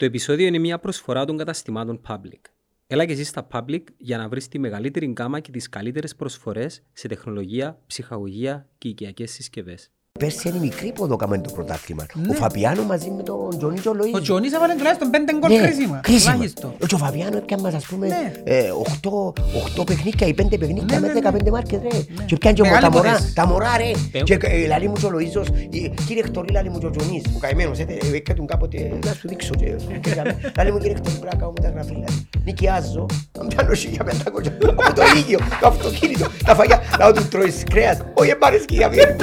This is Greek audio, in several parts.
Το επεισόδιο είναι μια προσφορά των καταστημάτων Public. Έλα και εσύ στα Public για να βρεις τη μεγαλύτερη γκάμα και τις καλύτερες προσφορές σε τεχνολογία, ψυχαγωγία και οικιακές συσκευές. Πέρσι είναι μικρή που εδώ κάνουμε το πρωτάθλημα. Ο Φαπιάνο μαζί με τον Τζονί και ο Λοΐζο. Ο Τζονής έβαλε τουλάχιστον πέντε γκολ Ναι, κρίσιμα. κρίσιμα. Τουλάχιστον. Ο Φαπιάνο έπιανε μας ας πούμε Ναι. ε, οχτώ- οχτώ παιχνίδια ή πέντε παιχνίδια Ναι, με ναι, 15 μάρκες ρε. Και έπιανε και Μεγάλη τα μωρά, υπόθεση. τα μωρά ρε. Ε, Και ε, λαλεί μου και ο Λοΐζος, ε, κύριε Χτωρή λαλεί μου και ο Τζονής, ο καημένος, ε, ε, έκατον κάποτε να σου δείξω. και- και για- Λαλεί μου κύριε Χτωρή πρέπει να κάνω μεταγραφή. λαλεί. Νοικιάζω, να πιάνω 1500 από το ίδιο, το αυτοκίνητο, τα φαγιά, να του τρώεις κρέας. Όχι, εμπάρες και για μία.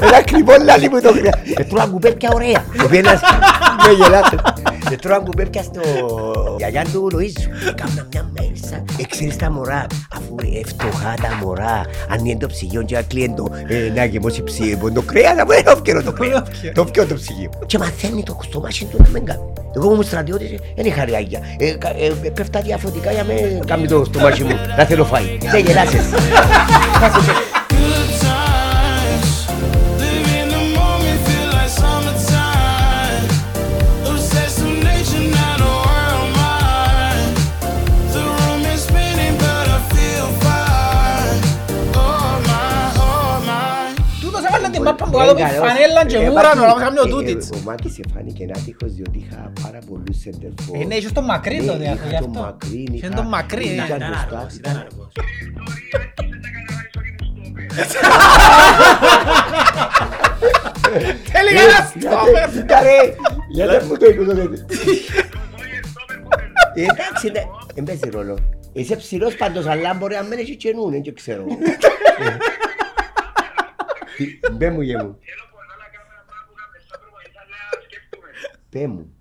Ένα ακριβό λαλί μου το χρειάζεται. Και τρώγαν κουπέπια ωραία. Και πήγαινας, με γελάτε. Και τρώγαν κουπέπια στο γιαγιά του Λοΐζου. Κάμνα μια μέλισσα. Εξήρεις τα μωρά. Αφού ε, φτωχά τα μωρά. Αν είναι το ψυγείο και κλείνει το ε, να γεμώσει ψυγείο. Το κρέας, αφού είναι όφκαιρο το κρέας. Το όφκαιρο το ψυγείο. Και μαθαίνει το στο μάσιν του να μην κάνει. Εγώ ήμουν στρατιώτης, ε, δεν είχα ριάγια. Ε, κα- ε, Πέφτα διαφορετικά για με κάνει το στο μάσιν μου. Να θέλω φάει. Δεν γελάσες. Έβαλε την μάπα που κάτω με φανέλα και μούραν όλα μας κάνει ο Τούτιτς. Ο Μάκης εφάνηκε ένα τείχος διότι είχα πάρα πολλούς σεντερφόρ. Ε, ναι, είχες τον Μακρύ Ναι, τότε, είχα γι' τον αυτό. Μακρύ, Είχες είχα- τον Μακρύ, ε. ήταν Ήταν μπροστά, άργος, ήταν- ήταν άργος. Θέλει ένα στόπερ. Κοίτα ρε, γιατί μου το είπες τότε. Ε, Εντάξει, ναι, δεν παίζει ρόλο. Είσαι ψηλός πάντως, αλλά μπορεί να μην έχει καινούν, δεν ξέρω. Τι- Μπε μου, γε μου. Πέ μου.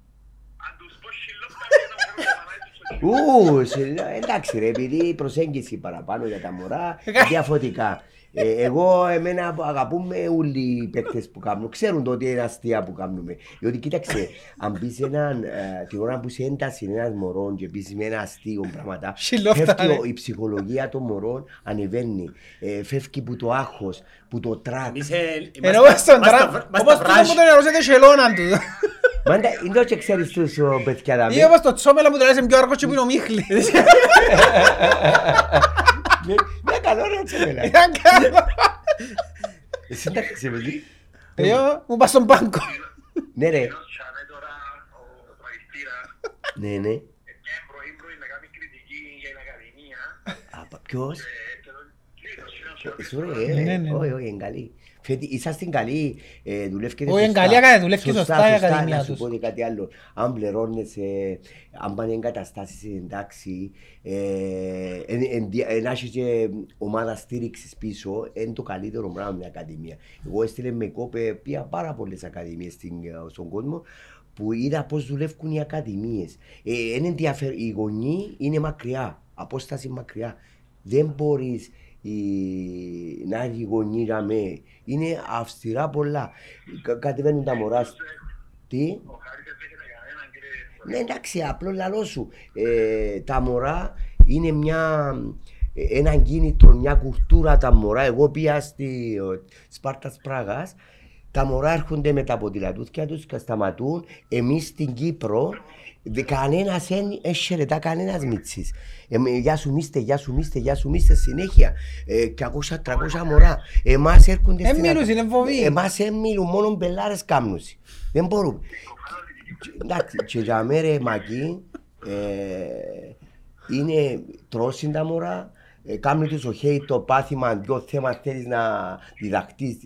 Ου, σε- εντάξει ρε, επειδή η προσέγγιση παραπάνω για τα μωρά διαφορετικά. Ε, εγώ, εμένα αγαπούμε όλοι οι παίκτες που κάνουν. Ξέρουν το ότι είναι αστεία που κάνουμε. Διότι κοίταξε, αν πεις έναν, ε, την ώρα που σε ένταση είναι ένας μωρό και πεις με ένα αστείο πράγματα, Σιλόφτα, φεύγει ο- ρε. η ψυχολογία των μωρών ανεβαίνει. Ε, φεύγει που το άγχος, που το τρακ. Εμείς, ε, Ενώ είμαστε- στον είμαστε τρα... βρα- είμαστε Όπως τούτο βράχοι. που τον ερώσετε σελώναν τους. Μάντα, είναι το και ξέρεις τους ο, παιδιά δάμε. Ή όπως το τσόμελα που τον έρεσε πιο αργός και που είναι ο Μίχλης. Μια καλό ρε τσεβέλα. Ήταν καλό. Εσύ εντάξει παιδί. Εγώ μου πας στον πάγκο. Ναι ρε. Τσάμε τώρα ο τραγιστήρας Ναι, ναι. μια πρωί πρωί να κάνει κριτική για την Ακαδημία Α, πα- ποιος; ε, και τον κλείνω Εσύ ρε, Ναι, ε, ναι, ναι. όχι, όχι, είναι καλή. Φέτη, είσαστε καλοί, ε, δουλεύκετε Όχι, είναι σωστά. καλή, άκα- δουλεύει σωστά η Ακαδημία Να σου τους. πω και κάτι άλλο. Αν πληρώνεσαι, αν πάνε εγκαταστάσεις εντάξει, ε, εν- εν- δια- ε, να έχεις και ομάδα στήριξης πίσω, είναι το καλύτερο πράγμα μια ακαδημία. Εγώ έστειλε με κόπε, πήγα πάρα πολλές ακαδημίες στην- ε, στον κόσμο, που είδα πώς δουλεύουν οι ακαδημίες. Ε, είναι ενδιαφέρον, οι γονείς είναι μακριά, απόσταση μακριά. Δεν μπορείς η, να έχει γονεί να με. Είναι αυστηρά πολλά. Κα- Κατεβαίνουν τα μωρά. σ- Τι; Ο Χάρης δεν έχετε κανέναν κύριε Ναι, εντάξει, απλό λαλό σου. Ε, τα μωρά είναι μια, ε, ένα κίνητρο, μια κουλτούρα τα μωρά. Εγώ πήγα στη ο, Σπάρτας Πράγας, τα μωρά έρχονται με τα ποδηλατούθια τους και σταματούν. Εμείς στην Κύπρο, δε- κανένας δεν χαιρετά κανένας μίτσης. Ε, με, γεια σου μίστε, γεια σου μίστε, γεια σου μίστε συνέχεια. Ε, 200-300 μωρά. Εμάς έρχονται Εν στην μιλούν, ακα- είναι φοβοί. Εμάς δεν μιλούν, μόνο μπελάρες κάμνουσι. Δεν μπορούμε. Εντάξει, και για μέρα μακή ε, είναι τρώσιν τα μωρά, ε, κάνουν τους ο χέι το πάθημα, δυο θέμα θέλεις να διδαχτείς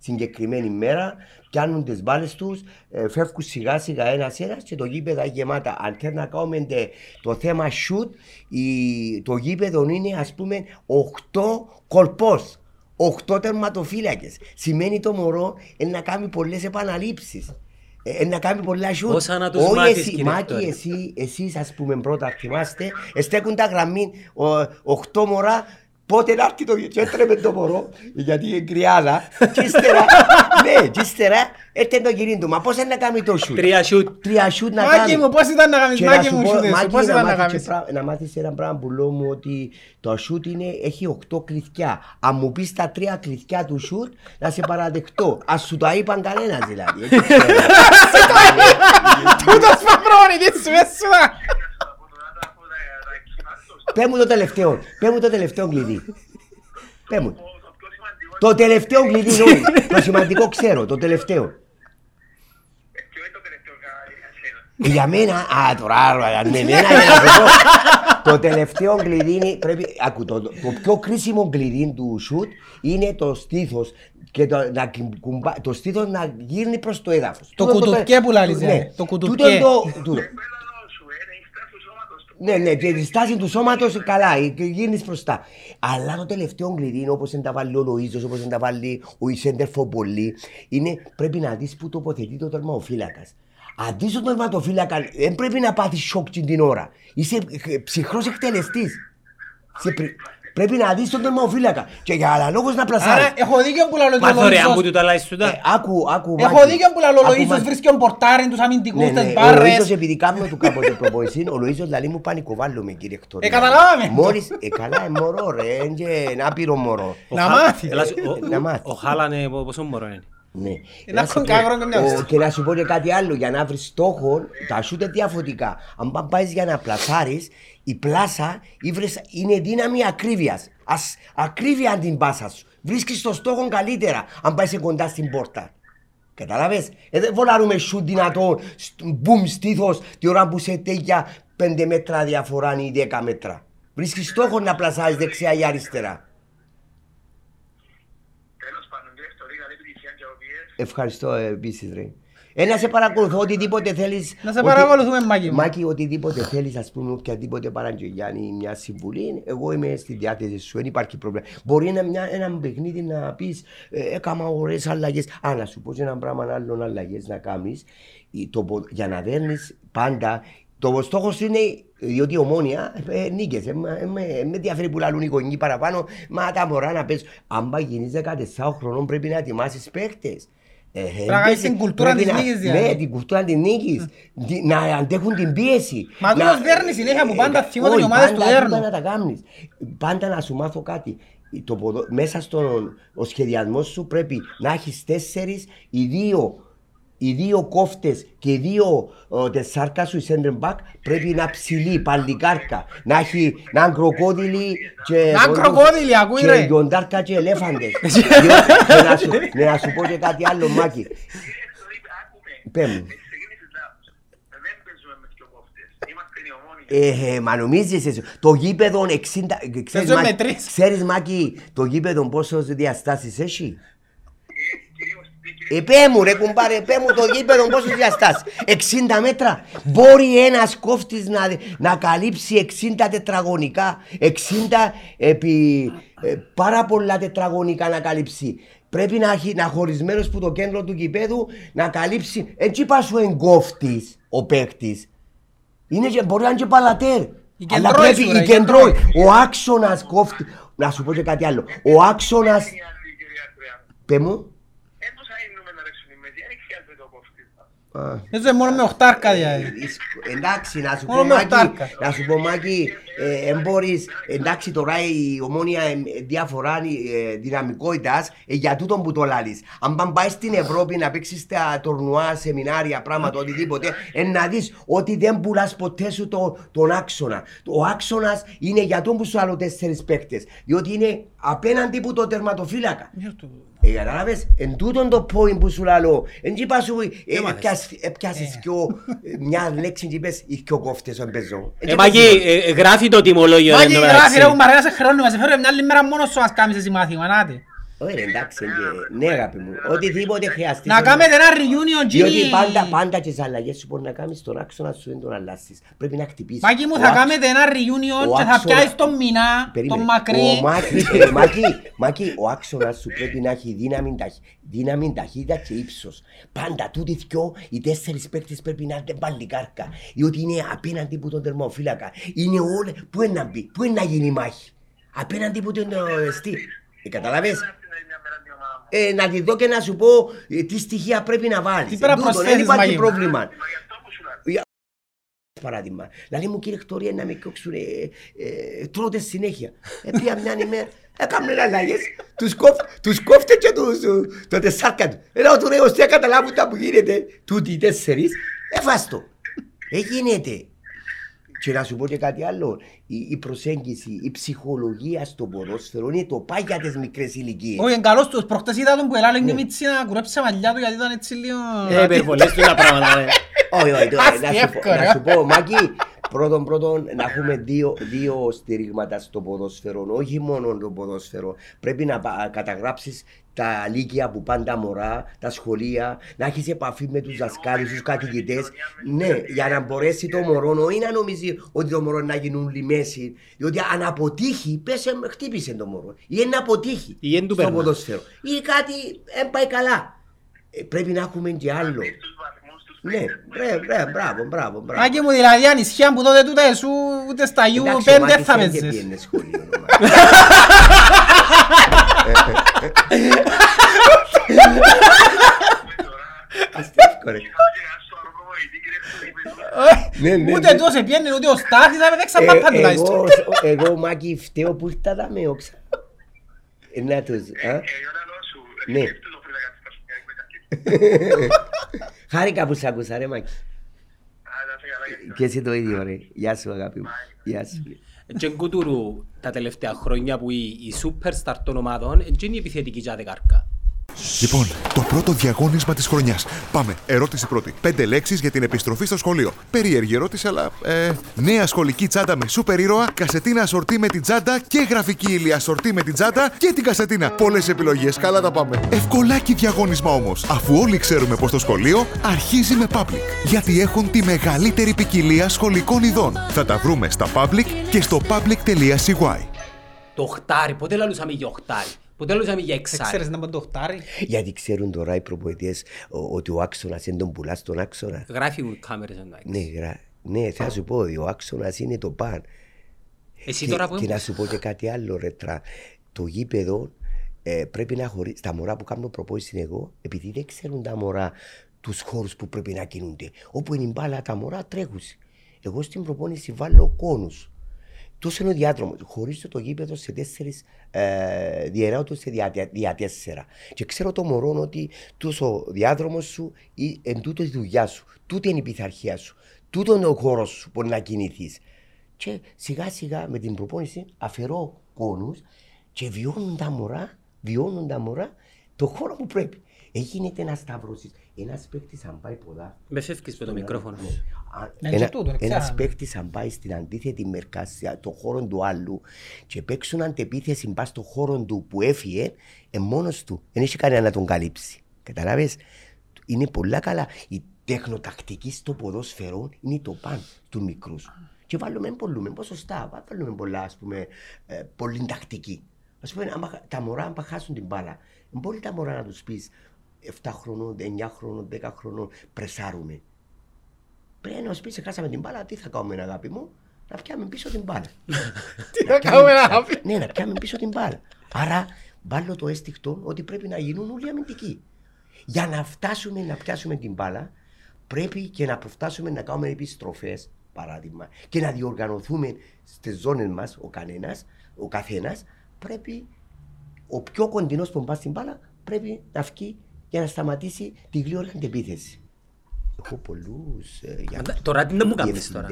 συγκεκριμένη μέρα, πιάνουν τις μπάλες τους, ε, φεύγουν σιγά σιγά ένας ένας και το γήπεδο είναι γεμάτα. Αν θέλει να κάνουμε τε- το θέμα shoot, η, το γήπεδο είναι ας πούμε 8 κολπός. 8 τερματοφύλακες. Σημαίνει το μωρό ε, να κάνει πολλές επαναλήψεις. Ε, ε, να κάνει πολλά σουτ. Πόσα να τους Όχι μάθεις, εσύ, κύριε Μάκη, Χτώρη. εσύ, εσείς ας πούμε πρώτα θυμάστε, στέκουν τα γραμμή, ο, οχτώ μωρά, πότε να έρθει το και έτρεπε το μωρό, γιατί είναι κρυάδα, και ύστερα, ναι, και ύστερα έρθει το κυρίν του, μα πώς είναι να κάνει το σουτ. Τρία σιούτ. Τρία σουτ να Μάκη κάνει. μου, πώς ήταν να κάνεις, Και να Μάκη σου μου, πω, σούτες σου, Μάκη, πώς να ήταν να μάθεις κάνεις; και πρά- να μάθεις ένα πράγμα που λέω μου ότι το σουτ είναι, έχει οκτώ κλειδιά. Αν μου πεις τα τρία κλειδιά του σουτ, να σε παραδεχτώ. Ας σου τα είπαν κανένας δηλαδή. έτσι ξέρω. Τούτος πες σου τα. Πες μου το τελευταίο. Πες μου το τελευταίο κλειδί. Πες μου. Το τελευταίο κλειδί είναι όλοι. Το σημαντικό ξέρω. Το τελευταίο. Για μένα, α, τώρα, α, ναι, εμένα, για να σου πω, το τελευταίο κλειδί είναι, πρέπει, ακού, το, το πιο κρίσιμο κλειδί του σουτ είναι το στήθος και το, να κυ- κουμπά, το στήθος να γύρνει προς το έδαφος. Το Τούτο κουτουκέ που λαλείς, ναι. ε, το Τούτο κουτουκέ. το- τούτο. Ναι, ναι, και τη στάση του σώματος καλά, ε, και γύρνει μπροστά. Αλλά το τελευταίο κλειδί είναι όπως δεν τα βάλει ο Λοίζο, όπως δεν τα βάλει ο Ισέντερ Φομπολί, είναι πρέπει να δεις που τοποθετεί το τερματοφύλακας. Αντί στον τερματοφύλακα, δεν πρέπει να πάθεις σοκ την ώρα. Είσαι ψυχρός εκτελεστής. Πρέπει να δεις τον τερματοφύλακα. Και για άλλα λόγο να πλασάρεις. Άρα έχω δίκιο που λαλώ Μα το θωρεάν που Λοΐσος. του τα λάεις σου Ε, τα. άκου, άκου. Έχω Μάκη. δίκιο που λαλώ ο Άκου, Λοΐσος Μάκη. βρίσκει τον πορτάριν, τους αμυντικούς, Ναι, τις ναι, ο μπάρρες. Λοΐζος επειδή κάνουμε του κάποτε προπονησή, ο Λοΐζος λαλεί μου πανικοβάλλουμε κύριε Εκτόρη. Ε, καταλάβαμε το. Μόλις, ε, καλά, ε, μωρό ρε, είναι και ένα πύρο μωρό. Να μάθει. Έλα σου- ο- Να μάθει. Ο Χάλαν ε, πόσο μωρό είναι; Ναι. Ένα Να σου πω- κονκάγρο και μια ο- οστή. Και να σου πω και κάτι άλλο, για να βρεις στόχο, τα σούτ είναι διαφορετικά. Αν πά- πάεις για να πλασάρεις, η πλάσα ήβρες- είναι δύναμη ακρίβειας. Ας, ακρίβεια την πάσα σου. Βρίσκεις το στόχο καλύτερα, αν πάει κοντά στην πόρτα. Καταλάβες, ε, δεν βολάρουμε σου δυνατό, στ- μπουμ στήθος, τη ώρα που σε τέτοια πέντε μέτρα διαφορά ή δέκα μέτρα. Βρίσκεις στόχο να πλασάρεις δεξιά ή αριστερά. Τέλος πάντων, κύριε Στορή, καλή επιτυχία και οποίες. Ευχαριστώ επίσης, ρε. Ε, να σε παρακολουθώ οτιδήποτε θέλεις. Να σε παρακολουθούμε, Μάκη μου. Μάκη, οτιδήποτε θέλεις, ας πούμε, οποιαδήποτε παραγγελιά ή μια συμβουλή, εγώ είμαι στη διάθεση σου, δεν υπάρχει πρόβλημα. Μπορεί να μια, ένα παιχνίδι να πεις, ε, έκανα ωραίες αλλαγές. Α, να σου πω και ένα πράγμα άλλο αλλαγές να κάνεις. Για να δέρνεις πάντα. Το στόχος σου είναι, διότι η ομόνια ε, νίκες, ε, με, με, με ενδιαφέρει που λαλούν οι γονείς παραπάνω, μα τα μωρά να πες, αν πάει γίνεις 14 χρονών πρέπει να ετοιμάσεις παίχτες. Ε, να κάνεις την κουλτούρα πρέπει της να- νίκης, δηλαδή. Ναι, την κουλτούρα της νίκης. Δι- Να αντέχουν την πίεση. Μα Να- τούτος δέρνει συνέχεια που πάντα Ε, θυμούνται οι όχι, ομάδες του πάντα δέρνουν. τούτα να τα κάνεις. Πάντα να σου μάθω κάτι. Το ποδο- Μέσα στον ο σχεδιασμός σου πρέπει να έχεις τέσσερις, οι δύο οι δύο κόφτες και οι δύο ο, τεσσάρκα σου, οι center back, πρέπει να ψηλεί, παλικάρκα. Να έχει να είναι κροκόδιλοι και... Να είναι κροκόδιλοι, ακούει, και ρε. γιοντάρκα και ελέφαντες. Διότι- και να σου- ναι, να σου πω και κάτι άλλο, Μάκη. Κύριε Στορή, άκουμε. Πέ μου. Εσύ ξεκίνησες λάθος. Δεν παίζουμε με δυο κόφτες. Είμαστε η ομόνια. Ε, ε, μα νομίζεις εσύ, το γήπεδο 60, ε, ξέρεις, Παίζω με Μάκη- τρεις. ξέρεις Μάκη, το γήπεδο πόσο διαστάσεις έχει; Ε, κυρίως, ε, κύριε Ε, πέ μου ρε κουμπάρε, πέ μου το γήπεδο πόσο διαστάσεις. 60 μέτρα. Μπορεί ένας κόφτης να, να καλύψει 60 τετραγωνικά. 60 επί ε, πάρα πολλά τετραγωνικά να καλύψει. Πρέπει να έχει να χωρισμένος που το κέντρο του γηπέδου να καλύψει. Έτσι πας σου εγκόφτης ο παίκτης. Είναι και, μπορεί να είναι και παλατέρ. Η Αλλά κεντρώη πρέπει σου, ρε, η η κεντρώη. Ο άξονας κόφτη. Να σου πω και κάτι άλλο. Ο άξονας. είναι η άλλη, κύριε Άντρεα. Πε μου. Ε, πώς θα γίνουμε να ρίξουν οι μέση. Δεν χρειάζεται ο κόφτης. Α. Έτσι μόνο με οχτάρκα δηλαδή. Ίσ- Εντάξει, να σου πω Μόνο με Μάκη, οχτάρκα. να σου πω Μάκη, ε, εν μπορείς, εντάξει τώρα η ομόνια ε, διαφορά ε, δυναμικότητας, ε, για τούτον που το λάλεις. Αν παν πάεις στην Ευρώπη να παίξεις τα τορνουά, σεμινάρια, πράγματα, οτιδήποτε, ε, να δεις ότι δεν πουλάς ποτέ σου το, τον άξονα. Ο άξονας είναι για τον που σου άλλο τέσσερις παίκτες, διότι είναι απέναντι που το τερματοφύλακα. Ε, καταλάβες, εν τούτον το point που σου λαλώ, εν τσι πας σου, ε, Έμαθες. έπιασ- έπιασες δυο, ε, μια λέξη και είπες, οι δυο κόφτες στον πεζό. Ε, Μάκη, ε, ε, γράφει το τιμολόγιο Μάκη, εν τω γράφει μεταξύ. ρε κουμπάρε, να σε χρεώνουμε, σε φέρω μια άλλη μέρα μόνος σου να κάνεις εσύ μάθημα, νάτε. Ωραία, εντάξει, και- ναι αγάπη μου, οτιδήποτε χρειαστεί. Να κάνετε ένα reunion, Διότι Τζίνι. πάντα, πάντα και τις αλλαγές σου μπορεί να κάνεις τον άξονα σου δεν τον αλλάσεις. Πρέπει να χτυπήσεις. Μάκη μου, Ο θα άξ- κάνετε ένα reunion ο και θα άξονα- πιάσεις τον μήνα, Περίμενε. τον μακρύ. Ο Μάκη, ε, Μάκη, Μάκη, ο άξονας σου πρέπει να έχει δύναμη, ταχύ- δύναμη, ταχύτητα και ύψος. Πάντα τούτοι δυο, οι τέσσερις παίκτες πρέπει να είναι παλικάρκα. Διότι είναι απέναντι από τον τερμοφύλακα. Είναι όλοι, πού είναι να μπει, πού είναι να γίνει η μάχη; Απέναντι από τον ε, στή. Ε, καταλαβες. Αυτή είναι μια μέρα την ομάδα μου. Ε, να τη δω και να σου πω ε, τι στοιχεία πρέπει να βάλεις. Τι πρέπει να Εν τούτον, προσθέσεις, Δεν υπάρχει Μάκη μου. πρόβλημα. Μα γι' αυτό που σου λέω. Παράδειγμα. Δηλαδή μου κύριε Χτωρία να με κόξουν ε, ε, τρώτε συνέχεια. Ε, πια μια ημέρα. Έκαμε αλλαγές. Τους, κόφ, τους κόφτε και τους, ε, το τεσσάρκα τους. Ενώ του ρε ώστε καταλάβουν τα που γίνεται. Τούτοι οι τέσσερις. Εφάστο. Εγίνεται. Και να σου πω και κάτι άλλο. Η, η προσέγγιση, η ψυχολογία στο ποδόσφαιρο είναι το πάει για τις μικρές ηλικίες. Όχι, είναι καλός τους. Προχτές είδα τον που ελάλε και μίτσι να κουρέψει τα μαλλιά του γιατί ήταν έτσι λίγο... Ε, υπερβολές του τα πράγματα, ρε. Όχι, όχι, τώρα, Άστι να, σου πω, εύκολα. να σου πω, Μάκη, πρώτον, πρώτον, να έχουμε δύο, δύο στηρίγματα στο ποδόσφαιρο, όχι μόνο το ποδόσφαιρο. Πρέπει να καταγράψεις τα λύκεια που πάνε τα μωρά, τα σχολεία, να έχεις επαφή με τους δασκάλους, τους καθηγητές. Ναι, για να μπορέσει το μωρό, όχι να νομίζει ότι το μωρό να γίνουν λιμέση. Διότι αν αποτύχει, πέσε, χτύπησε το μωρό. Ή να αποτύχει Ή εν του στο περνά. ποδόσφαιρο. Ή κάτι δεν πάει καλά. Ε, πρέπει να έχουμε και άλλο. Στους βαθμούς τους Ναι, μπρε, μπρε, μπράβο, μπράβο, μπράβο. Μάκη μου δηλαδή ανησυχία που τότε τούτα εσού ούτε στα γιου Εντάξει, ο πέντε Μάκης θα δεν και παίζεις. πήγαινε σχολείο, ο Μάκης. Αστεύκο, ρε. στο αργό, η δίκη ρε, Ναι, ναι, Ούτε ναι. τόσο πιένει ούτε ο Στάθης θα παίξει Ε, πάπα τουλάχιστον. εγώ- Εγώ, Μάκη, φταίω που ήρθα τα με όξα. Ε, Να τους, α. Ε, ο λαλός σου, Ναι. σκέφτου το πριν να κάνεις τα σου μια εκμεταλλευτική. Χάρηκα που σ' άκουσα, ρε Μάκη. Α, να σε καλά, γιατί- Και εσύ το ίδιο, ρε. Γεια σου, αγάπη μου. Γεια σου. Και κουτουρού τα τελευταία χρόνια που οι, οι superstar των ομάδων δεν είναι η επιθετική για δεκάρκα. Λοιπόν, το πρώτο διαγώνισμα της χρονιάς. Πάμε. Ερώτηση πρώτη. Πέντε λέξεις για την επιστροφή στο σχολείο. Περίεργη ερώτηση, αλλά. Ε, νέα σχολική τσάντα με σούπερ ήρωα, κασετίνα σορτή με την τσάντα και γραφική ύλια σορτή με την τσάντα και την κασετίνα. Πολλές επιλογές. Καλά τα πάμε. Ευκολάκι διαγώνισμα όμως. Αφού όλοι ξέρουμε πως το σχολείο αρχίζει με Public. Γιατί έχουν τη μεγαλύτερη ποικιλία σχολικών ειδών. Θα τα βρούμε στα Public και στο public.cy. Το οχτάρι, πότε λαλούσαμε για οχτάρι, πότε λαλούσαμε για Ξέρεις εξάρι. να πάνε το οχτάρι. Γιατί ξέρουν τώρα οι προπονητές ο- ότι ο άξονας δεν τον πουλάς στον άξονα. Γράφει μου οι κάμερες εντάξει. Ναι, γρα... ναι, θα σου πω ότι ο άξονας είναι το παν. Εσύ Και, τώρα που και να σου πω και κάτι άλλο, ρε τρα. Το γήπεδο ε, πρέπει να χωρίσει. Τα μωρά που κάνουν προπόνηση εγώ, επειδή δεν ξέρουν τα μωρά τους χώρους που πρέπει να κινούνται. Όπου είναι η μπάλα, τα μωρά τρέχουν. Εγώ στην προπόνηση βάλω κόνους. Τόσο είναι ο διάδρομος. Χωρίζω το γήπεδο σε τέσσερις, ε, διαιράω το σε δια, δια τέσσερα. Και ξέρω το μωρό ότι τόσο ο διάδρομος σου ή εν τούτος η δουλειά σου. Τούτη είναι η πειθαρχία σου. Τούτο είναι ο χώρος σου που να κινηθείς. Και σιγά σιγά με την προπόνηση αφαιρώ κόνου και βιώνουν τα μωρά, βιώνουν τα μωρά το χώρο που πρέπει. Έγινε ένα σταυρώσεις. Ένας παίκτης αν πάει ποδά. Με φεύγεις με το μικρόφωνο. Ναι, Ένα, και τούτο, ένας ξέραμε. παίκτης αν πάει στην αντίθετη μερκάσια, το χώρο του άλλου και παίξουν αντεπίθεση πας στο χώρο του που έφυγε, ε, μόνος του. Δεν έχει κανένα να τον καλύψει. Καταλάβες; Είναι πολλά καλά. Η τεχνοτακτική στο ποδόσφαιρο είναι το παν του μικρούς. Και βάλουμε πολλούμε ποσοστά. Βάλουμε πολλά, ας πούμε, ε, πολύ τακτική. Ας πούμε, άμα, τα μωρά, αν χάσουν την μπάλα, μπορεί τα μωρά να τους πεις 7 χρονών, 9 χρονών, 10 χρονών, πρεσάρουμε. Πρέπει να σου πεις, χάσαμε την μπάλα, τι θα κάνουμε, αγάπη μου, να πιάμε πίσω την μπάλα. Τι θα κάνουμε αγάπη. ναι, να πιάμε πίσω την μπάλα. Άρα, βάλω το αίσθηκτο ότι πρέπει να γίνουν όλοι αμυντικοί. Για να φτάσουμε να πιάσουμε την μπάλα, πρέπει και να προφτάσουμε να κάνουμε επιστροφές, παράδειγμα, και να διοργανωθούμε στις ζώνες μας, ο κανένας, ο καθένας, πρέπει ο πιο κοντινός που πάει στην μπάλα πρέπει να βγει για να σταματήσει τη γλύωρη αντεπίθεση. Έχω πολλούς. Τώρα τι να μου κάνεις τώρα;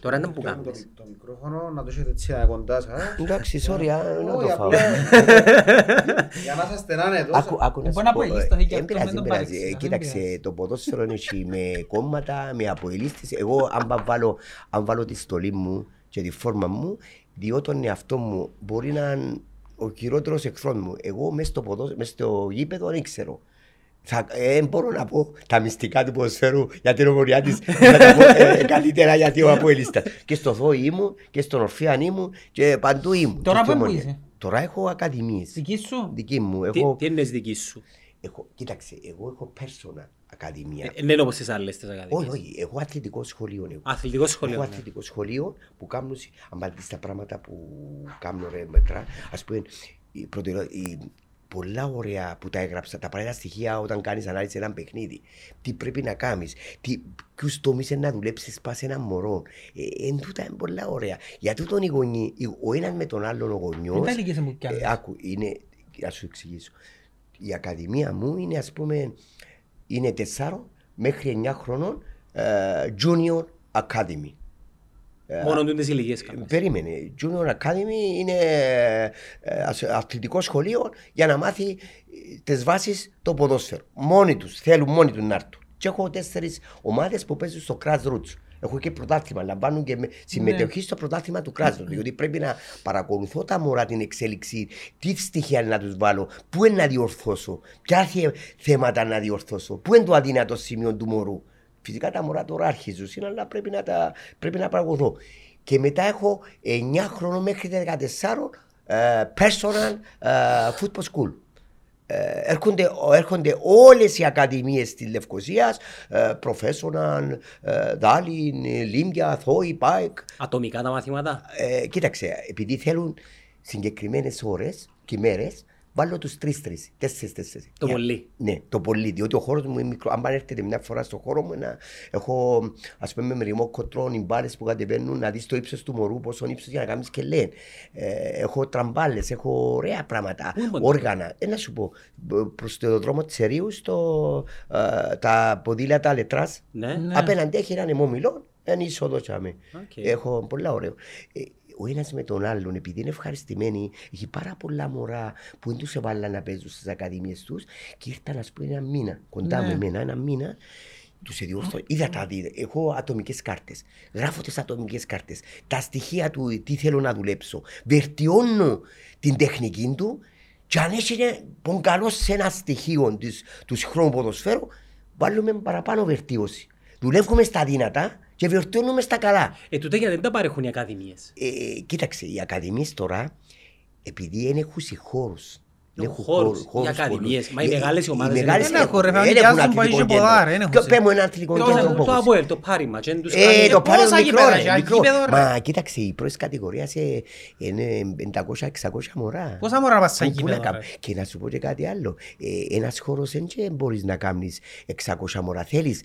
Τώρα τι να μου Το, κάνεις; το μικρόφωνο να το έχετε έτσι κοντά σας. Εντάξει, sorry, α, να Όχι, το φάω. απλά Για να σας στενάνε Άκου, τόσο. άκου να Ε, σου μπορεί να πω, αποελείς ε, το έχει εν αυτό, πειράζει, μην τον εν πειράζει. παρεξηγάς, Ε, δεν Κοίταξε, πειράζει. το ποδόσφαιρο έχει με κόμματα, με αποελίστες. Εγώ αν πα- βάλω, αν βάλω τη στολή μου και τη φόρμα μου, διότι τον εαυτό μου μπορεί να είναι ο χειρότερος εχθρός μου. Εγώ μέσα στο, ποδόσ- μες στο γήπεδο δεν ξέρω. Θα, ε, μπορώ να πω τα μυστικά του ποδοσφαίρου για την ομορφιά της θα τα πω ε, καλύτερα γιατί ο Αποέλιστας. Και στο Θόη ήμουν και στον Ορφέαν ήμουν και παντού ήμουν. Τώρα Και στο πού Ομόνια. είσαι; Τώρα έχω ακαδημίες. Δική σου; Δική μου. Τι- Εγώ, Τι είναι δική σου; έχω, κοίταξε, εγώ έχω personal ακαδημία. Ε, Δεν είναι όπως τις άλλες τις όχι, ακαδημίες. όχι, έχω αθλητικό σχολείο. Εγώ. Αθλητικό σχολείο. Έχω ναι. αθλητικό σχολείο που κάνουν, αν πάτε στα πράγματα που κάνουν ρε μέτρα, ας πούμε, η προτεραιο- η- πολλά ωραία που τα έγραψα, τα απαραίτητα στοιχεία όταν κάνεις ανάλυση έναν παιχνίδι. Τι πρέπει να κάνεις, τι, ποιους τομείς είναι να δουλέψεις πας σε έναν μωρό. Ε, εν τούτα είναι πολλά ωραία. Για τούτον οι γονείς, οι- ο ένας με τον άλλον ο γονιός... Μην τα ηλικίες μου κι άλλες. Ε, άκου, είναι, να σου εξηγήσω. Η ακαδημία μου είναι ας πούμε, είναι 4 μέχρι 9 χρονών ε, junior Academy. Μόνο του τις ηλικίες κάνεις. Περίμενε. Junior Academy είναι ε, ας- αθλητικό σχολείο για να μάθει ε, τις βάσεις το ποδόσφαιρο. Μόνοι τους, θέλουν μόνοι τους να έρθουν. Και έχω τέσσερις ομάδες που παίζουν στο Grassroots. Έχω και πρωτάθλημα, λαμβάνουν και με συμμετοχή στο πρωτάθλημα του Grassroots. Διότι πρέπει να παρακολουθώ τα μωρά την εξέλιξη, τι στοιχεία να τους βάλω, πού είναι να διορθώσω, ποια θε- θέματα να διορθώσω, πού είναι το αδύνατο σημείο του μωρού. Φυσικά τα μωρά τώρα αρχίζουν, είναι, αλλά πρέπει να, τα, πρέπει να παρακολουθώ. Και μετά έχω 9 χρόνων μέχρι 14 ε, personal ε, football school. Ε, έρχονται, έρχονται όλες οι ακαδημίες της Λευκοσίας, ε, professional, ε, Δάλιν, ε, Λίμπια, Θόη, Πάικ. Ατομικά τα μαθήματα; Ε, κοίταξε, επειδή θέλουν συγκεκριμένες ώρες και μέρες, βάλω τους τρεις-τρεις, τέσσερις-τέσσερις. Το Για- πολύ. Ναι, το πολύ, διότι ο χώρος μου είναι μικρό. Αν πάνε έρθετε μια φορά στο χώρο μου, να έχω, ας πούμε, με ρημό κοτρών, οι μπάλες που κατεβαίνουν, να δεις το ύψος του μωρού, πόσο ύψος για να κάνεις και λένε. Ε, έχω τραμπάλες, έχω ωραία πράγματα, Πού είναι το- όργανα. Ε, να σου πω, μπ- προς το δρόμο της Ερείου, στο, ε, τα ποδήλατα λετράς, Ναι. Ναι. Απέναντι έχει έναν αιμόμυλο, ένα είσοδο τσάμε. Οκ. Έχω πολλά ωραίο. Ε, ο ένας με τον άλλον, επειδή είναι ευχαριστημένοι, έχει πάρα πολλά μωρά που δεν τους έβαλαν να παίζουν στις ακαδημίες τους και ήρθαν, ας πούμε, ένα μήνα κοντά Ναι. με μένα, ένα μήνα. Τους εδιόρθω, είδα τα δίδα. Έχω ατομικές κάρτες. Γράφω τις ατομικές κάρτες. Τα στοιχεία του, τι θέλω να δουλέψω. Βελτιώνω την τεχνική του και αν έχει τον καλός σε ένα στοιχείο της, του χρόνου ποδοσφαίρου, βάλουμε παραπάνω βελτίωση. Δουλεύουμε στα δυνατά και βελτιώνουμε στα καλά. Ε, τούτα γιατί δεν τα παρέχουν οι ακαδημίες. Ε, κοίταξε, οι ακαδημίες τώρα, επειδή δεν έχουν χώρους. Δεν Έχουν έχουν χώρους. χώρους Οι ακαδημίες. πολλούς. Μα οι Ε, μεγάλες οι ομάδες μεγάλες δεν έχουν, ρε, έχουν, φανεί δεν κι έχουν άζουν πάει αθλητικό και κέντρο. ποδάρ, δεν έχουν Ποιο- σε- Πες μου ένα αθλητικό Το- κέντρο Το πόχος. Αποέλ, το Πάριμα. και δεν τους Ε, κάνει- το πάρει πόσα μικρό, γήπεδα ρε, έχει, μικρό. γήπεδο, ρε; Μα κοίταξε, η πρώτη κατηγορία σε- είναι 500-600 μωρά. Πόσα μωρά πας σε Πού- πού να γήπεδο, κάνω. ρε; Και να σου πω και κάτι άλλο. Ε, ένας χώρος δεν και μπορείς να κάνεις 600 μωρά. Θέλεις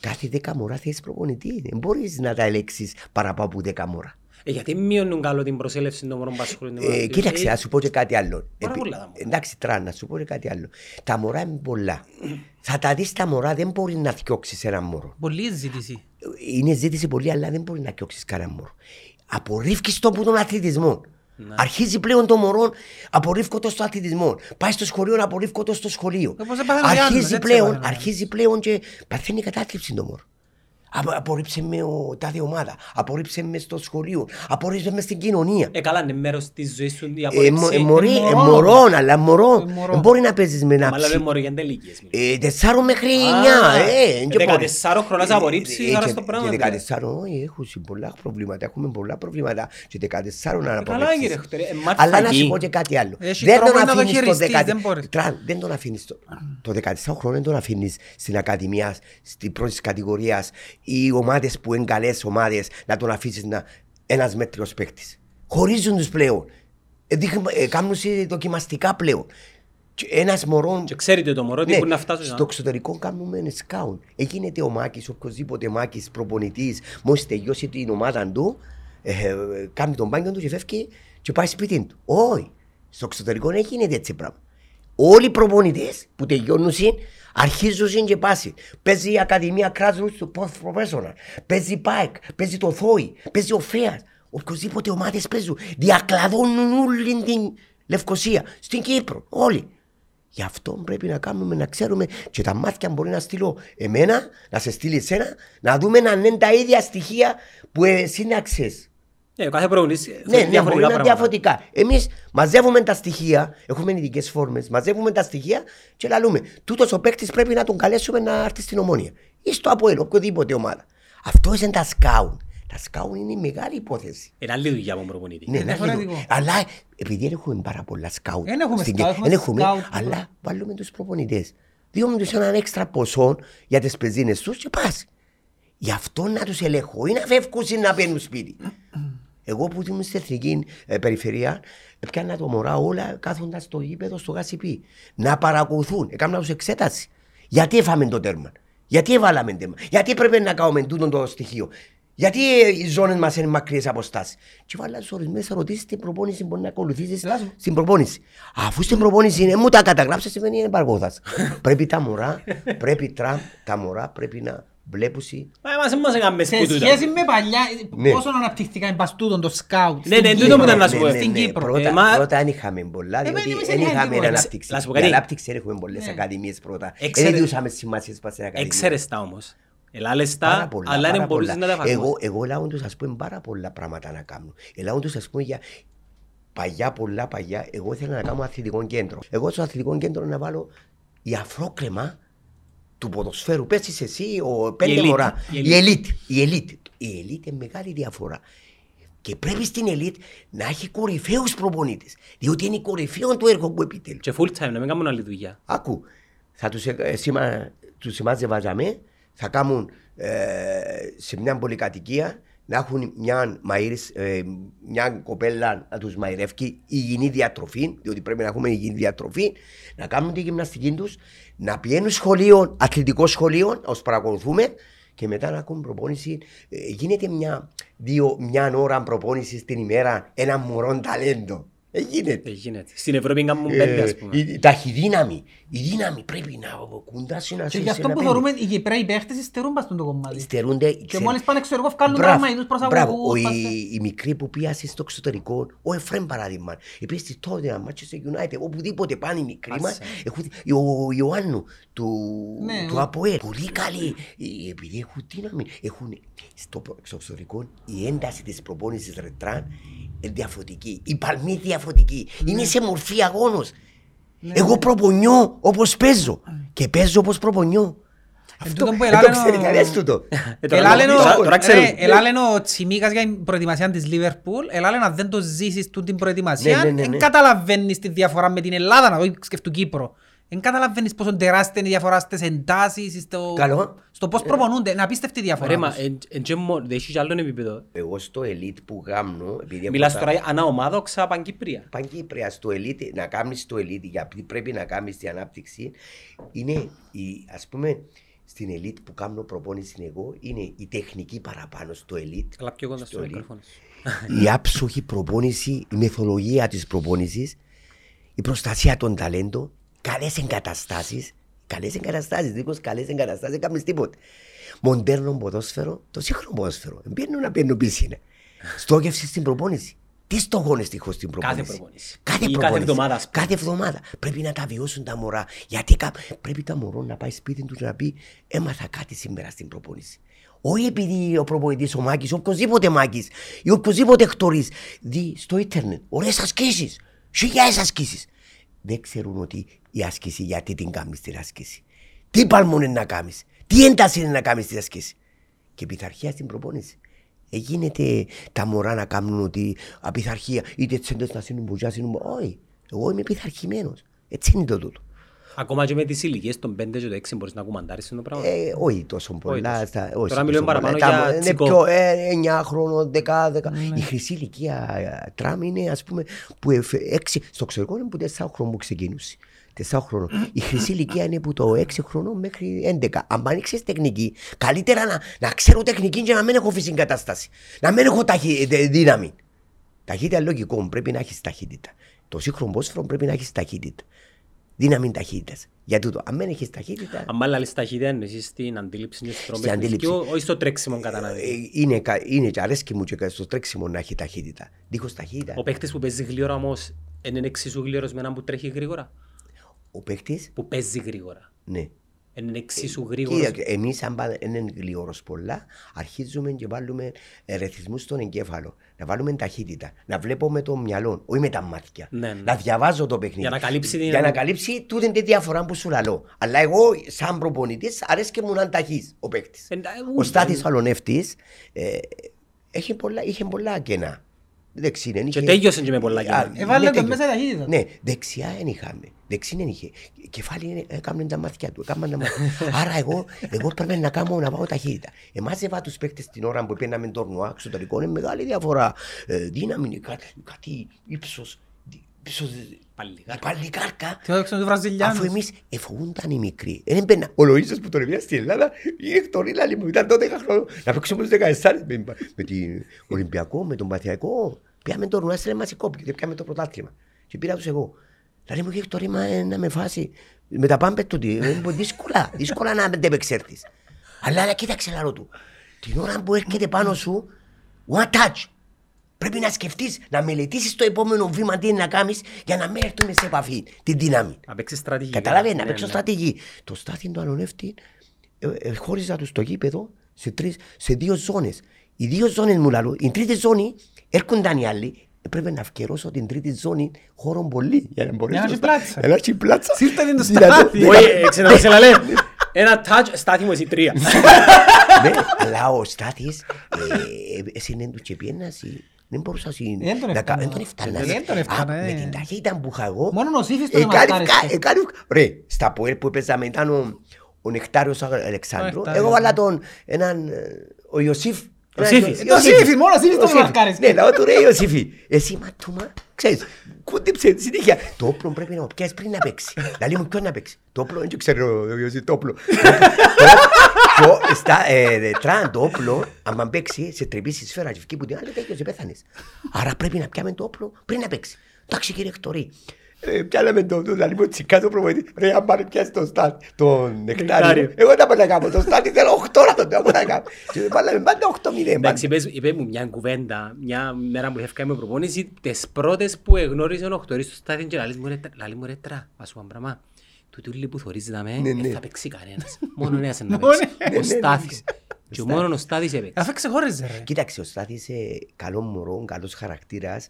κάθε 10 μωρά θέλεις προπονητή. Δεν μπορείς να τα ελέγξεις παραπάνω από 10 μωρά. Ε, γιατί μειώνουν καλό την προσέλευση των μωρών που ασχολούνται με Ε, αυτό. κοίταξε, Ε, να σου πω και κάτι άλλο. Πάρα Επί- πολλά τα μωρά. Εντάξει, τρά, να σου πω και κάτι άλλο. Τα μωρά είναι πολλά. Θα τα δεις τα μωρά, δεν μπορεί να θιώξεις ένα μωρό. Πολύ ζήτηση. Είναι ζήτηση πολύ, αλλά δεν μπορεί να θιώξεις κανένα μωρό. Απορρίφκεις το από τον αθλητισμό. Ναι. Αρχίζει πλέον το μωρό, απορρίφκω το στο αθλητισμό. Πάει στο σχολείο, απορρίφκω το στο σχολείο. Όπως έπαθαν οι Γιάννες, Αρχίζει έτσι πλέον, έπαθαν οι αρχίζει πλέον και παθαίνει κατάθλιψη το μωρό. Απο- Απορρίψε με ο, τάδε ομάδα. Απορρίψε με στο σχολείο. Απορρίψε με στην κοινωνία. Ε, καλά, είναι μέρος της ζωής σου η Ε, απορρίψη. μο- ε, μωρή, Ε, ε, μωρό. μωρό, αλλά μωρό. Ε, μωρό. Δεν μπορεί να παίζεις με ένα Μα λέμε ψι. μωρό για τελικίες. μιλάμε. Ε, Τεσσάρων μέχρι Α, εννιά. ε, ε, εν και μπορεί. δεκατεσσάρων χρονάς Ε, απορρίψεις, ε, άρα και- στο πράγμα, Και δηλαδή. δεκατεσσάρων, όχι, έχουν πολλά προβλήματα. Έχουμε πολλά προβλήματα. Και δεκατεσσάρων να καλά, απορρίψεις. κύριε Χτωρέ, ε, μάρ' Αλλά να φαγή. σου πω και κάτι άλλο. Έχει Δεν τον τρόπο να το αφήνεις το χειριστείς, δεκα- δεν μπορείς. Τραν, δεν τον αφήνεις το, το 14 χρόνο δεν τον αφήνεις στην ακαδημία, στην πρώτη κατηγορίας, οι ομάδες που είναι καλές ομάδες να τον αφήσεις να, ένας μέτριος παίκτης. Χωρίζουν τους πλέον. Ε, δείχνουν- ε, κάνουν σε δοκιμαστικά πλέον. Και ένας μωρό Και ξέρετε το μωρό ότι ναι, μπορεί να φτάσει. στο εξωτερικό κάνουμε σκάουν. Έγινε ο Μάκης, οποιοδήποτε Μάκης προπονητής, μόλις τελειώσει την ομάδα του, ε, ε, κάνει τον μπάνιο του και φεύγει και πάει σπίτι του. Όχι. Στο εξωτερικό δεν γίνεται έτσι πράγμα. Όλοι οι προπονητές που τελειώνουν αρχίζουν και πάσει. Παίζει η Ακαδημία Grassroots του Post Professional. Παίζει η ΠΑΕΚ, παίζει το ΘΟΗ, παίζει ο ΦΕΑΣ. Οποιοδήποτε ομάδες παίζουν. Διακλαδώνουν όλη την Λευκοσία. Στην Κύπρο. Όλοι. Γι' αυτό πρέπει να κάνουμε να ξέρουμε και τα μάτια μπορεί να στείλω εμένα, να σε στείλει εσένα, να δούμε αν είναι τα ίδια στοιχεία που εσύ να ξέρεις. Ναι, ο κάθε προπονητής Ναι, θέλει ναι, μπορεί διαφορετικά να είναι πράγματα. διαφορετικά. Εμείς μαζεύουμε τα στοιχεία, έχουμε ειδικές φόρμες, μαζεύουμε τα στοιχεία και λαλούμε. Τούτος ο παίκτης πρέπει να τον καλέσουμε να έρθει στην ομόνια. Ή στο Αποέλ, οποιοδήποτε ομάδα. Αυτό είναι τα σκάουν. Τα σκάουν είναι η μεγάλη υπόθεση. Είναι άλλη δουλειά από τον προπονητή. Ναι, Είναι να διαφορετικό. λίγο. Αλλά επειδή δεν έχουμε πάρα πολλά σκάουτ. Δεν έχουμε στην- σκάουτ, έχουμε δεν έχουμε, σκάουτ. αλλά βάλουμε τους προπονητές. Δίνουμε τους έναν έξτρα ποσό για τις πεζίνες τους και πας. Γι' αυτό να τους ελέγχω ή να φεύγουν ή να μπαίνουν σπίτι. Εγώ που ήμουν στην εθνική ε, περιφερεια, έπιανα το μωρά όλα κάθοντας στο γήπεδο στο γασιπί. Να παρακολουθούν, έκανα τους εξέταση. Γιατί έφαμε το τέρμα, γιατί έβαλαμε τέρμα, γιατί πρέπει να κάνουμε τούτο το στοιχείο; Γιατί ε, οι ζώνες μας είναι μακριέ αποστάσει. Και βάλα τους ορισμένες ερωτήσεις στην προπόνηση μπορεί να ακολουθήσεις Λάζω. στην προπόνηση. Αφού στην προπόνηση είναι, μου τα καταγράψει, σημαίνει είναι παραγωγά. πρέπει τα μωρά, πρέπει τραμ, τα μωρά πρέπει να βλέπουσι. Μα εμάς μας έκαμε Σε σκούτουτα. σχέση με παλιά, Ναι. πόσο αναπτυχθηκαν παστούτον το σκάουτ. Ναι, ναι, τούτο που ήταν να σου πω. Στην Κύπρο. Πρώτα, Ε, μα- πρώτα δεν είχαμε πολλά, Ε, διότι εμείς δεν δεν είχαμε είχαμε ανάπτυξη. Να σου πω Για κάτι. ανάπτυξη δεν έχουμε πολλές Ναι. ακαδημίες πρώτα. Έξερε- Δεν διούσαμε σημασία στις ακαδημίες. Έξερες τα όμως. Ελάλες Πάρα τα, πολλά, αλλά πάρα δεν μπορούσες να πολλά. τα εφαρμόσεις. Εγώ, εγώ λάω τους ας πούμε πάρα πολλά πράγματα να κάνω. Ελάω τους ας πούμε για παλιά πολλά παλιά. Εγώ ήθελα να κάνω αθλητικό κέντρο. Εγώ στο αθλητικό κέντρο να βάλω η αφρόκρεμα του ποδοσφαίρου. Πες εσύ ο πέντε elite, μωρά. η Η elite. Η elite. Η elite είναι μεγάλη διαφορά. Και πρέπει στην elite να έχει κορυφαίους προπονήτες. Διότι είναι κορυφαίο του έργο που επιτελούν. Και full time, να μην κάνουν άλλη δουλειά. Άκου, θα τους, ε, σήμα, τους σημάζευαζαμε, θα κάνουν ε, σε μια πολυκατοικία να έχουν μια, μαΐρις, ε, μια κοπέλα να τους μαϊρεύει υγιεινή διατροφή, διότι πρέπει να έχουμε υγιεινή διατροφή, να κάνουν τη γυμναστική τους, να πηγαίνουν σχολείο, αθλητικό σχολείο, να τους παρακολουθούμε και μετά να ακούν προπόνηση. Ε, γίνεται μια, δύο, μια ώρα προπόνηση την ημέρα, ένα μωρό ταλέντο. Ε, γίνεται. Δεν γίνεται. Στην Ευρώπη κάνουν πέντε, Ε, ας πούμε. η ταχυδύναμη. Η δύναμη πρέπει να κουντάσει να Και σε γι' αυτό ένα που πέντε. θεωρούμε οι Κυπρέοι παίχτες υστερούν πας το κομμάτι. Υστερούνται. Και ξέρει- μόλις πάνε ξέρω εγώ βγάλουν Μπράβο, τραυματικούς μπράβο. προσαγωγούς. Ο- πας- οι, οι μικροί που πήγασαν στο εξωτερικό, ο Εφρέμ παράδειγμα, επίσης στη τότε, Manchester United, οπουδήποτε πάνε οι μικροί μας, Άσε. έχουν, ο Ιωάννου του, Ναι, του ο- ΑΠΟΕΛ, πολύ καλοί, Ε, επειδή έχουν δύναμη, έχουν στο, προ- στο εξωτερικό η ένταση της προπόνησης ρετράν είναι διαφορετική, η παλμή διαφορετική, Ναι. είναι σε μορφή αγώνος. Εγώ προπονιώ όπως παίζω και παίζω όπως προπονιώ. Αυτό τούτο που δεν ελάλε το ξέρει ο- κανένας τούτο. Ε, τώρα- Ελάλε ο- τώρα- τώρα ξέρουν. ρε, ελάλε ο Τσιμίκας για την προετοιμασία της Λίβερπουλ, ελάλε να δεν το ζήσεις τούτη την προετοιμασία, Ναι, ναι, ναι, δεν ναι. καταλαβαίνεις τη διαφορά με την Ελλάδα, να δω σκεφτού Κύπρο. Δεν καταλαβαίνεις πόσο τεράστια είναι η διαφορά στις εντάσεις, στο, Καλό. στο πώς προπονούνται, είναι απίστευτη η διαφορά Ρε, μα, τους. εν- εν και μόνο- δεν έχεις κι άλλον επίπεδο. Εγώ στο elite που γάμνω, επειδή Μιλάς έχω τώρα τα- ανά ομάδα, οξά Παγκύπρια. Παγκύπρια στο elite, να κάνεις το elite, γιατί πρέπει να κάνεις την ανάπτυξη, είναι η, ας πούμε, στην elite που κάνω προπόνηση εγώ, είναι η τεχνική παραπάνω στο elite. Καλά πιο κοντά στο elite. μικρόφωνο. η άψογη προπόνηση, η μεθοδολογία της προπόνησης, η προστασία των ταλέντων, καλές εγκαταστάσεις, καλές εγκαταστάσεις, δίχως καλές εγκαταστάσεις, δεν κάνεις τίποτε. Μοντέρνο ποδόσφαιρο, το σύγχρονο ποδόσφαιρο. Δεν Μπαίνουν να μπαίνουν πισίνα. Στόχευση στην προπόνηση. Τι στόχο είναι στοιχό στην προπόνηση. προπόνηση. Κάθε Ή κάθε προπόνηση. εβδομάδα, ας πούμε. Κάθε εβδομάδα. Πρέπει να τα βιώσουν τα μωρά. Γιατί κα- πρέπει τα μωρό να πάει σπίτι του να πει Έμαθα κάτι σήμερα στην προπόνηση. Όχι επειδή ο προπονητή ο Μάκη, οποιοδήποτε Μάκη ή οποιοδήποτε εκτορή δει στο ίντερνετ ωραίε ασκήσει. Χιλιάδε ασκήσει. Δεν ξέρουν ότι η άσκηση γιατί την κάνεις την άσκηση. Τι παλμό είναι να κάνεις. Τι ένταση είναι να κάνεις την άσκηση. Και πειθαρχία στην προπόνηση. Εγίνεται τα μωρά να κάνουν ότι απειθαρχία, είτε τσέντες να σύνουν μπουζιά, σύνουν Όχι, εγώ είμαι πειθαρχημένος. Έτσι είναι το τούτο. Ακόμα και με τις ηλικίες των 5 και των 6 μπορείς να κουμαντάρεις το πράγμα. Ε, όχι τόσο πολλά. τόσο. στα- όχι Τώρα τόσο μιλούμε πολλά. παραπάνω Τα- για Είναι τσικό. πιο ε, 9 χρόνων, 10, 10. Η χρυσή ηλικία ε, τραμ είναι ας πούμε που 6, στο εξωτερικό είναι που 4 χρόνων που ξεκίνησε. 4 χρόνων. Η χρυσή ηλικία είναι που το 6 χρόνων μέχρι 11. Αν άνοιξες τεχνική, καλύτερα να, να ξέρω τεχνική και να μην έχω φυσική κατάσταση. Να μην έχω ταχύ, δε- δύναμη. Ταχύτητα είναι λογικό, πρέπει να έχεις ταχύτητα. Το σύγχρονο πόσφαιρο πρέπει να έχεις ταχύτητα. Δύναμη ταχύτητας. Για τούτο, αν δεν έχεις ταχύτητα. Αν μάλλον ταχύτητα εννοείς στην αντίληψη και στον Στην αντίληψη. παιχνιδιό, όχι στο τρέξιμο κατά να Ε, δει. είναι, κα- είναι και αρέσκει μου και στο τρέξιμο να έχει ταχύτητα. Δίχως ταχύτητα, Ο παίχτης που παίζει γλύωρα όμως είναι εξίσου γλύωρος με έναν που τρέχει γρήγορα; ο παίχτης, Που παίζει γρήγορα. ναι. Είναι εξίσου γρήγορος; Κοίταξε, εμείς αν πά- είναι γλυόρος πολλά, αρχίζουμε και βάλουμε ε, ρυθμούς στον εγκέφαλο. Να βάλουμε ταχύτητα. Να βλέπω με το μυαλό, όχι με τα μάτια. Ναι, ναι. Να διαβάζω το παιχνίδι. Για να καλύψει την- Για να καλύψει τούτη τη διαφορά που σου λαλώ. Αλλά εγώ, σαν προπονητής, αρέσκει μου να είναι ταχύς ο παίκτης. Ε, ε, Ο Στάθης Αλονεύτης ε, έχει πολλά, είχε πολλά κενά. Δεξί δεν είχε. Και τέλειωσε και με πολλά κενά. Α, Έβαλε ναι, το τέλειο. μέσα ταχύτητα. Ναι, δεξιά δεν είχαμε. Δεξί δεν είχε. Κεφάλι είναι- έκαμε τα μάτια του. έκαμαν τα μάτια. Άρα εγώ, εγώ πρέπει να κάνω να πάω ταχύτητα. Εμάζευα τους παίκτες την ώρα που πήγαμε τορνουά εξωτερικό. Είναι μεγάλη διαφορά. Ε, δύναμη είναι κάτι, κάτι ύψος. Δι- ύψος Παλικάρκα. παλικάρκα. Τι έδειξαν τους Βραζιλιάνους. Αφού εμείς εφοβούνταν οι μικροί. Δεν έμπαινα. Ο Λοΐζος που τον έβγαλε στην Ελλάδα, η Εκτορίλα λέει μου, ήταν 12 χρόνια. Να παίξουμε τους 14 με, με την Ολυμπιακό, με τον Παθιακό. Πήγαμε το ρουά σε μαζικό, και πήγαμε το πρωτάθλημα. Και πήρα τους εγώ. Δηλαδή μου είχε Εκτορίμα να με φάσει. Με τα πάμπες του, ε, δύσκολα, δύσκολα να αντεπεξέλθεις. Αλλά, αλλά κοίταξε λαρό του. Την ώρα που έρχεται πάνω σου, one touch; Πρέπει να σκεφτείς, να μελετήσεις το επόμενο βήμα τι είναι να κάνεις για να μην έρθουμε σε επαφή, την δύναμη. Να παίξεις στρατηγικά. Καταλαβαίνει, να Ναι, παίξω ναι. στρατηγική. Το στάθι του ανωνεύτη ε, ε, χώριζα τους στο γήπεδο σε, τρεις, σε δύο ζώνες. Οι δύο ζώνες μου λαλούν, η τρίτη ζώνη έρχονταν οι άλλοι. Έπρεπε να αυκαιρώσω την τρίτη ζώνη χώρο πολύ για να μπορέσω. να έχει στα- πλάτσα. Για να έχει πλάτσα. Σύρτα την το Δυνατό- στάθι. Όχι, ε, ξέρω, σε λαλέ. Ένα touch, στάθη μου εσύ τρία. Ναι, αλλά ο Στάθης ε, έσυνε του και πιένας, δεν μπορούσα συ- Δεν τον να κα- έφτανα. δεν τον έφτανα. Δεν τον έφτανα, Α, ε. Με την ταχύτητα που είχα εγώ. Μόνο ο Σύφης τον ε, κάνει- μαρκάρισε. κα- ε, κάνει- Ρε, στα ποέλ που έπαιζαμε ήταν ο, ο Νεκτάριος Αλεξάνδρου. Νεκτάριος, Εγώ ναι. βάλα τον έναν, ε, ο Ιωσήφ. Ο Έναν- Σύφης. Το Σύφης, μόνο ο Σύφης τον Ο Σύφης. μαρκάρισε. Ναι, λαό του ρε Ιωσήφι. Εσύ ματούμα, ξέρεις, κούντεψε συνέχεια. Το όπλο πρέπει να το πιάσεις πριν να παίξει. Δηλαδή μου ποιον να παίξει; Το όπλο, δεν ξέρω ο Ιωσήφ το όπλο. Το- το- στα- ε, Τραν το όπλο, άμα παίξει, σε τρυπήσει σφαίρα και βγει που την άλλη τέλειωσε, πέθανες. Άρα πρέπει να πιάμε το όπλο πριν να παίξει. Εντάξει κύριε Εκτορή. Ε, πιάναμε το, το λαλί μου τσικά το προβοητή. Ρε, αν πάρει πιάσει τον στάτη, τον νεκτάριο. Νεκτάριο. Εγώ δεν μπορώ να κάνω. Τον στάτη θέλω 8 να τον κάνω να κάνω. Και βάλαμε πάντα 8-0. Εντάξει, είπες- είπε μου μια κουβέντα, μια μέρα που έφυγα με προπόνηση, τις πρώτες που εγνώρισε ο Οχτωρής στο στάδιο και λαλείς μου ρε, λαλείς μου ρε τρα, ας σου πω ένα πράγμα. Τούτοι όλοι που θωρείς να με, Ναι, ναι. δεν θα παίξει κανένας. Μόνο ένας είναι να Μόνο- παίξει. Ο Στάθης. Και μόνος ο Στάθης έπαιξε. Αφού ξεχώριζε ρε. Κοίταξε, ο Στάθης ε, καλό μωρό, καλός χαρακτήρας.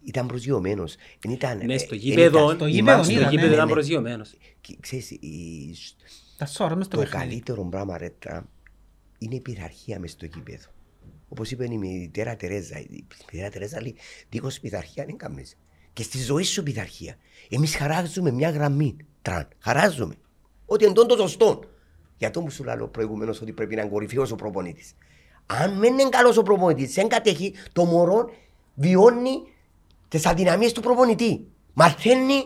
Ε, ήταν προσγειωμένος. Εν Ήταν, Ναι, ε, στο εν γήπεδο, ήταν- στο η γήπεδο μάτς στο ήταν, γήπεδο ναι, ήταν ναι. προσγειωμένος. Και Ξέρεις, η- Τα σώρα μες στο το παιχνίδι. καλύτερο πράγμα ρε τρα, είναι η πειθαρχία μες στο γήπεδο. Όπως είπε η μητέρα Τερέζα, η μητέρα Τερέζα λέει, δίχως πειθαρχία δεν κάνεις. Και στη ζωή σου πειθαρχία. Εμείς χαράζουμε μια γραμμή, τραν, χαράζουμε. Ότι εντών το σωστό. Για αυτό που σου λέω προηγουμένως ότι πρέπει να είναι κορυφαίος ο προπονήτης. Αν δεν είναι καλός ο προπονητής, δεν κατέχει, το μωρό βιώνει τις αδυναμίες του προπονητή. Μαθαίνει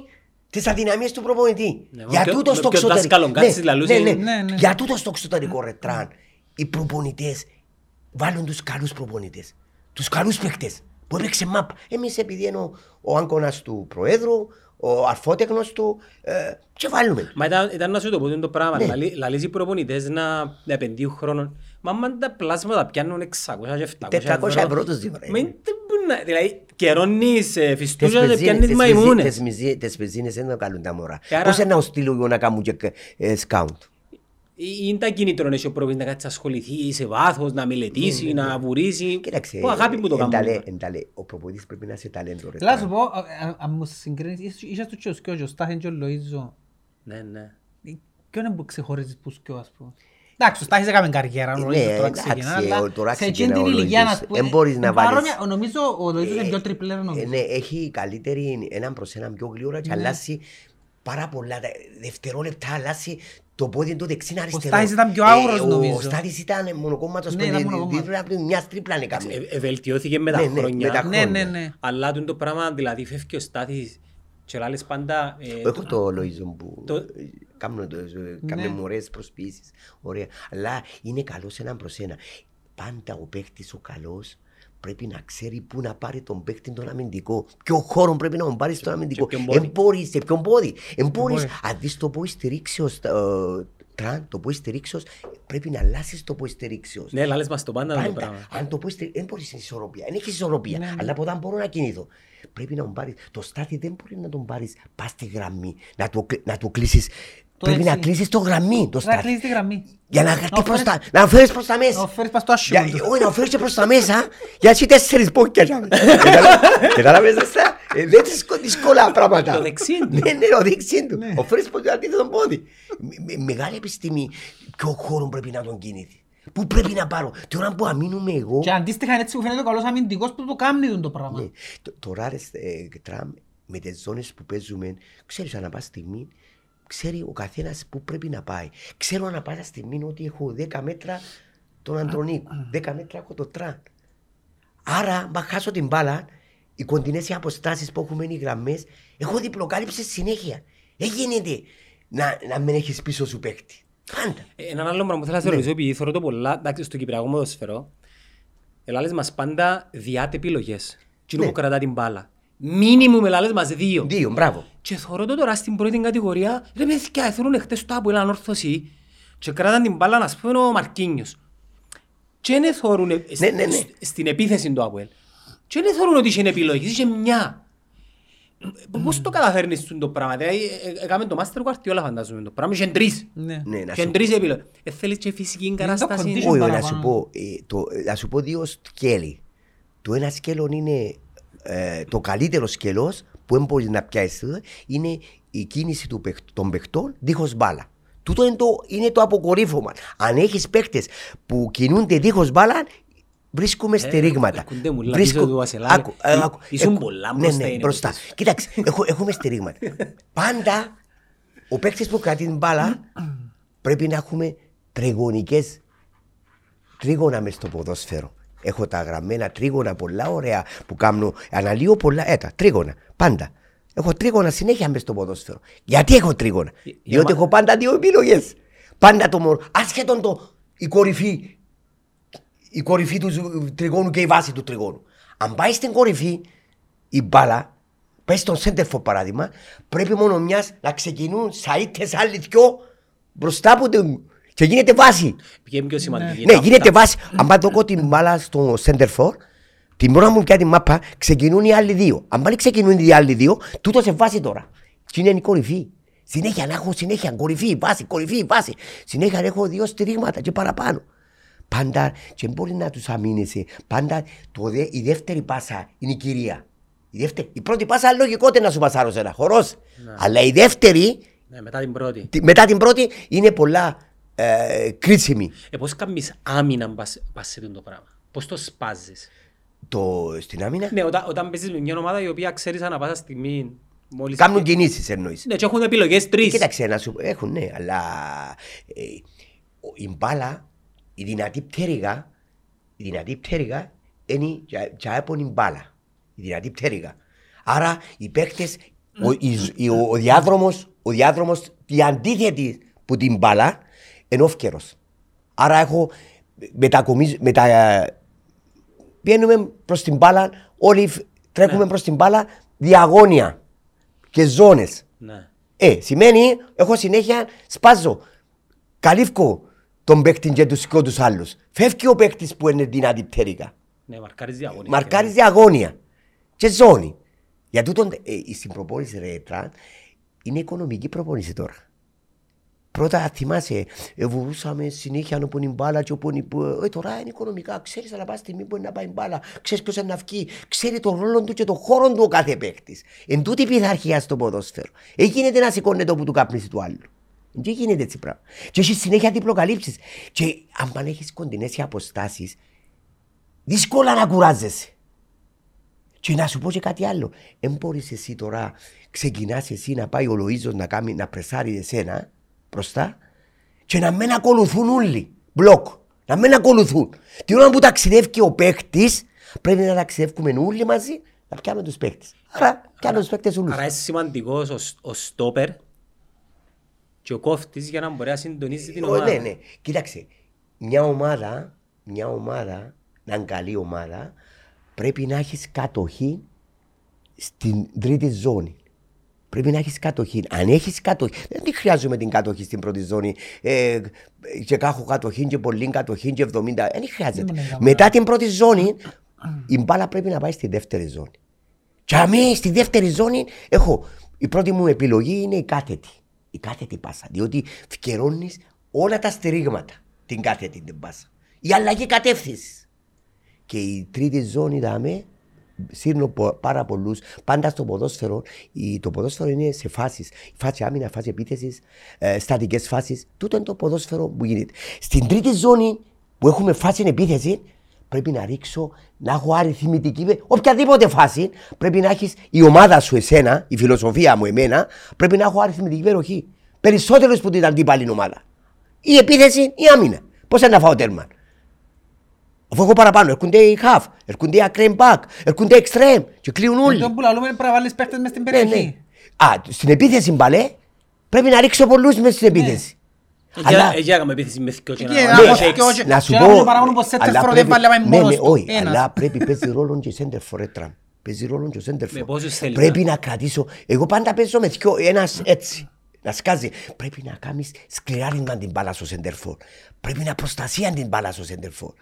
τις αδυναμίες του προπονητή. Ναι, Για με τούτο ποιο- στο με ποιο δάσκαλο εξωτερικό. κάτσεις, λαλούσε, ναι, ναι, ναι. Για τούτο στο εξωτερικό ρε τραν, οι προπονητές βάλουν τους καλούς προπονητές, τους καλούς παίκτες που έπαιξε μαπ. Εμείς επειδή είναι ο, ο άγκωνας του Προέδρου, ο αρφότεχνος του, ε, και βάλουμε. Μα ήταν, ήταν να σου το πω είναι το πράγμα. Ναι. Λαλεί- Λαλείς οι προπονητές να, να επενδύουν χρόνο. Μα άμα τα πλάσματα πιάνουν 600 και 700 400 ευρώ τους δύο, ρε. Μα είναι- δεν μπορεί να- Δηλαδή καιρώνεις ε, Τις φιστούζα και πεζίνες- πιάνεις τις πεζί- μαϊμούνες. τις μιζί- Τις πεζίνες δεν το κάνουν τα μωρά. Και άρα- Πώς είναι να στείλω εγώ να κάνω και ε, σκάουντ; Είναι τα κίνητρο να έχει ο προπονητής να κάτσεις να ασχοληθεί σε βάθος, να μελετήσεις, να βουρήσεις. Ναι, Κοίταξε, Που αγάπη που το εν τα κάνουν. λέ- εν τα λέ, ο προπονητής πρέπει να είσαι ταλέντο. ρε. Θέλω να σου πω, α- α- αν μου συγκρίνεις, είσαι- είσαι του Τσιοσκιό, ο Στάθεν και ο Λοΐζο. Ναι, ναι. Ποιον είναι που ξεχωρίζεις που σκιό, ας πούμε; Εντάξει, ο Στάθης έκαμε καριέρα, ο Ναι, Λοΐζος τώρα εντάξει, ξεκινά, ο- αλλά τώρα σε ξεκινά εκείνη την ο ηλικία, Λοΐζος. ας πούμε, Εν μπορείς να είναι βάλεις- παρόμοια- ο- νομίζω ο Λοΐζος είναι πιο τριπλέρ, Ε, νομίζω. ναι, έχει καλύτερη έναν προς έναν πιο γλύωρα και αλλάσει πάρα πολλά τα- δευτερόλεπτα αλλάσει το πόδι του δεξί αριστερό. Στάθης ήταν πιο άουρος, Ε, νομίζω. Ο Στάθης ήταν μονοκόμματος Ναι, πέντε, ήταν μονοκόμματος. δίπλα από μιας τρίπλα έκαμε. Ε, ε, Βελτιώθηκε με τα Ναι, ναι, χρόνια. με τα Ναι, χρόνια. ναι, ναι. Αλλά τούτο το πράγμα, δηλαδή φεύγει ο Στάθης και λάλες πάντα... ε, Έχω το Λοΐζο που το- κάνω το- Ναι. κάνουμε μωρές προσποιήσεις. Ωραία. Αλλά είναι καλός έναν προς ένα. Πάντα ο παίχτης ο καλός πρέπει να ξέρει πού να πάρει τον παίχτη τον αμυντικό. Ποιο χώρο πρέπει να τον πάρεις στον αμυντικό. ποιον πόδι. Εν μπορείς, σε ποιον πόδι. Εν μπορείς, πόδι. αν δεις το πόδι στηρίξεως, ε, τραν, το πόδι στηρίξεως, πρέπει να αλλάσεις το πόδι στηρίξεως. Ναι, λάλες μας το πάντα το Πάντα. πράγμα. Αν το πω, δεν μπορείς στην ισορροπία. Δεν έχει ισορροπία. Ναι, ναι. Αλλά από όταν μπορώ να κινηθώ. Πρέπει να τον πάρεις. Το στάθι δεν μπορεί να τον πάρεις. Πας στη γραμμή. Να το, κλει- να το κλείσεις. Πρέπει να δεξί. κλείσεις το γραμμή. Το Να στάθι. κλείσεις τη γραμμή. Για να Να έρθει προς φέρεις- τα, να φέρεις προς τα Να μέσα. φέρεις πας στο Για, άσχημο του. όχι, να φέρεις και προς τα μέσα, για να έχει τέσσερις πόκια. Κατάλαβες δεσά. Ε, Δεν είναι δύσκολα πράγματα. Το δεξί του. Ναι, ναι, ο δεξί του. Ο φέρεις προς το αντίθετο πόδι. Με- με- Μεγάλη επιστήμη, ποιο χώρο πρέπει να τον κινηθεί. Πού πρέπει να πάρω. Την ώρα που αμήνουμε εγώ. Και αντίστοιχα είναι έτσι που φαίνεται ο καλός αμυντικός που το κάνει τον το πράγμα. Ναι. Τ- Τώρα ρε ε, Τραμ, με τις ζώνες που παίζουμε, ξέρεις ανά πάσα στιγμή, ξέρει ο καθένας που πρέπει να πάει. Ξέρω ανά πάσα στιγμή ότι έχω 10 μέτρα τον Αντρονίκο, 10 μέτρα έχω τον Τραν. Άρα, μα χάσω την μπάλα, οι κοντινές οι αποστάσεις που έχουμε οι γραμμές, έχω διπλοκάλυψη συνέχεια. Δεν γίνεται να, να μην έχεις πίσω σου παίκτη. Πάντα. Ε, Έναν άλλο πράγμα που θέλω να Ναι. σε ρωτήσω, επειδή θεωρώ το πολλά, εντάξει, στο Κυπριακό ποδοσφαιρό, ελάλες μας πάντα διάτε επιλογές. Τι Ναι. που κρατά την μπάλα. Μίνιμουμ ελάλες μας δύο. Δύο, μπράβο. Και θεωρώ το τώρα στην πρώτη κατηγορία, ρε παιδιά, θέλουν χτες το από έναν όρθωση. και κράταν την μπάλα να πούμε ο Μαρκίνιος. Και δεν θωρούν ε, Ναι, ναι, ναι. σ- στην επίθεση του Αποέλ. Και δεν θωρούν ότι είχε επιλογές, είχε μια. Ε, Πώς το καταφέρνεις το πράγμα, δηλαδή ε, ε, έκαμε το Master Guardiola φαντάζομαι το πράγμα, είχε τρεις. Ναι. Ναι, να Και σου τρεις επιλογές. Ε, θέλεις και φυσική το κατάσταση. condition. Όχι, να παραπάνω. σου πω, ε, το, να σου πω δύο σκέλη. Το ένα σκέλος είναι ε, το καλύτερο σκέλος που δεν μπορείς να πιάσεις είναι η κίνηση του, παιχ- των παιχτών δίχως μπάλα. Τούτο είναι το, είναι το αποκορύφωμα. Αν έχεις παίχτες που κινούνται δίχως μπάλα, βρίσκουμε στηρίγματα. έρχονται μουλά Βρίσκω- πίσω του Βασελάκη. Άκου, ε, Εί- άκου. ήσουν Εκ- πολλά ναι, μπροστά ναι, είναι μπροστά. που πες. Κοίταξε, έχω- έχουμε στηρίγματα. Πάντα ο παίκτης που κρατεί την μπάλα πρέπει να έχουμε τριγωνικές τρίγωνα μες στο ποδόσφαιρο. Έχω τα γραμμένα τρίγωνα πολλά ωραία που κάνω, αναλύω πολλά, έτα, τρίγωνα, πάντα. Έχω τρίγωνα συνέχεια μες στο ποδόσφαιρο. Γιατί έχω τρίγωνα; Για Διότι μα- έχω πάντα δύο επιλογές. Πάντα το μόνο, άσχετον το, η κορυφή, η κορυφή του ζου- τριγώνου και η βάση του τριγώνου. Αν πάει στην κορυφή η μπάλα, πες στον Σέντερφο παράδειγμα, πρέπει μόνο μιας να ξεκινούν σαΐτες άλλοι δυο μπροστά από την... και γίνεται βάση. Ποια πιο σημαντική. Ναι, Τα- γίνεται τα- βάση. Αν πάω δω την μπάλα στο center for, την ώρα μου πια την μάπα, ξεκινούν οι άλλοι δύο. Αν πάλι ξεκινούν οι άλλοι δύο, τούτο σε βάση τώρα. Και είναι η κορυφή. Συνέχεια να έχω συνέχεια κορυφή, βάση, κορυφή, βάση. Συνέχεια να έχω δύο στηρίγματα και παραπάνω. Πάντα, και μπορεί να τους αμήνεσαι, πάντα το δε, η δεύτερη πάσα είναι η κυρία. Η, δεύτερη, η πρώτη πάσα λογικό είναι να σου πασάρω σε ένα χορός. Αλλά η δεύτερη, Ναι, μετά την πρώτη. τη- μετά την πρώτη, είναι πολλά ε, κρίσιμη. Ε, πώς κάνεις άμυνα πας πας σε αυτό το πράγμα; Πώς το σπάζεις; Το, στην άμυνα; Ναι, όταν, όταν παίζεις με μια ομάδα η οποία ξέρεις ανά πάσα στιγμή μόλις... Κάνουν κινήσεις εννοείς. Ναι, και έχουν επιλογές τρεις. Κοίταξε να σου έχουν ναι, αλλά ε, ο- η μπάλα, η δυνατή πτέρυγα, η δυνατή πτέρυγα είναι για- για έπον η μπάλα. Η δυνατή πτέρυγα. Άρα οι παίκτες, ο, η- η- ο, ο διάδρομος, ο διάδρομος, η αντίθετη που την μπάλα, είναι όφκερος. Άρα έχω μετακομίζω, μετα, Βγαίνουμε προς την μπάλα, όλοι φ- τρέχουμε προς την μπάλα διαγώνια και ζώνες. Ναι. Ε, σημαίνει, έχω συνέχεια, σπάζω, καλύφκω τον παίκτη και τους και τους άλλους. Φεύγει ο παίκτης που είναι δυνατή πτέρυγα. Ναι, μαρκάρεις διαγωνία. Μαρκάρεις διαγώνια και ζώνη. Για τούτον, ε, στην προπόνηση ρε Τραν, είναι οικονομική προπόνηση τώρα. Πρώτα θυμάσαι, ε, βουρούσαμε συνέχεια όπου είναι η μπάλα και όπου είναι η που- ε, τώρα είναι οικονομικά. Ξέρεις αλλά πάει στιγμή που είναι να πάει η μπάλα. Ξέρεις ποιος είναι να βγει. Ξέρει τον ρόλο του και τον χώρο του ο κάθε παίκτης. Εν τούτη η πειθαρχία στο ποδόσφαιρο. Ε, γίνεται να σηκώνεται όπου του κάπνιση του άλλου. Δεν γίνεται έτσι πράγμα. Και έχεις συνέχεια διπλοκαλύψεις. Και αν πάνε έχεις κοντινές οι αποστάσεις, δύσκολα να κουράζεσαι. Και να σου πω και κάτι άλλο. Δεν μπορείς εσύ τώρα, ξεκινάς εσύ να πάει ο Λοΐζος να, κάνει, να πρεσάρει εσένα μπροστά και να μην ακολουθούν όλοι. Μπλοκ. Να μην ακολουθούν. Την ώρα που ταξιδεύει ο παίκτης, πρέπει να ταξιδεύουμε όλοι μαζί να πιάμε τους παίκτες. Άρα πιάμε τους παίκτες όλους. Άρα είναι σημαντικός ο, σ- ο στόπερ και ο κόφτης για να μπορεί να συντονίσει την Ω, ομάδα. Ναι, ναι. Κοίταξε. Μια ομάδα, μια ομάδα, να είναι καλή ομάδα, πρέπει να έχεις κατοχή στην τρίτη ζώνη. Πρέπει να έχεις κατοχή. Αν έχεις κατοχή, δεν τη χρειάζομαι την κατοχή στην πρώτη ζώνη. Ε, και κάχω κατοχή και πολύ κατοχή και 70. Δεν χρειάζεται. Ναι, ναι, Μετά την πρώτη ζώνη, η μπάλα πρέπει να πάει στη δεύτερη ζώνη. Και αμέ στη δεύτερη ζώνη έχω. Η πρώτη μου επιλογή είναι η κάθετη. Η κάθετη πάσα. Διότι φκερώνεις όλα τα στηρίγματα την κάθετη την πάσα. Η αλλαγή κατεύθυνσης. Και η τρίτη ζώνη δάμε, σύρνω πο- πάρα πολλούς. Πάντα στο ποδόσφαιρο, η, το ποδόσφαιρο είναι σε φάσεις. Φάση άμυνα, φάση επίθεσης, ε, στατικές φάσεις. Τούτο είναι το ποδόσφαιρο που γίνεται. Στην τρίτη ζώνη που έχουμε φάση επίθεση, πρέπει να ρίξω, να έχω αριθμητική. με- Οποιαδήποτε φάση πρέπει να έχεις η ομάδα σου, εσένα, η φιλοσοφία μου, εμένα, πρέπει να έχω αριθμητική περιοχή. Περισσότερο που την αντίπαλη ομάδα. Η επίθεση ή η άμυνα. Πώς να φάω τέρμα. Αφού έχω παραπάνω, έρχονται οι half, έρχονται οι ακραίοι back, έρχονται οι extreme και κλείουν όλοι. Το που λαλούμε πρέπει να βάλεις παίχτες μες στην Ναι, ναι. περιοχή. Α, στην επίθεση μπαλέ, πρέπει να ρίξω πολλούς μέσα στην επίθεση. Αλλά- Εκεί έκαμε επίθεση μες θκυο και Εκεί να- έκαμε να με παίξει. θκυο και- Να σου και πω, να μην παράγουν πως center αλλά for δεν πρέπει- βάλει να πάει ναι, μόνος ναι, του. όχι, Ένας. αλλά πρέπει παίζει ρόλο και center for έτραμ. Παίζει ρόλο και center Με for. πόσους θέλεις Πρέπει να- να κρατήσω, εγώ πάντα παίζω με δυο, ένας έτσι. να σκάζει. Πρέπει να κάνεις σκληράρισμα την μπάλα στο σεντερφόρ. Πρέπει να προστασία την μπάλα στο σεντερφόρ.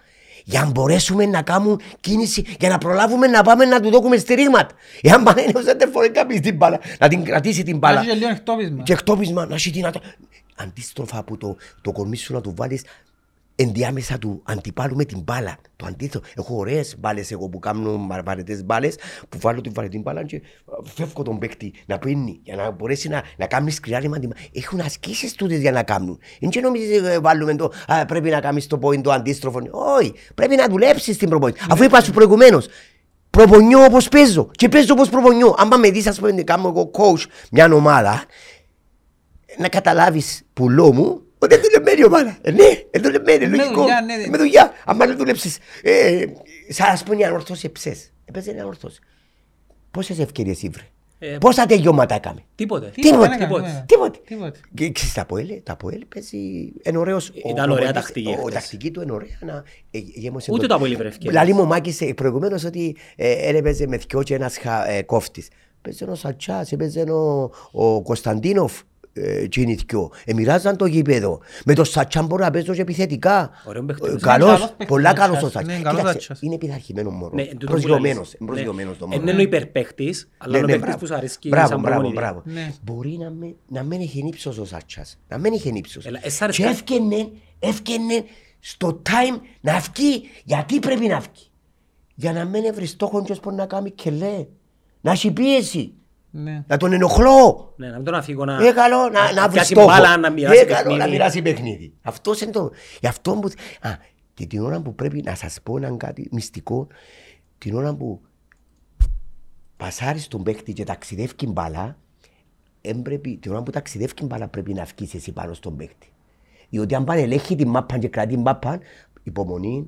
Για να μπορέσουμε να κάνουμε κίνηση, για να προλάβουμε να πάμε να του δώσουμε στηρίγματα. Εάν πάνε ο σεντερφόρ, δεν κάνεις την μπάλα, να την κρατήσει την Να μπάλα. έχει και λίγο εκτόπισμα. Και εκτόπισμα να έχει δυνατό. Αντίστροφα από το, το κορμί σου να του βάλεις ενδιάμεσα του αντιπάλου με την μπάλα. Το αντίθετο. Έχω ωραίες μπάλες εγώ που κάνω βαρετές μπάλες που βάλω την βαρετή μπάλα και α, φεύγω τον παίκτη να πίνει για να μπορέσει να, να κάνει σκριάριμα. την- Έχουν ασκήσεις τούτες για να κάνουν. Δεν και νομίζεις ε, βάλουμε το α, πρέπει να κάνεις το point το αντίστροφο. Όχι. Πρέπει να δουλέψεις την προπόνηση. Αφού είπα σου προηγουμένως. Προπονιώ όπως παίζω και παίζω όπως προπονιώ. Αν πάμε δεις ας πούμε κάνω εγώ coach μια ομάδα να καταλάβεις πουλό μου ότι είναι δουλεμένη η ομάδα. Ε, ναι, είναι δουλεμένη, Με λογικό. δουλειά, ναι, ναι. Με δουλειά. Αν δεν δουλέψεις, ε, σαν ας πούμε η ανορθώση εψές. Έπαιζε η ανορθώση. Πόσες ευκαιρίες ήβρε; Ε, Πόσα τελειώματα έκαμε; Τίποτε. Τίποτε. δεν Τίποτε. έκαμε, Τίποτε. Τίποτε. Και ξέρεις, τα Αποέλ, τα Αποέλ παίζει, είναι ωραίος. ο Ήταν ωραία προπονητής, τακτική Ο, ο χτες. τακτική του είναι ωραία να ε, γέμωσε Ούτε το- το Αποέλ ήβρε ευκαιρίες. Λαλή μου ο Μάκης ε, προηγουμένως ότι ε, δεν έπαιζε με δυο και ένας χα- ε, κόφτης. Παίζε ο Σατσάς, έπαιζε ο, ο Κωνσταντίνοφ. Ε, εκείνοι δυο. Ε, μοιράζαν το γήπεδο. Με το Σατσάν μπορώ να παίζω και επιθετικά. Ωραίο παίκτης. Ε, Είναι Καλός, καλός παίκτης πολλά ο καλός ο Σατσάς. Σατσάς. Ναι, καλός Κοίταξε, Σατσάς. Είναι πειθαρχημένος μωρό. Ναι, τούτο που Προσγειωμένος. λαλείς. είναι προσγειωμένος το Ναι. μωρό. Είναι ο υπερπαίχτης, αλλά Ναι, είναι ο ναι, παίκτης μπράβο. που σου αρέσκει Μπράβο, σαν μπράβο, προπονητή. μπράβο. Ναι. Μπορεί να μην, να μην έχει ύψος ο Σάτσας. Να μην έχει ύψος. Έλα, εσ' άρεσε Και κα- έφκαινε, έφκαινε στο time να βγει. Γιατί πρέπει να βγει; Για να μην βρει στόχο και ώσπου να κάνει και λέει. Να έχει πίεση. Ναι. Να τον ενοχλώ. Ναι, να μην τον αφήγω να... Ε, καλό να, να βρει πιάσει στόχο. μπάλα, να μοιράσει Ε, καλό να παιχνίδι. μοιράσει παιχνίδι. Αυτός είναι το. Γι' αυτό που. Α, και την ώρα που πρέπει να σας πω έναν κάτι μυστικό, την ώρα που πασάρεις τον παίκτη και ταξιδεύει μπάλα, εν πρέπει, την ώρα που ταξιδεύει μπάλα πρέπει να βγεις εσύ πάνω στον παίκτη. Διότι αν πάνε ελέγχει την μάπα και κρατεί την μάπα, υπομονή,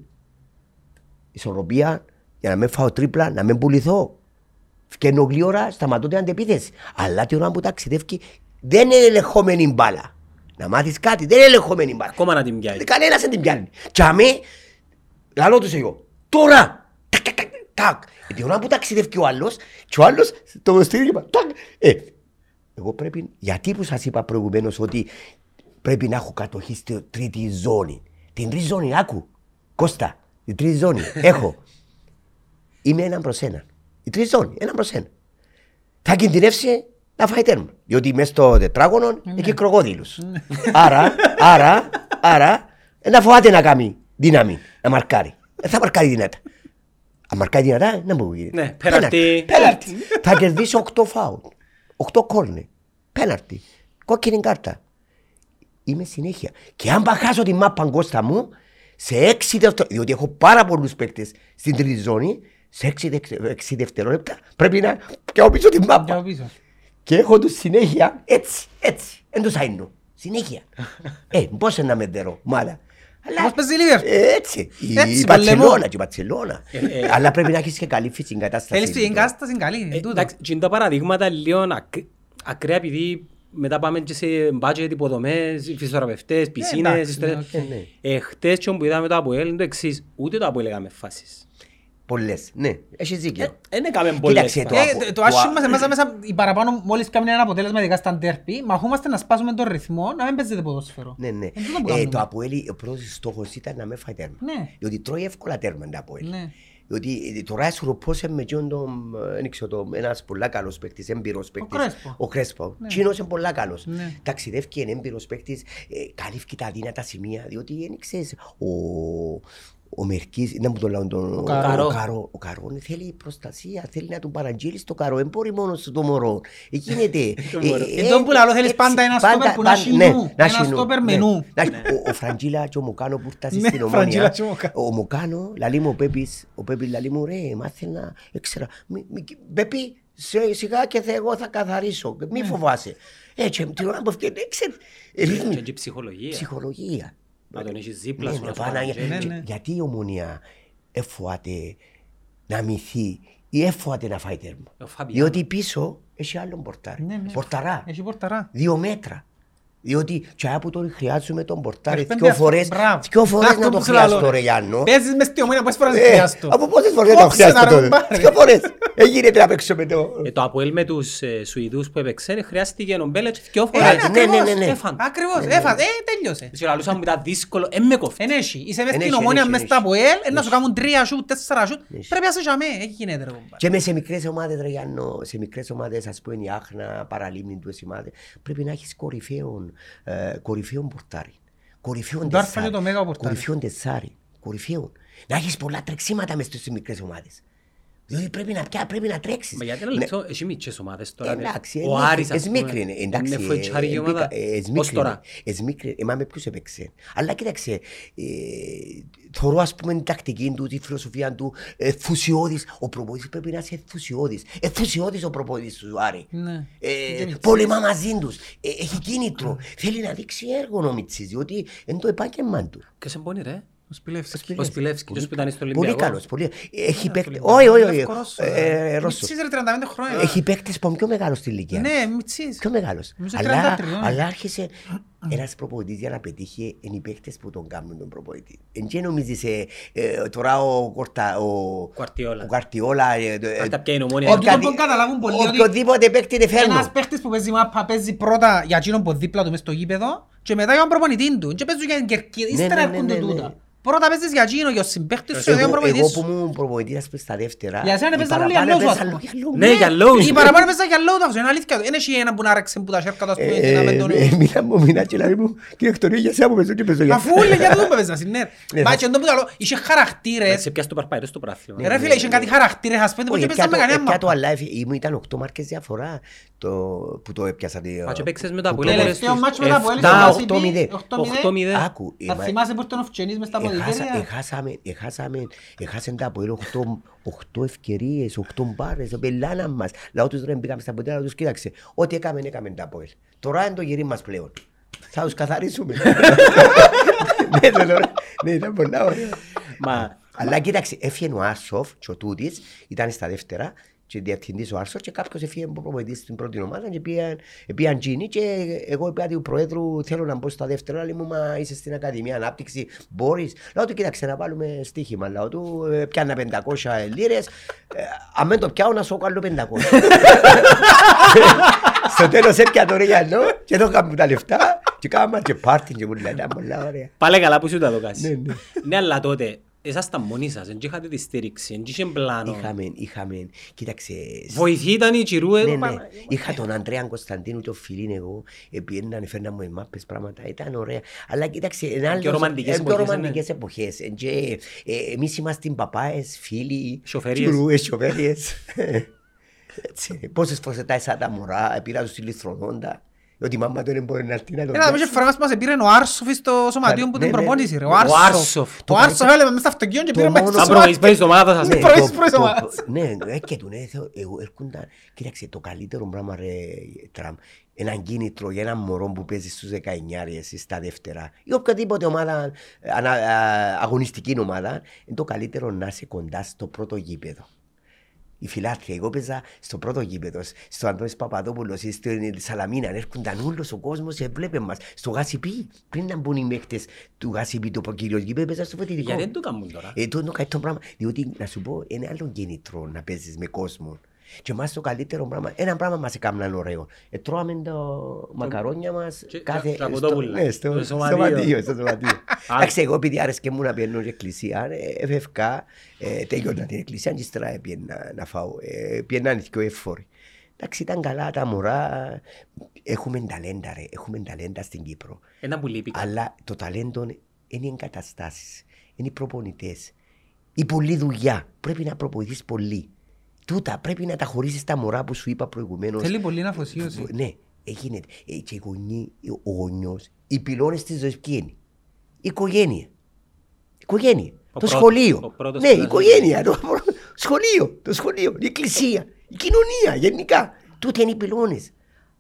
ισορροπία, για να μην φάω τρίπλα, να μην πουληθώ. Φκένω γλύωρα, σταματώ την αντεπίθεση. Αλλά την ώρα που ταξιδεύει δεν είναι ελεγχόμενη μπάλα. Να μάθεις κάτι, δεν είναι ελεγχόμενη μπάλα. Ακόμα να την πιάσει. Κανένας δεν την πιάνει. Και αμέ, λαλό τους εγώ, τώρα, τακ, τακ, τακ, τακ. Ε, Την ώρα που ταξιδεύει ο άλλος, και ο άλλος το στήριγμα, τακ. Ε, εγώ πρέπει, γιατί που σας είπα προηγουμένως ότι πρέπει να έχω κατοχή στη τρίτη ζώνη. Την τρίτη ζώνη, άκου, Κώστα, την τρίτη ζώνη, έχω. Είμαι έναν προς έναν. Η τρίτη ζώνη, έναν προς έναν. Θα κινδυνεύσει να φάει τέρμα. Διότι μέσα στο τετράγωνο έχει κροκόδιλους. άρα, άρα, άρα, ε, να φοβάται να κάνει δύναμη, να μαρκάρει. Δεν θα μαρκάρει δυνατά. Αν μαρκάρει δυνατά, δεν μπορεί. γίνει. Ναι, πέναρτι. Πέναρτι. θα κερδίσει 8 φάουλ. 8 κόρνε. Πέναρτι. Κόκκινη κάρτα. Είμαι συνέχεια. Και αν παχάσω τη μάπα Κώστα μου, σε 6 δευτερόλεπτα, διότι έχω πάρα πολλούς παίκτες στην τρίτη ζώνη, σε 6, δευτερόλεπτα πρέπει να πιάω πίσω την Και μάπα. από πίσω. Και έχω του συνέχεια έτσι, έτσι. Δεν του αείνω. Συνέχεια. ε, πώς να με ντερώ, μάλα. Πώς παίζει η Liverpool. Ε, έτσι. Η- Έτσι, Η πολεμό. Μπαρτσελώνα και η Μπαρτσελώνα. Ε, ε. Αλλά πρέπει να έχεις και καλή φυσική κατάσταση. Θέλεις φυσική κατάσταση καλή. Ε, είναι τούτο. Εντάξει, και είναι τα παραδείγματα λίγο ακ- ακραία επειδή μετά πάμε και σε budget υποδομές, φυσιοθεραπευτές, πισίνες, εντάξει, ιστορίες. ναι, οκ. Ναι. Ε, χτες και όπου είδαμε το Αποέλ είναι το εξής, ούτε το Αποέλ έκαμε φάσεις. Πολλές. Ναι, έχεις δίκιο. Δεν έκαμε πολλές Κοίταξε, το φάσεις. Ε, απο- το- Το το άσχημα α- μας εμάς μέσα οι παραπάνω μόλις κάνουν ένα αποτέλεσμα ειδικά στα ντέρπι μαχόμαστε να σπάσουμε τον ρυθμό να μην παίζετε ποδόσφαιρο. Ναι, ναι. Ε, τούτο που Ε, κάνουμε. το Αποέλ, ο πρώτος στόχος ήταν να μεν φάει τέρμα. Ναι. Διότι τρώει εύκολα τέρμα το Αποέλ. Ναι. Διότι ε, τώρα ισορροπώσε με εκείνον τον, ε, δεν ξέρω, το- ένας πολλά καλός παίκτης, έμπειρος παίκτης. Κρέσπο. Ο Κρέσπο. Ναι. Εκείνος είναι πολλά καλός. Ναι. Ταξιδεύει και είναι έμπειρος παίκτης, ε, καλύφει τα αδύνατα σημεία, διότι δεν ξέρεις, ο, ο Μερκής, να μου το λέω τον... Ο Καρό. Ο Καρό, ο Καρό θέλει προστασία, θέλει να τον παραγγείλεις το Καρό, δεν μπορεί μόνος του το μωρό. Ε, γίνεται. μωρό. Ε, τον που λαλώ, θέλεις έτσι, πάντα ένα στόπερ που να πάντα- έχει ναι, νου, να ένα έχει νου, στόπερ με ναι. νου. Να έχει- ο- Ο Φραντζίλα και ο Μοκάνο που φτάσει Ναι, στην Φραντζίλα ομόνια. και ο Μοκάνο. Ο Μοκάνο, λαλεί μου ο Πέπης, ο Πέπης λαλεί μου ρε, μάθε να, έξερα. Μη- μη- Πέπη, σε- σιγά και θα, εγώ θα καθαρίσω, μη Ναι. φοβάσαι. Έτσι, την ώρα που έφυγε, έξερε, Και ρύθμι, και ψυχολογία. ψυχολογία. Να τον έχεις δίπλα Ναι, σου, ναι, να σου Παναγία. παραγγέλνει. Ναι, Και ναι. Γιατί η ομονία εφοάται να μυθεί ή εφοάται να φάει τέρμα; Ο Φαβιάνο. Διότι πίσω έχει άλλον πορτάρι. Ναι, ναι. Πορταρά. Έχει πορταρά. Δύο μέτρα. Διότι τσάια που τον χρειάζομαι τον πορτάρι Πες δυο πέντε φορές, αυτό, μπράβο. δυο φορές Αυτό να που το σου λέω, χρειάζω ρε. ρε Γιάννο. Παίζεις μες στη ομόνια, πόσες φορές Ε, χρειάζεται. Από πόσες φορές να το Κόψε χρειάζεται να ρε, τότε; μπάρε. Δυο φορές. Έγινε να παίξω με το... Ε, το Αποέλ με τους ε, Σουηδούς που έπαιξε χρειάστηκε ο Μπέλετς δυο Ε, φορές. ναι, ναι, ναι, ναι. Έφαν. Ακριβώς, έφας, ε, τέλειωσε. Σε λαλούσαν μου ήταν δύσκολο, ε, με κόφτει. Εν έχει, είσαι μες Εν στην έχει, ομόνια εν μες έχει, στα εν ΑΠΟΕΛ, ε, να σου κάνουν τρία σούτ, τέσσερα σούτ, Έχει. πρέπει να σε τζαμέ, έχει γίνεται ρε κομπάρε. Και μες σε μικρές ομάδες ρε Γιάννο, σε μικρές ομάδες ας πούμε η Άχνα, Παραλίμνη, τούτες οι ομάδες, πρέπει να έχεις κορυφαίον, ε, κορυφαίον πορτάρι. Κορυφαίον Το άρφα τεσσάρι. και το μέγα πορτάρι. Κορυφαίον τεσσάρι. Κορυφαίον. Να έχεις πολλά τρεξίματα μες στις μικρές ομάδες. Διότι πρέπει να, πια, πρέπει να τρέξεις. Μα γιατί ένα Ναι. λεπτό, έχει μίτσες ομάδες τώρα. Εντάξει, Ο Άρης, ας es πούμε, μικρή, εντάξει. είναι φοητσάρικη ε, ομάδα. ε, es Ως μικρή, τώρα. es μικρή, ε, μα με ποιους έπαιξε. Αλλά κοίταξε, ε, θωρώ ας πούμε την τακτική του, τη φιλοσοφία του, ε, φουσιώδης. Ο προπονητής πρέπει να είσαι φουσιώδης. Ε, φουσιώδης ο προπονητής του Άρη. Ναι. Ε, πολεμά μαζί τους. Ε, έχει κίνητρο. Θέλει να δείξει έργο ο Μιτσής, διότι είναι το επάγγελμα του. Και σε πόνι ρε. Ο Σπιλεύσκης. Ο Σπιλεύσκης, ποιος που ήταν στον Πολύ Ολυμπιακό. καλός. Πολύ... Έχει παίκτες. Ολυμπιακό. Όχι, όχι, όχι. Λευκορώσο, Ε, ρε. ε, Ρώσος. Μιτσής, ρε, 35 χρόνια. Έχει παίκτες που είναι πιο μεγάλος στην ηλικία. Ναι, Μιτσής. Πιο μεγάλος. Νομίζω Αλλά, 33, αλλά άρχισε ένας προπονητής για να πετύχει είναι οι παίκτες που τον κάνουν τον προπονητή. Εν και νομίζεις ε, ε, τώρα ο Κορτα, ο Κουαρτιόλα. ο Καρτιόλα, ε, ε, Αυτά πια είναι ομόνια. Ότι οποιαδη- τον καταλάβουν πολύ ότι οποιοδήποτε παίκτη είναι ένας φέρνω. παίχτης που παίζει μάπα παίζει πρώτα για εκείνον που δίπλα του μες στο γήπεδο και μετά για τον προπονητή του. Και παίζουν για την κερκίδα. Ύστερα ναι, ναι, έρχονται ναι, ναι. τούτα. Πρώτα παίζεις για εκείνον, για τον συμπαίχτη σου, για τον Εγώ, προπονητής εγώ σου. που ήμουν προπονητής ας πούμε, στα δεύτερα, Για σένα οι παίζαν όλοι παραπάνω για λόγους, ας παίζαν πούμε. για λόγους. Ναι, για λόγους. Οι παραπάνω παίζαν για λόγω είναι αλήθεια. Δεν έχει έναν που να ρέξει που τα σέρκα του, ας πούμε, και να μην τον... Ε, ε, Μίλα μου, μίλα και λέει μου, κύριε Εκτορία, για σένα που παίζω και παίζω για Αφού λέει για τον παίζαν, ναι. Ναι, Μα θα- και τον που καλό, είχε χαρακτήρες. Σε πιάσει το παρπάιρος στο πράθλημα. Ρε φίλε, είχε κάτι χαρακτήρες, ας πούμε, που Όχι, και παίζαν με έπια το- κανένα έπια το μάπα. αλλά έφυγε. Ήμουν ήταν 8 μάρκες διαφορά το, που το έπιασα. Μα και παίξες με το που Αποέλ, το- έλεγες Τελευταίο τους μάτσο με τα Αποέλ, εφτά, στο οκτώ μηδέν. 8-0. 8-0. Άκου, ε, Θα μα- θυμάσαι που τον ευκαινείς μες στα Έχασα- ποδητήρια. Έχασαμε, έχασαμε, έχασαν τα Αποέλ 8, 8 ευκαιρίες, 8 μπάρες, πελάνας μας. Λάω τους ρε μπήκαμε στα ποτέρα τους, κοίταξε, ό,τι έκαμε, έκαμε τα Αποέλ. Τώρα είναι το γυρί μας πλέον. Θα τους καθαρίσουμε. Ναι, ναι, ναι, ναι, ήταν πολλά ωραία. Μα Αλλά κοίταξε, έφυγε ο Άρσοφ και ο Τούτης, ήταν στα δεύτερα και διευθυντής ο Άρσοφ και κάποιος έφυγε από προπονητής στην πρώτη ομάδα και πήγαν, πήγαν Τζίνι και εγώ είπα του Προέδρου θέλω να μπω στα δεύτερα, λέει μου μα είσαι στην Ακαδημία Ανάπτυξη, μπορείς. Λέω του κοίταξε να βάλουμε στοίχημα, λέω του ε, πιάνα 500 λίρες, ε, αν δεν το πιάω να σου κάνω 500. Στο τέλος έπια το ρε Γιάννο και εδώ κάνουμε τα λεφτά και κάναμε και πάρτι και μου λένε ήταν πολλά ωραία. πάλι καλά που σου τα δοκάσεις. Ναι, ναι. Ναι, αλλά τότε ήσασταν μόνοι σας, δεν είχατε τη στήριξη, δεν είχε πλάνο. Είχαμε, είχαμε, κοίταξε, Βοηθή ήταν η Τσιρού εδώ Ναι, ναι. πάνω. Είχα τον Αντρέα Κωνσταντίνου και ο φίλιν εγώ, επιέναν, φέρνα μου μάπες πράγματα, ήταν ωραία. Αλλά κοίταξε, είναι άλλος- ρομαντικές ε, πιο εποχές, ρομαντικές εποχές. Ε, και, ε, Εμείς είμαστε παπάες, φίλοι, Σοφέριες. τσιρούες, σοφέριες. Έτσι, Πόσες φορές τα έσαι τα μωρά, πήρα τους στη λιθροδόντα, ότι η μάμα του δεν μπορεί να έρθει να το Ένα πιάσει. μισή φορά μας μας πήρε ο Άρσοφ στο σωματείο που Ναι, την ναι. προπόνηση ρε. Ο Ο Άρσοφ. Άρσοφ. Ο Άρσοφ έλεγε μες στο αυτοκίνητο και Το πήρε μέσα μόνο- στο Σαν πρωί, σωματείο. πρωί στο ομάδα σας. Ναι. Ναι, πρωί το- πρωί το- ομάδας. Ναι, ε, και του ναι, θεω- εγώ έρχονταν, κοίταξε, το καλύτερο πράγμα ρε Τραμπ, έναν κίνητρο για έναν μωρό που παίζει στους 19 ή στα δεύτερα ή οποιαδήποτε ομάδα, ανα, α, αγωνιστική ομάδα, είναι το καλύτερο να είσαι κοντά στο πρώτο γήπεδο. Η φιλάθλια, εγώ παίζα στο πρώτο γήπεδο, στο Αντώνης Παπαδόπουλος ή στην Σαλαμίνα, έρχονταν όλος ο κόσμος και βλέπε μας. Στο Γασιπί, πριν να μπουν οι παίχτες του Γασιπί, το κύριο γήπεδο, παίζα στο φωτιτικό. Γιατί δεν το κάνουν τώρα. Ε, το είναι το καλύτερο πράγμα. Διότι, να σου πω, είναι άλλο κίνητρο να παίζεις με κόσμο. Και εμάς το καλύτερο πράγμα, ένα πράγμα μας έκαναν ωραίο. Ε, τρώαμε το μακαρόνια μας Και- κάθε... και καποτόπουλα. ναι, στο, Στο στο σωματείο. σωματείο. στο σωματείο. Εντάξει, εγώ επειδή άρεσκε μου να πιένω στην εκκλησία, ε, εφευκά, ε, τέλειωνα την εκκλησία και ύστερα έπιένα να φάω. Ε, πιέναν και ο εφόροι. Εντάξει, ήταν καλά τα μωρά. Έχουμε ταλέντα, ρε. Έχουμε ταλέντα στην Κύπρο. Ένα που λείπει. Αλλά το ταλέντο είναι οι εγκαταστάσεις. Είναι οι προπονητές. Η πολλή δουλειά. Πρέπει να προπονηθείς πολύ. Τούτα πρέπει να τα χωρίσει τα μωρά που σου είπα προηγουμένως. Θέλει πολύ αφοσίωση. Ναι, έγινε. Ε, και οι γονεί, ο γονιός, οι πυλώνες της ζωής ποιοι είναι; Η οικογένεια. Η οικογένεια. Ο το πρώτο- σχολείο. ο πρώτος ναι, η πυλώνας. οικογένεια. Το σχολείο. Το σχολείο. Η εκκλησία. Η κοινωνία γενικά. Τούτε είναι οι πυλώνες.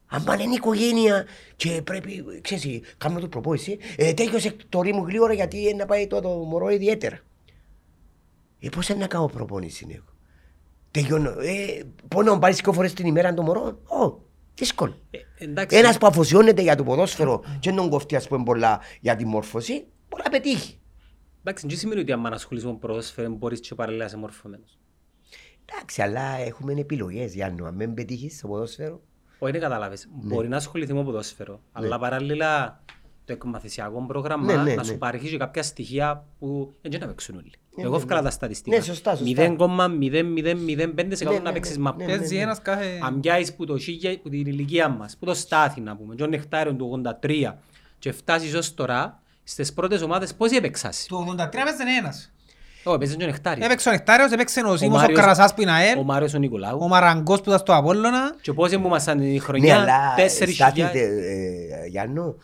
Αν πάνε είναι η οικογένεια και πρέπει, ξέρεις, κάνουμε το προπόηση, ε, τέλειωσε το ρήμου γλύωρα γιατί είναι να πάει το, το μωρό ιδιαίτερα. Ε, πώς είναι να κάνω προπόνηση εγώ. Τελειώνω, ε, πόνο να πάρεις δύο φορές την ημέρα το μωρό. Ω, Δύσκολο. Ε, εντάξει. Ένας που αφοσιώνεται για το ποδόσφαιρο και δεν τον κοφτεί ας πούμε πολλά για τη μόρφωση, μπορεί να πετύχει. Εντάξει, δεν σημαίνει ότι αν ασχολείσαι με ποδόσφαιρο μπορείς και παράλληλα να είσαι μορφωμένος. Εντάξει, αλλά έχουμε επιλογές, Γιάννου. Αν δεν πετύχεις στο ποδόσφαιρο, Όχι, δεν καταλάβες. Ναι. Μπορεί να ασχοληθεί με ποδόσφαιρο, αλλά παράλληλα το εκμαθησιακό πρόγραμμα Ναι, ναι, να ναι. σου παρέχει και κάποια στοιχεία που δεν να παίξουν όλοι. Ναι, Εγώ ναι, έφκαλα ναι. τα στατιστικά. Ναι, σωστά, σωστά. 0,0005% Ναι, ναι, να παίξεις ναι, μάπα. ναι, ναι. Έτσι ένας κάθε... Αν πιάσεις που, το, χίλια- που την ηλικία μας, που το στάθη να πούμε, και ο Νεκτάριον του 83 και φτάσεις ως τώρα, στις πρώτες ομάδες πόσοι έπαιξας. Του 83 έπαιζε ένας. Όχι, παίζεις και ο Νεκτάριον. Έπαιξε ο Νεκτάριος, έπαιξε ο Σίμος, ο Μάριος- Καρασάς που είναι ΑΕΛ, Ο Μάριος ο ο Νικολάου. Μαραγκός που ήταν στο Απόλλωνα. Και πόσοι που ήμασταν η Ναι, χρονιά, αλλά 4.000. στάθητε, ε, Γιάννο,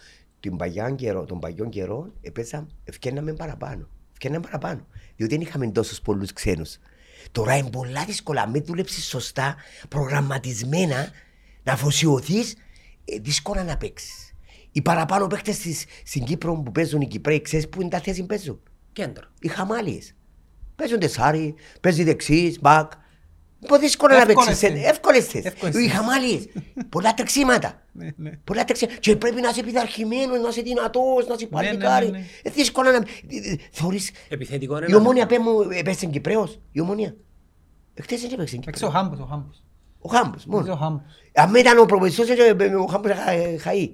την παγιάν καιρό, τον παγιόν καιρό, έπαιζα, ευκέναμε παραπάνω. Ευκέναμε παραπάνω. Διότι δεν είχαμε τόσους πολλούς ξένους. Τώρα είναι πολλά δύσκολα. Αν δεν δουλέψεις σωστά, προγραμματισμένα, να αφοσιωθείς, ε, δύσκολα να παίξεις. Οι παραπάνω παίκτες της, στην Κύπρο που παίζουν οι Κυπρέοι, ξέρεις που είναι τα θέση που παίζουν; Κέντρο. Οι χαμάλιες. Παίζουν τεσάρι, παίζει δεξής, μπακ. Πολύ δύσκολο να Εύκολες παίξεις. θέσεις. Εύκολες θέσεις. Εύκολες Οι θέσεις. χαμάλιες. Πολλά τρεξίματα. Ναι, ναι. Πολλά τρεξίματα. Και πρέπει να είσαι πειθαρχημένος, να είσαι δυνατός, να είσαι Ναι, ναι, παλικάρι. ναι, ναι. Ε, δύσκολο να... ε, ε, Θεωρείς... Επιθετικό είναι Η να- ομόνια πέ μου έπαιξε Κυπρέος. Η ομόνια. Εχθές δεν έπαιξε Παίξε ο Κυπρέος. Χάμπος, ο Χάμπος. Ο Χάμπος Παίξε ο μόνο. Χάμπος. Αν ήταν ο προπονητής, ε, ο Χάμπος θα χαεί.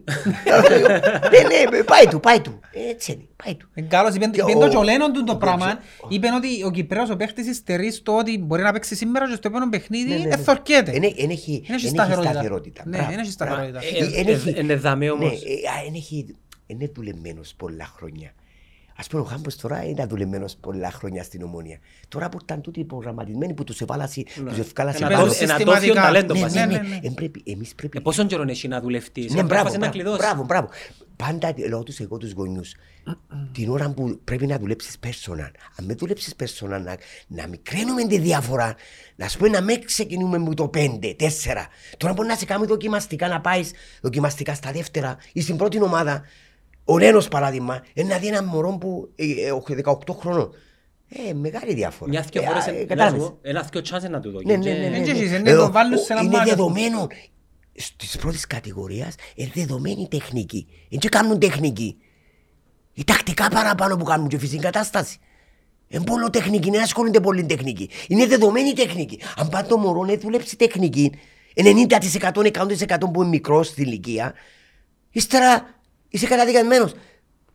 Ναι, ναι, πάει του, πάει του. Έτσι είναι, πάει του. Είναι καλός, είπεν Και είπεν ο- το και ο Λένον του ο το πράγμα. Μπέτζο- Είπεν ότι ο Κυπρέος ο παίχτης υστερεί στο ότι μπορεί να παίξει σήμερα και στο επόμενο Ναι, παιχνίδι ναι, ναι. εθορκέται. Εν- εν έχει- Εν έχει εν σταθερότητα. σταθερότητα. Ναι, Μπράβο, εν έχει σταθερότητα. μπράβο. Ε, Εν ε, έχει- ε, είναι δαμέ όμως. Ναι, ε, α, εν έχει- εν είναι δουλεμένος πολλά χρόνια. Ας πούμε ο Χάμπος τώρα είναι δουλεμένος πολλά χρόνια στην Ομόνια. Τώρα που ήταν τούτοι προγραμματισμένοι που τους εβάλασαν, τους ευκάλασαν Ένα Παίζουν πάνω. τόφιο- ένα συστηματικά. τόφιο ταλέντο Ναι, μαζί. ναι, ναι, ναι. ναι. Εν πρέπει- Εμείς πρέπει Ε, πόσον καιρό έχει να δουλευτείς; ναι, ε, μπράβο, πρέπει να μπράβο, κλειδώσεις. μπράβο, μπράβο. Πάντα λέω τους εγώ τους γονιούς. την ώρα που πρέπει να δουλέψεις personal. Αν με δουλέψεις personal, να, να μικραίνουμε τη διαφορά, να σου πω να μην ξεκινούμε με το 5, 4. Τώρα μπορεί να σε κάνει δοκιμαστικά να πάεις δοκιμαστικά στα δεύτερα ή στην πρώτη ομάδα. Ο Ρένος παράδειγμα, είναι να δει έναν μωρό που ε, ε, όχι, 18 χρονών. Ε, μεγάλη διαφορά. Μιας δυο Ε, φορές α, ε, ε, να κατάλαβες. σου πω, ένα δυο chance να του δω. Ναι, ναι, ναι, ναι, και ναι. εσείς, είναι Εδώ, το βάλουν σε ένα Είναι μάτσο. δεδομένο στις πρώτες κατηγορίες είναι δεδομένη τεχνική. Δεν και κάνουν τεχνική. Η τακτικά παραπάνω που κάνουν και φυσική κατάσταση. Είναι πολύ τεχνική, δεν ασχολούνται πολύ τεχνική. Είναι δεδομένη τεχνική. Αν πάει το μωρό να δουλέψει τεχνική, 90% 100% που είναι μικρός στην ηλικία, ύστερα είσαι καταδικασμένος.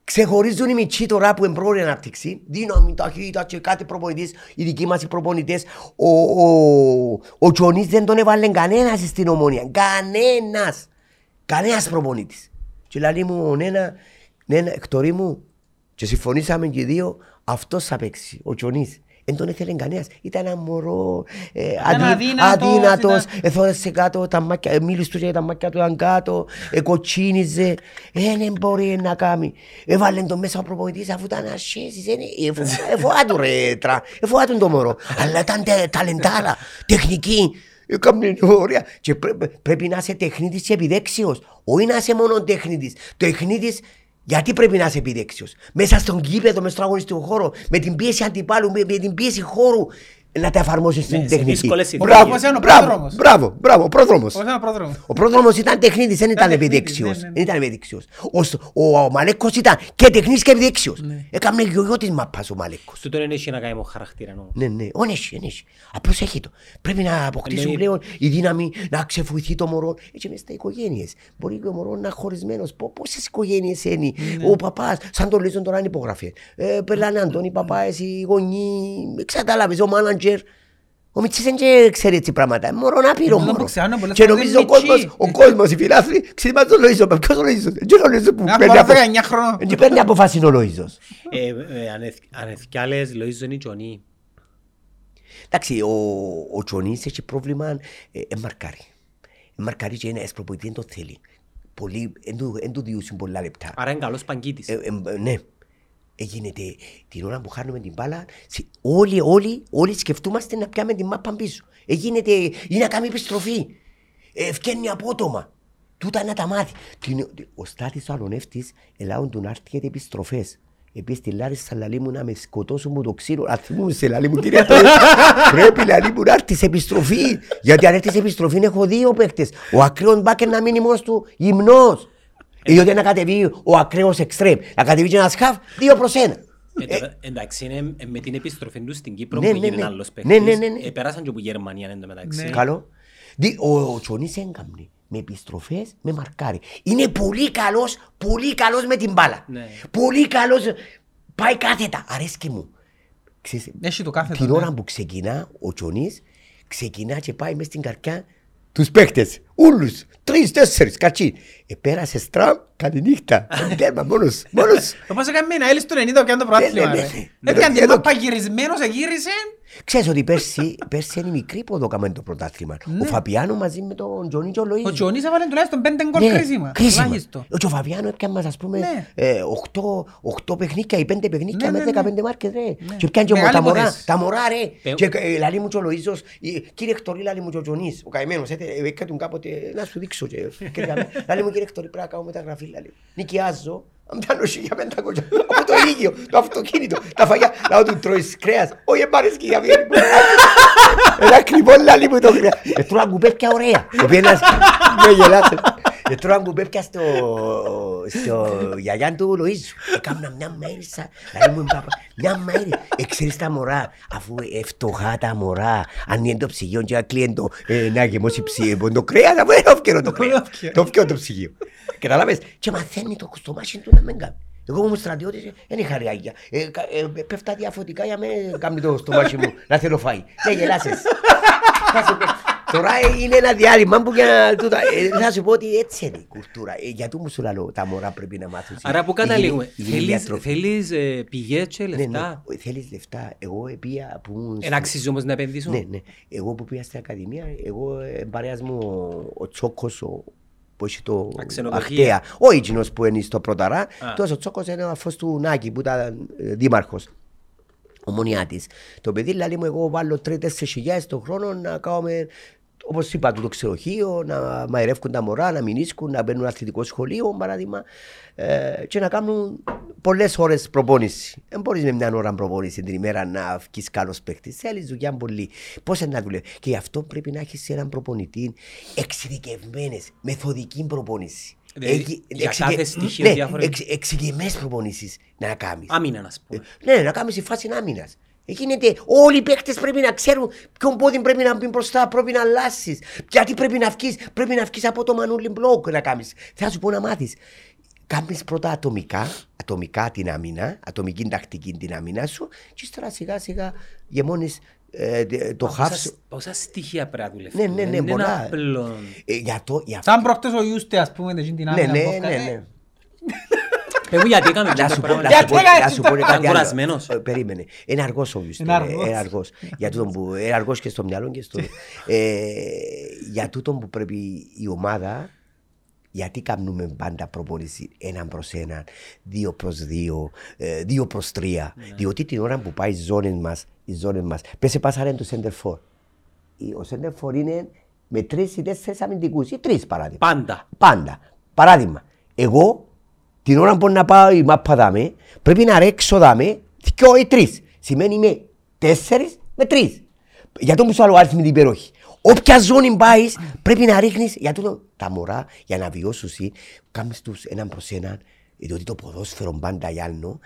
Ξεχωρίζουν οι μητσοί τώρα που είναι πρόορη ανάπτυξη, δύναμη, ταχύτητα και κάτι προπονητής, οι δικοί μας οι προπονητές. Ο, ο, ο Τζονής δεν τον έβαλε κανένας στην ομόνια. Κανένας. Κανένας προπονητής. Και λέει μου ο Νένα, Νένα, εκτορή μου, και συμφωνήσαμε και οι δύο, αυτός θα παίξει, ο Τζονής. Δεν τον ήθελε κανένας. Ήταν ένα μωρό, ε, αδύ, αδύνατος, αδύνατος, ήταν- εθώρεσε κάτω, τα μάκια, ε, μίλησε του και τα μάκια του ήταν κάτω, ε, κοτσίνιζε, ε, δεν μπορεί να κάνει. Έβαλε τον μέσα ο προπονητής αφού ήταν ασχέσεις, ε, ναι, ε, φοβά του ρε, τρα, ε, φοβά του το μωρό. Αλλά ήταν τε- ταλεντάρα, τεχνική, Έκαμε ωραία. Και πρέ- πρέπει να είσαι τεχνίτης και επιδέξιος. Όχι να είσαι μόνο τεχνίτης. Τεχνίτης γιατί πρέπει να είσαι επιδέξιος; Μέσα στον κήπεδο, μέσα στον αγωνιστικό χώρο, με την πίεση αντιπάλου, με, με την πίεση χώρου, να τα εφαρμόσεις στην σε τεχνική. δύσκολες Μπράβο, συνθήκες. Όπως είναι ο μπράβο, πρόδρομος. μπράβο, μπράβο, ο πρόδρομος. Πώς είναι ο πρόδρομος. Ο πρόδρομος ήταν τεχνίτης, δεν ήταν τεχνίτης, επιδέξιος. ναι, ναι, ναι. Δεν ήταν επιδέξιος. Ο, σ- ο, ο Μαλέκος ήταν και τεχνίτης και επιδέξιος. Ναι. Έκαμε γιο της μαπάς ο Μαλέκος. Τούτο δεν έχει να κάνει με το χαρακτήρα όμως. Ναι, ναι, όχι, έχει, δεν έχει. Απλώς έχει το. Πρέπει να αποκτήσουν Εννοεί- πλέον η δύναμη να ξεφουηθεί το μωρό. Έτσι μέσα στα οικογένειες. Μπορεί και ο μωρός να είναι χωρισμένος. Πο- Πόσες οικογένειες είναι; Ο παπάς, σαν το λύσον τώρα είναι υπογραφή. Ε, πελάνε Αντώνη, παπάες, οι γονείς, καταλάβεις, ο μάνατζερ. Ο Μιτσής δεν και ξέρει έτσι πράγματα. Ε, Μωρό να πήρω Δεν το μωρό. ξέρουν πολλές Και φορές νομίζω ο είναι κόσμος, Μιτσί. ο κόσμος, οι φιλάθλοι, ξέρει μας τον Λοΐζο. Ποιος ο Λοΐζος. Δεν είναι ο Λοΐζος που Μια παίρνει φορά απο- 19 χρονών. Δεν παίρνει αποφάσεις ο Λοΐζος. Ε, ε, αν εθ- Αν εθιάλες, Λοΐζος είναι η Τζονί. Εντάξει, ο, ο Τζονής έχει πρόβλημα, ε, ε, μαρκάρει. Ε, μαρκάρει και ένα προπονητή δεν το θέλει. Πολύ, εν του, εν του διούσουν πολλά λεπτά. Άρα είναι καλός παγκίτης. Ε, ε, ε, ναι. Έγινε την ώρα που χάνουμε την μπάλα, σε- όλοι, όλοι, όλοι σκεφτούμαστε να πιάμε την μάπα πίσω. Έγινε ή να κάνει επιστροφή. Ε, Ευκαινεί απότομα. Τούτα να τα μάθει. Την, ο Στάτης ο Αλωνεύτης ελάουν του να έρθει για επιστροφές. Επίσης στη Λάρισα λαλή μου να με σκοτώσουν μου το ξύλο. Αν θυμούν σε λαλή μου κυρία το Πρέπει λαλή μου να έρθεις σε επιστροφή. Γιατί αν έρθεις σε επιστροφή έχω δύο παίκτες. Ο ακραίος μπάκερ να μείνει μόνος του γυμνός. Διότι να κατεβεί ο ακραίος εξτρέμ. Να κατεβεί και ένα σκάφ δύο προς ένα. Ε, τώρα, Εντάξει, είναι ε, με την επιστροφή του στην Κύπρο Ναι, που ναι, έγινε ναι. άλλος Ναι, παίκτης. ναι, ναι, ναι. Ε, Πέρασαν και από Γερμανία εν τω μεταξύ. Καλό. Δι- Ο, ο Τσονής έγκαμνε με επιστροφές, με μαρκάρι. Είναι πολύ καλός, πολύ καλός με την μπάλα. Ναι. Πολύ καλός. Πάει κάθετα. Αρέσκει μου. Ξέρεις, Έχει το κάθετο, την ναι. ώρα που ξεκινά ο Τσονής, ξεκινά και πάει μες στην καρκιά τους παίχτες. Ούλους. Τρεις, τέσσερις, κατσί. Επέρασε στραμ, καλή νύχτα. Τέρμα, μόνος, μόνος. Όπως έκανε εμένα, έλεισε το 90 και αν το πρωτάθλημα. Ναι, ναι, ρε. ναι. Έπιανε Εδώ- την εδώ- μάπα γυρισμένος, εγύρισε. Ξέρεις ότι πέρσι, πέρσι είναι μικρή που εδώ κάνουμε το πρωτάθλημα. Ο Φαπιάνο μαζί με τον Τζονί και ο Λοΐζο. Ναι. Ο Τζονής έβαλε τουλάχιστον πέντε γκολ κρίσιμα. Ναι, κρίσιμα. Τουλάχιστον. Ο Τζοφαβιάνο έπιανε μας ας πούμε Ναι. ε, οχτώ, οχτώ παιχνίκια ή πέντε παιχνίκια Ναι, με ναι, 15 μάρκες ρε. Και έπιανε και Μεγάλη τα μωρά, υπόθεση. τα μωρά ρε. Πε- Και ε, λαλεί μου και ο Λοΐζος, ε, κύριε Εκτορή λαλεί μου και ο Τζονής, ο καημένος, ε, ε, έκατουν κάποτε να σου δείξω και και λέμε, λαλεί μου κύριε Εκτορή πρέπει να κάνω μεταγραφή λαλεί. Νοικιάζω, αν πιάνω για πέντα κοτσιά, από το ίδιο, το αυτοκίνητο, τα φαγιά, λαό του τρώεις κρέας, όχι εμπάρες και για βγαίνει. Ένα ακριβό λαλί μου το χρειάζεται. Ε, τρώγαν κουπέπια ωραία. Επένας, με γελάτε. Ε, τρώγαν κουπέπια στο, στο γιαγιάν του Λοΐζου. Έκανα μια μέρισα. Λαλί μου παπά, μια μέρη. Εξαιρείς τα μωρά, αφού ε, φτωχά τα μωρά. Αν είναι το ψυγείο και κλείεν το ε, να γεμώσει ψυγείο. Το κρέας, αφού είναι όφκαιρο το κρέας. Το όφκαιρο το ψυγείο. Καταλάβες. Και μαθαίνει το κουστομάσι του να μην κάνει. Εγώ ήμουν στρατιώτης, ε, δεν είχα ριάγια. Ε, κα- ε, πέφτα διαφωτικά για με κάνει το στομάχι μου να θέλω φάει. Ναι, γελάσες. Θα σου πω, Τώρα είναι ένα διάλειμμα που για να τούτα, ε, θα σου πω ότι έτσι είναι η κουλτούρα. Ε, γιατί μου σου λέω τα μωρά πρέπει να μάθουν. Άρα που καταλήγουμε. Η- η- η Θέλεις- διατροφή. Θέλεις ε, πηγές και Ναι, ναι, λεφτά. θέλεις λεφτά. Εγώ επία που ήμουν... Εν αξίζει όμως να επενδύσω. Ναι, ναι. Εγώ που πήγα στην Ακαδημία, εγώ ε, παρέας μου ο- ο Τσόκος, ο που έχει το Α, ξενοδοχεία. αχτέα. Όχι εκείνος που είναι στο Πρωταρά, Α. τόσο ο Τσόκος είναι ο αφός του Νάκη που ήταν ε, δήμαρχος. Ομονιάτης. Το παιδί λέει μου εγώ βάλω 3-4 χιλιάδες το χρόνο να κάνουμε όπως είπα το ξενοδοχείο, να μαϊρεύκουν τα μωρά, να μηνίσκουν, να μπαίνουν αθλητικό σχολείο, παράδειγμα, ε, και να κάνουν πολλές ώρες προπόνηση. Δεν μπορείς με μια ώρα προπόνηση την ημέρα να βγει καλός παίκτης. Θέλεις δουλειά πολύ. Πώς να δουλεύεις; Και γι' αυτό πρέπει να έχεις έναν προπονητή εξειδικευμένες, μεθοδική προπόνηση. Δηλαδή, για κάθε στοιχείο ναι, διάφορα- εξ, εξειδικευμένες προπονήσεις να κάνεις. Άμυνας, να πούμε. Ναι, να κάνεις η φάση άμυνας. Ε, Γίνεται, όλοι οι παίκτες πρέπει να ξέρουν ποιον πόδι πρέπει να μπει μπροστά, πρέπει να αλλάσεις. Γιατί πρέπει να βγεις, πρέπει να βγεις από το μανούλι μπλοκ να κάνεις. Θα σου πω να μάθεις. Κάνεις πρώτα ατομικά, ατομικά την άμυνα, ατομική τακτική την άμυνα σου και ύστερα σιγά σιγά γεμώνεις ε, το Μα χαφ πόσα- σου. Πόσα στοιχεία πρέπει να δουλεύουν. Ναι, ναι, ναι, Δεν είναι πολλά. απλό. Ε, για το, για αυτό. Σαν προχτές ο Ιούστε, ας πούμε, την Ναι, άμυνα ναι, που ναι, έκανε. ναι. Πες μου γιατί έκαμε Να τέτοια σου πω, πράγματα. να σου Γιατί πω- έκανες να σου πω το- κάτι άλλο. Ήταν κουρασμένος. Ε, Περίμενε. Είναι αργός ο Βιουστέ. Είναι αργός. Είναι αργός. Για τούτον που είναι αργός και στο μυαλό και στο... Ε, Για τούτον που πρέπει η ομάδα γιατί κάνουμε πάντα προπόνηση έναν προς έναν, δύο προς δύο, ε, δύο προς τρία. Διότι την ώρα που πάει οι ζώνες μας, οι ζώνες μας, πέσε πάσαρεν του center for. Ο center for είναι με τρεις ή τέσσερις αμυντικούς ή τρεις παράδειγμα. Πάντα. Πάντα. Παράδειγμα, εγώ την ώρα που να πάω η μάπα δάμε, πρέπει να ρέξω δάμε δυο ή τρεις. Σημαίνει με τέσσερις με τρεις. Για το που σου άλλο αριθμή την υπερόχη. Όποια ζώνη πάεις, πρέπει να ρίχνεις, για τούτο τα μωρά, για να βιώσουν εσύ, κάνεις τους έναν προς έναν, διότι το ποδόσφαιρο πάντα γιάλνο,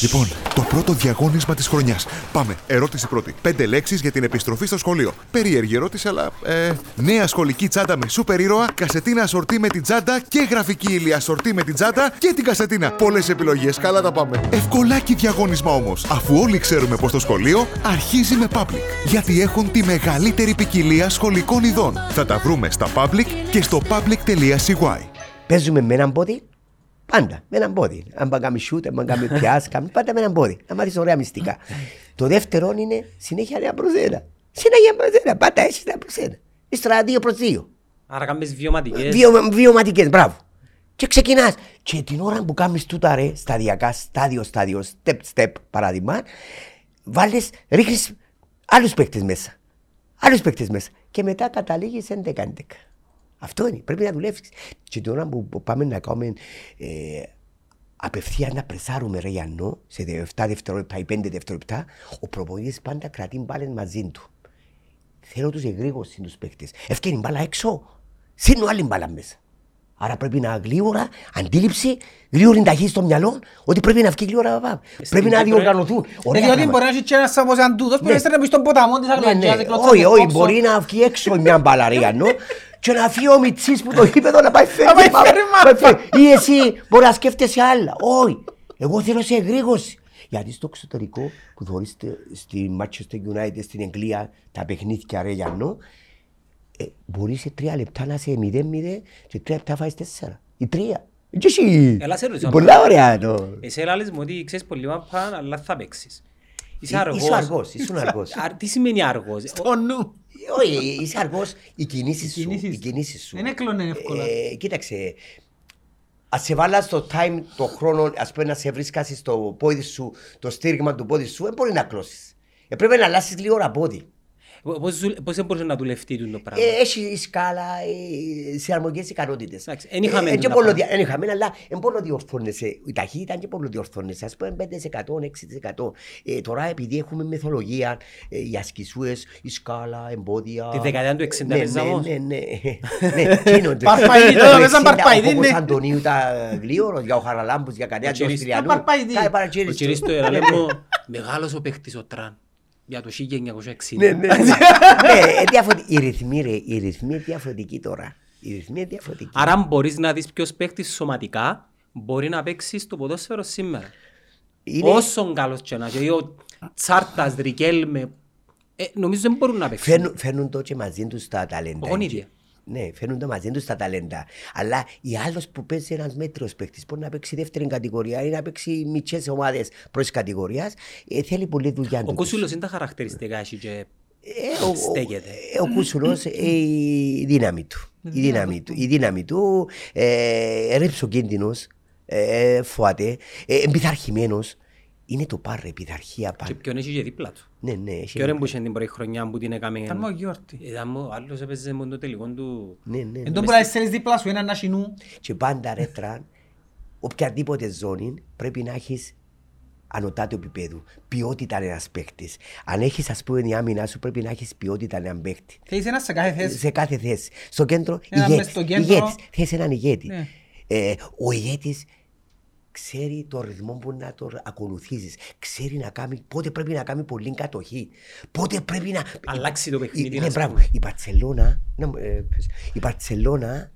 Λοιπόν, το πρώτο διαγώνισμα της χρονιάς. Πάμε. Ερώτηση πρώτη. Πέντε λέξεις για την επιστροφή στο σχολείο. Περίεργη ερώτηση, αλλά. Ε, νέα σχολική τσάντα με σούπερ ήρωα, κασετίνα σορτή με την τσάντα και γραφική ύλια σορτή με την τσάντα και την κασετίνα. Πολλές επιλογές. Καλά τα πάμε. Ευκολάκι διαγώνισμα όμως. Αφού όλοι ξέρουμε πως το σχολείο αρχίζει με public. Γιατί έχουν τη μεγαλύτερη ποικιλία σχολικών ειδών. Θα τα βρούμε στα public και στο public.cy. Παίζουμε με έναν πόδι, πάντα με έναν πόδι. Αν πάμε κάνουμε shoot, αν πάμε κάνουμε πιάς, κάνουμε πάντα με έναν πόδι. Να μάθεις ωραία μυστικά. Το δεύτερο είναι συνέχεια ένα προς ένα. Συνέχεια προς ένα, πάντα έχεις ένα προς ένα. Ύστερα δύο προς δύο. Άρα κάνεις βιωματικές. Βιο, βιωματικές, μπράβο. Και ξεκινάς. Και την ώρα που κάνεις τούτα ρε, σταδιακά, στάδιο, στάδιο, step, step, παράδειγμα, βάλεις, ρίχνεις άλλους παίκτες μέσα. Άλλους παίκτες μέσα. Και μετά καταλήγεις 11-11. Αυτό είναι. Πρέπει να δουλεύεις. Και την ώρα που που πάμε να κάνουμε ε, απευθείας να πρεσάρουμε ρε Γιάννο, σε 7 δευτερόλεπτα ή 5 δευτερόλεπτα, ο προπονητής πάντα κρατεί μπάλες μαζί του. Θέλω τους εγρήγορους τους παίκτες. Ευκαιρία μπάλα έξω, σύνου άλλη μπάλα μέσα. Άρα πρέπει να γλύωρα, αντίληψη, γλύωρη ταχύ στο μυαλό, ότι πρέπει να βγει γλύωρα παπά. Πρέπει να Κύπρο, διοργανωθούν. Ε, Ωραία Διότι πράγματα. μπορεί να έχεις και ένας όπως αν τούτος, μπορεί να στέλνεις στον ποταμό της Ναι, Αγλαντίας, ναι. εκλωτσά Όχι, το όχι, κόψο. μπορεί να βγει έξω μια μπαλαρία, νο, και να φύγει ο Μιτσής που το γήπεδο να πάει φέρει. Να πάει μα- φέρει πάει μάπα. φέρει. Ή εσύ μπορεί να σκέφτεσαι άλλα. Όχι, εγώ θέλω σε εγρήγορση. Γιατί στο εξωτερικό που θεωρείς στη Manchester United, στην Αγγλία, τα παιχνίδια ρε Γιάννο, ε, μπορείς σε τρία λεπτά να είσαι 0-0 και τρία λεπτά φάεις τέσσερα. Ή τρία. Και εσύ. Έλα, σε ρωτήσω. Πολλά ωραία το. Εσύ λες μου ότι ξέρεις πολύ μάπα, αλλά θα παίξεις. Είσαι Ε, αργός. Είσαι αργός, ήσουν αργός. Α, Τι σημαίνει αργός; Το νου. Όχι, είσαι αργός. Οι κινήσεις σου. κινήσεις. Οι κινήσεις σου. Δεν έκλωνε εύκολα. Ε, κοίταξε, ας σε βάλα στο time, το χρόνο, ας πούμε να σε βρίσκασεις στο πόδι σου, το στήριγμα του πόδι σου, δεν μπορεί να κλώσεις. Ε, πρέπει να αλλάσεις λίγο ώρα πόδι. Πώς σου- Πώς δεν μπορούσε να δουλευτεί τούτο το πράγμα; Ε, έχει σκάλα, ε, σε αρμογές ικανότητες. Εντάξει, εν είχαμε Ε, ε, και τούτα πολλο πράγματα. δια- εν είχαμε, αλλά εν πολλο διορθώνεσαι. Η ταχύτητα και πολλο διορθώνεσαι. Ας πούμε 5%, 6%. Ε, τώρα επειδή έχουμε μεθολογία, ε, οι ασκησούες, η σκάλα, εμπόδια. Τη δεκαετία του 60 ναι, παίζαμε ναι, ναι, ναι. Ναι, γίνονται. Παρπαϊδί, Το τώρα 60, παίζαν παρπαϊδί, Όπως ναι. Αντωνίου τα γλίωρος, για ο Χαραλάμπους, για κανένα Ο του Τσιρίστο. Αυστριανού. Τα παρπαϊδί. Κάτι Ο παρατσίριστο. Τσιρίστο era λέμε μεγάλος ο παίχτης ο Τραν για το 1960. Ναι, ναι, ναι. Ναι, ε, διαφορετική. Οι ρυθμοί, ρε, οι ρυθμοί είναι διαφορετικοί τώρα. Οι ρυθμοί είναι διαφορετικοί. Άρα αν μπορείς να δεις ποιος παίχτης σωματικά μπορεί να παίξει στο ποδόσφαιρο σήμερα. Είναι- Όσον καλός και να είσαι, ή ο Τσάρτας, Ρικέλμε, ε, νομίζω δεν μπορούν να παίξουν. Φέρνουν, φέρνουν το και μαζί τους τα ταλέντα. Εγώ ίδια. Ναι, φέρνουν το μαζί τους τα ταλέντα. Αλλά οι άλλος που παίζει ένας μέτρος παίκτης μπορεί να παίξει δεύτερη κατηγορία ή να παίξει μικρές ομάδες πρώτης κατηγορίας, ε, θέλει πολλή δουλειά. Ο του. Κούσουλος είναι τα χαρακτηριστικά έχει και Ε, ο- ο- στέκεται. ε, Ο Κούσουλος, ε, η δύναμη του. Η δύναμη του. Η δύναμη του, ε, ρεψοκίνδυνος, ε, φοάται, ε, εμπειθαρχημένος. Είναι το πάρε, πειθαρχία Και πάρε. ποιον έχει και δίπλα του. Ναι, ναι, έχει Και ώρα που είχε την πρώτη χρονιά που την έκαμε... Ήταν μόνο γιόρτη. Ήταν μου, ο άλλος έπαιζε με το τελικό του... Ναι, ναι, ναι. Εν τω μπορεί να θέλεις δίπλα σου έναν να σινού. Και πάντα ρε τραν, οποιαδήποτε ζώνη πρέπει να έχεις ανωτάτου επίπεδου. Ποιότητα είναι ένας παίκτης. Αν έχεις ας πούμε η άμυνα σου πρέπει να έχεις ποιότητα έναν παίκτη. Θέλεις ένα σε κάθε θέση. Σε κάθε θέση. Στο κέντρο Έναν ηγέτης. μες στο κέντρο. ηγέτης. Θες έναν ηγέτη. Ναι. Ε, ο ηγέτης ξέρει το ρυθμό που να το ακολουθήσεις. Ξέρει να κάνει, πότε πρέπει να κάνει πολύ κατοχή. Πότε πρέπει να... Αλλάξει το παιχνίδι, Ναι, ας μπράβο. πούμε. Η Παρτσελώνα, να μου, ε, πες, η Παρτσελώνα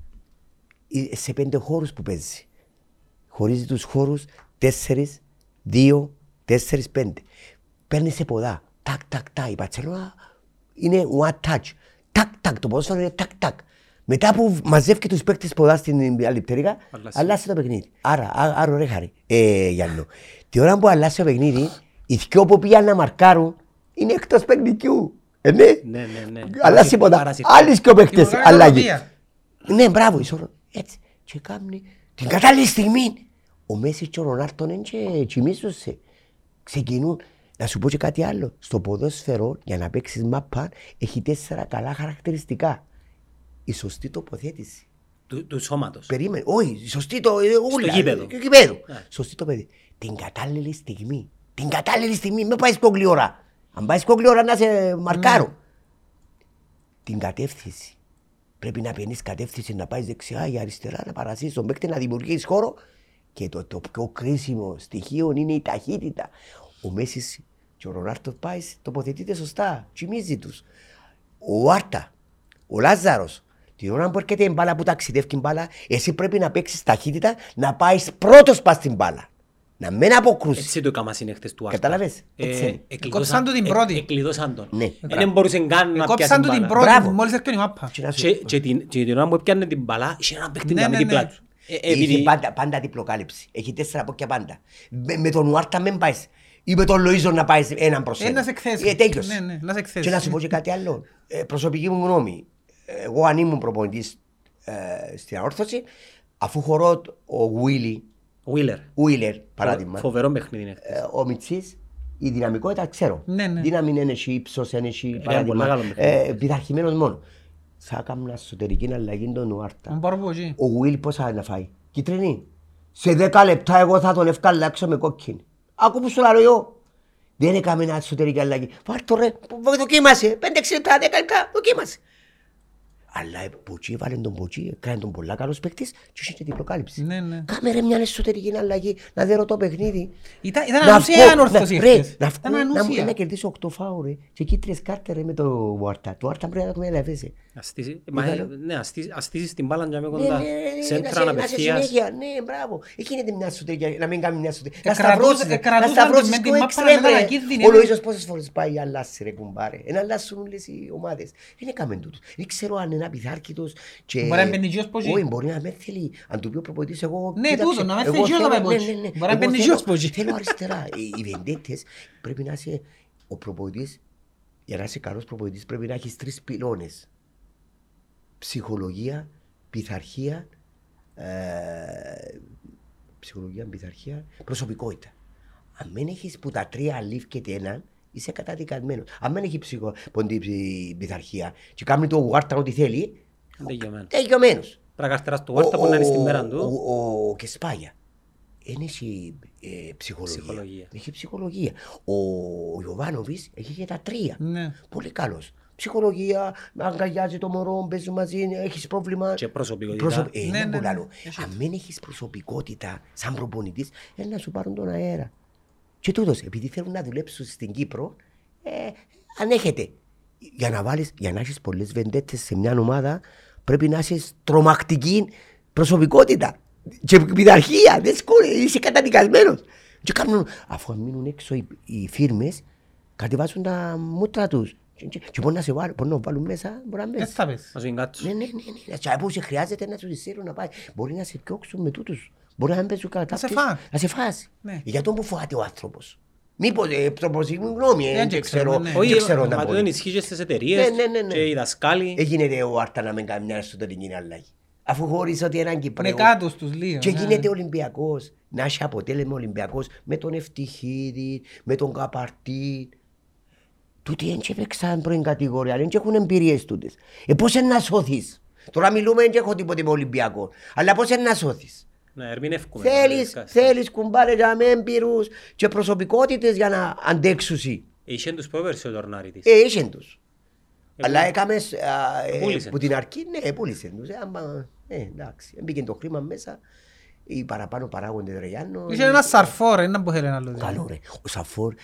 ε, σε πέντε χώρους που παίζει. Χωρίζει τους χώρους τέσσερις, δύο, τέσσερις, πέντε. Παίρνει σε ποδά. Τάκ, τάκ, τάκ. Η Παρτσελώνα είναι one touch. Τάκ, τάκ. Το ποδόσφαιρο είναι τάκ, τάκ. Μετά που μαζεύει τους παίκτες ποδά στην άλλη πτέρυγα, Αλλάζει. αλλάζει το παιχνίδι. Άρα, α- άρα ρε χάρη, ε, Γιάννο. Τη ώρα που αλλάζει το παιχνίδι, οι δυο που πήγαν να μαρκάρουν είναι εκτός παιχνικιού. Ε, ναι. Ναι, ναι, ναι. Αλλάζει ποδά. Παρασυρθεί. Άλλοι και ο παίκτες, Η μεγάλη αλλάγει. ισορροπία. Ναι, μπράβο, ισορρο... Έτσι. Και κάνει την κατάλληλη στιγμή. Ο Μέσης και ο Ρονάρτον είναι και κοιμίζονται. Ξεκινούν. Να σου πω και κάτι άλλο. Στο ποδόσφαιρο, για να παίξεις μάπα, έχει τέσσερα καλά χαρακτηριστικά. Η σωστή τοποθέτηση. Του, του σώματος. Περίμενε. Όχι, η σωστή το. ε, ούλα, γήπεδο. ε, γήπεδο. Ναι. Σωστή το παιδί. Την κατάλληλη στιγμή. Την κατάλληλη στιγμή. Μην πάει σκόγλη ώρα. Αν πάει σκόγλη ώρα να σε μαρκάρω. Την κατεύθυνση. Πρέπει να παίρνει κατεύθυνση να πάει δεξιά ή αριστερά, να παρασύρεις τον παίκτη, να δημιουργήσεις χώρο. Και το, το πιο κρίσιμο στοιχείο είναι η ταχύτητα. Ο Μέσης και ο Ρονάρτο πάει, τοποθετείται σωστά. Τσιμίζει τους. Ο Άρτα, ο Λάζαρος, την ώρα που έρχεται η μπάλα που ταξιδεύει η μπάλα, εσύ πρέπει να παίξεις ταχύτητα να πάεις πρώτος πας στην μπάλα. Να μην αποκρούσεις. Έτσι το έκαμα συνέχτες του Άρτα. Κατάλαβες, έτσι είναι. Εκόψαν του την πρώτη. Εκλειδώσαν τον. Ναι. Δεν μπορούσε καν να πιάσει Κόψαν του την μπάλα. πρώτη Μπράβο. μόλις έρθει η μάπα. Και να σου- Και, και, την, και την ώρα που έπιανε την μπαλά, είχε έναν παίχτη Ναι, να ναι, μην δίπλα ναι. του. Ε, Είχε επειδή- πάντα, πάντα διπλοκάλυψη. Έχει τέσσερα πόκια πάντα. Με, με τον Ουάρτα μην πάεις. Ή με τον Λοίζο να πάεις έναν προς Ε, έναν. να σε εκθέσεις. Ε, τέλειωσε. Ναι, ναι, να σε εκθέσεις. Και να σου πω και κάτι άλλο. Ε, προσωπική μου γνώμη. Εγώ αν ήμουν προπονητής ε, στην αόρθωση, αφού χωρώ ο Βίλι, Wheeler. Βίλερ παράδειγμα, Φοβερό παιχνίδι είναι. ε, ο Μιτσής, η δυναμικότητα ξέρω. Ναι, ναι. Δύναμη είναι εσύ, ύψος είναι εσύ, παράδειγμα. μεγάλο παιχνίδι. Ε, πειθαρχημένος μόνο. Θα έκανα εσωτερική αλλαγή τον Ουάρτα. Τον πάρω από εκεί. Ο Βουίλ πόσα να φάει. Κίτρινη. Σε 10 λεπτά εγώ θα τον ευκαλλάξω με κόκκινη. Άκου που σου λέω εγώ. Δεν έκαμε ένα εσωτερική αλλαγή. Πάρ' το ρε, δοκίμασε. 5-6 λεπτά, 10 λεπτά, δοκίμασε. Αλλά ε, Ποτσί βάλε τον Ποτσί, έκανε τον πολλά καλός παίκτης και είχε και την προκάλυψη. Ναι, ναι. Κάμε ρε μια εσωτερική αλλαγή, να δέρω το παιχνίδι. Ήταν, ήταν Να ανούσια βγω- ανόρθωση να- ρε, χθες. Να Ήταν βγω, να μου- ανούσια. να κερδίσω 8 φάου ρε. Και κίτριες κάρτες ρε με το Βουάρτα. Το Βουάρτα πρέπει να το με ελεύθεσε. Αστήσει- μα, ε, Είδα, Ναι, αστήσει- αστήσεις την μπάλα για με Ναι, κοντά. ναι, ναι, ναι, Σέντρα να σε- να σε αναπευθείας. συνέχεια, ναι, μπράβο. Εκεί είναι μια εσωτερική, να μην κάνει μια εσωτερική. Να Εκρατούσε- σταυρώσεις, ρε, να εκρατούσαν σταυρώσεις με την το μάπα εξτρέμ, να ήταν ρε. ακίνδυνη, Ο ναι. Λοΐζος πόσες φορές πάει για αλλάσει ρε κουμπάρε. Εν αλλάσουν όλες οι ομάδες. Δεν έκαμε τούτος. Δεν ξέρω αν είναι απειθάρκητος και... Μπορεί να μπαίνει γιος πόζι. Όχι, μπορεί να με θέλει. Αν του πει ο προπονητής εγώ... Ναι, κοίταξε, τούτο, να με εγώ θέλει γιος να θέλω- πάει ναι, πόζι. ναι, ναι. Μπορεί να Εγώ μπαίνει θέλω- γιος πόζι. Θέλω αριστερά. Οι- Οι βεντέτες πρέπει να είσαι... Ο προπονητής, για να είσαι καλός προπονητής πρέπει να έχεις τρεις πυλώνες ψυχολογία, πειθαρχία, ε, ψυχολογία, πειθαρχία, προσωπικότητα. Αν δεν έχεις που τα τρία αλήφκεται έναν, είσαι καταδικασμένος. Αν δεν έχει ψυχο, ποντι, ψη- πειθαρχία και κάνει το γουάρτα ό,τι θέλει, Τελειωμένο. τελειωμένος. Πρέπει να καρτεράς το Βάρτα που να είναι στην μέρα του. Ο, ο, ο Κεσπάγια. Δεν έχει ε, ψυχολογία. Ψυχολογία. Έχει ψυχολογία. Ο, ο Ιωβάνοβης έχει και τα τρία. Ναι. Πολύ καλός. Ψυχολογία, αγκαλιάζει το μωρό, παίζει μαζί, έχεις πρόβλημα. Και προσωπικότητα. Προσωπ... Ε, Ναι, είναι ναι, πολύ ναι. άλλο. Αν δεν έχεις προσωπικότητα σαν προπονητής, ε, να σου πάρουν τον αέρα. Και τούτος, επειδή θέλουν να δουλέψουν στην Κύπρο, ε, ανέχεται. Για να, βάλεις, για να έχεις πολλές βεντέτες σε μια ομάδα, πρέπει να είσαι τρομακτική προσωπικότητα. Και πειθαρχία, δεν σκόρε, είσαι καταδικασμένος. Και κάνουν, αφού μείνουν έξω οι, οι φίρμες, κατεβάζουν τα μούτρα τους. Και, και, και μπορεί να σε βάλουν, μπορεί να βάλουν μέσα, μπορεί να Δεν μέσα. θα πες. Να σου εγκάτσουν. Ναι, ναι, ναι, ναι. Να σε- που σε χρειάζεται να σου στείλουν να πάει. Μπορεί να σε πιώξουν με τούτους. Μπορεί να μην παίζουν κατά. σε φάνε. Να σε φάσει. Ναι. Για τον που φοβάται ο άνθρωπος. Μήπως, ε, τροποσή μου γνώμη, ε, Δεν δεν ξέρω, ξέρω, ναι. δεν Όχι, ξέρω να μα πω. το δεν ισχύει και στις εταιρείες Ναι, ναι, ναι, ναι. και οι δασκάλοι. Ε, γίνεται ο Άρτα να μην κάνει μια εσωτερική αλλαγή. Αφού χωρίς ότι έναν Είναι Κυπρέο κάτω στους λίγο. και ναι. γίνεται Ολυμπιακός, να έχει αποτέλεσμα Ολυμπιακός με τον Ευτυχίδη, με τον Καπαρτή. Τούτοι δεν έπαιξαν πρώην κατηγορία, δεν έχουν εμπειρίες τούτες. Ε, πώς είναι να σώθεις; Τώρα μιλούμε, δεν έχω τίποτε με Ολυμπιακό. Αλλά πώς είναι να σώθεις; Ναι, ερμηνεύκουμε. Θέλεις, θέλεις κουμπάρε για με έμπειρους και προσωπικότητες για να αντέξουσι. Είχε τους πρόπερσι ο Τορνάρη της. Ε, είσαι τους. Αλλά έκαμες α, ε, Πούλησες που την αρχή, ναι, πούλησες τους. Ε, άμα, ε, εντάξει, μπήκε το χρήμα μέσα. Οι παραπάνω παράγοντες ρε Γιάννο. Είχε ένα σαρφόρ, ένα που θέλει να άλλο. Καλό ρε. Ο Σαφόρ,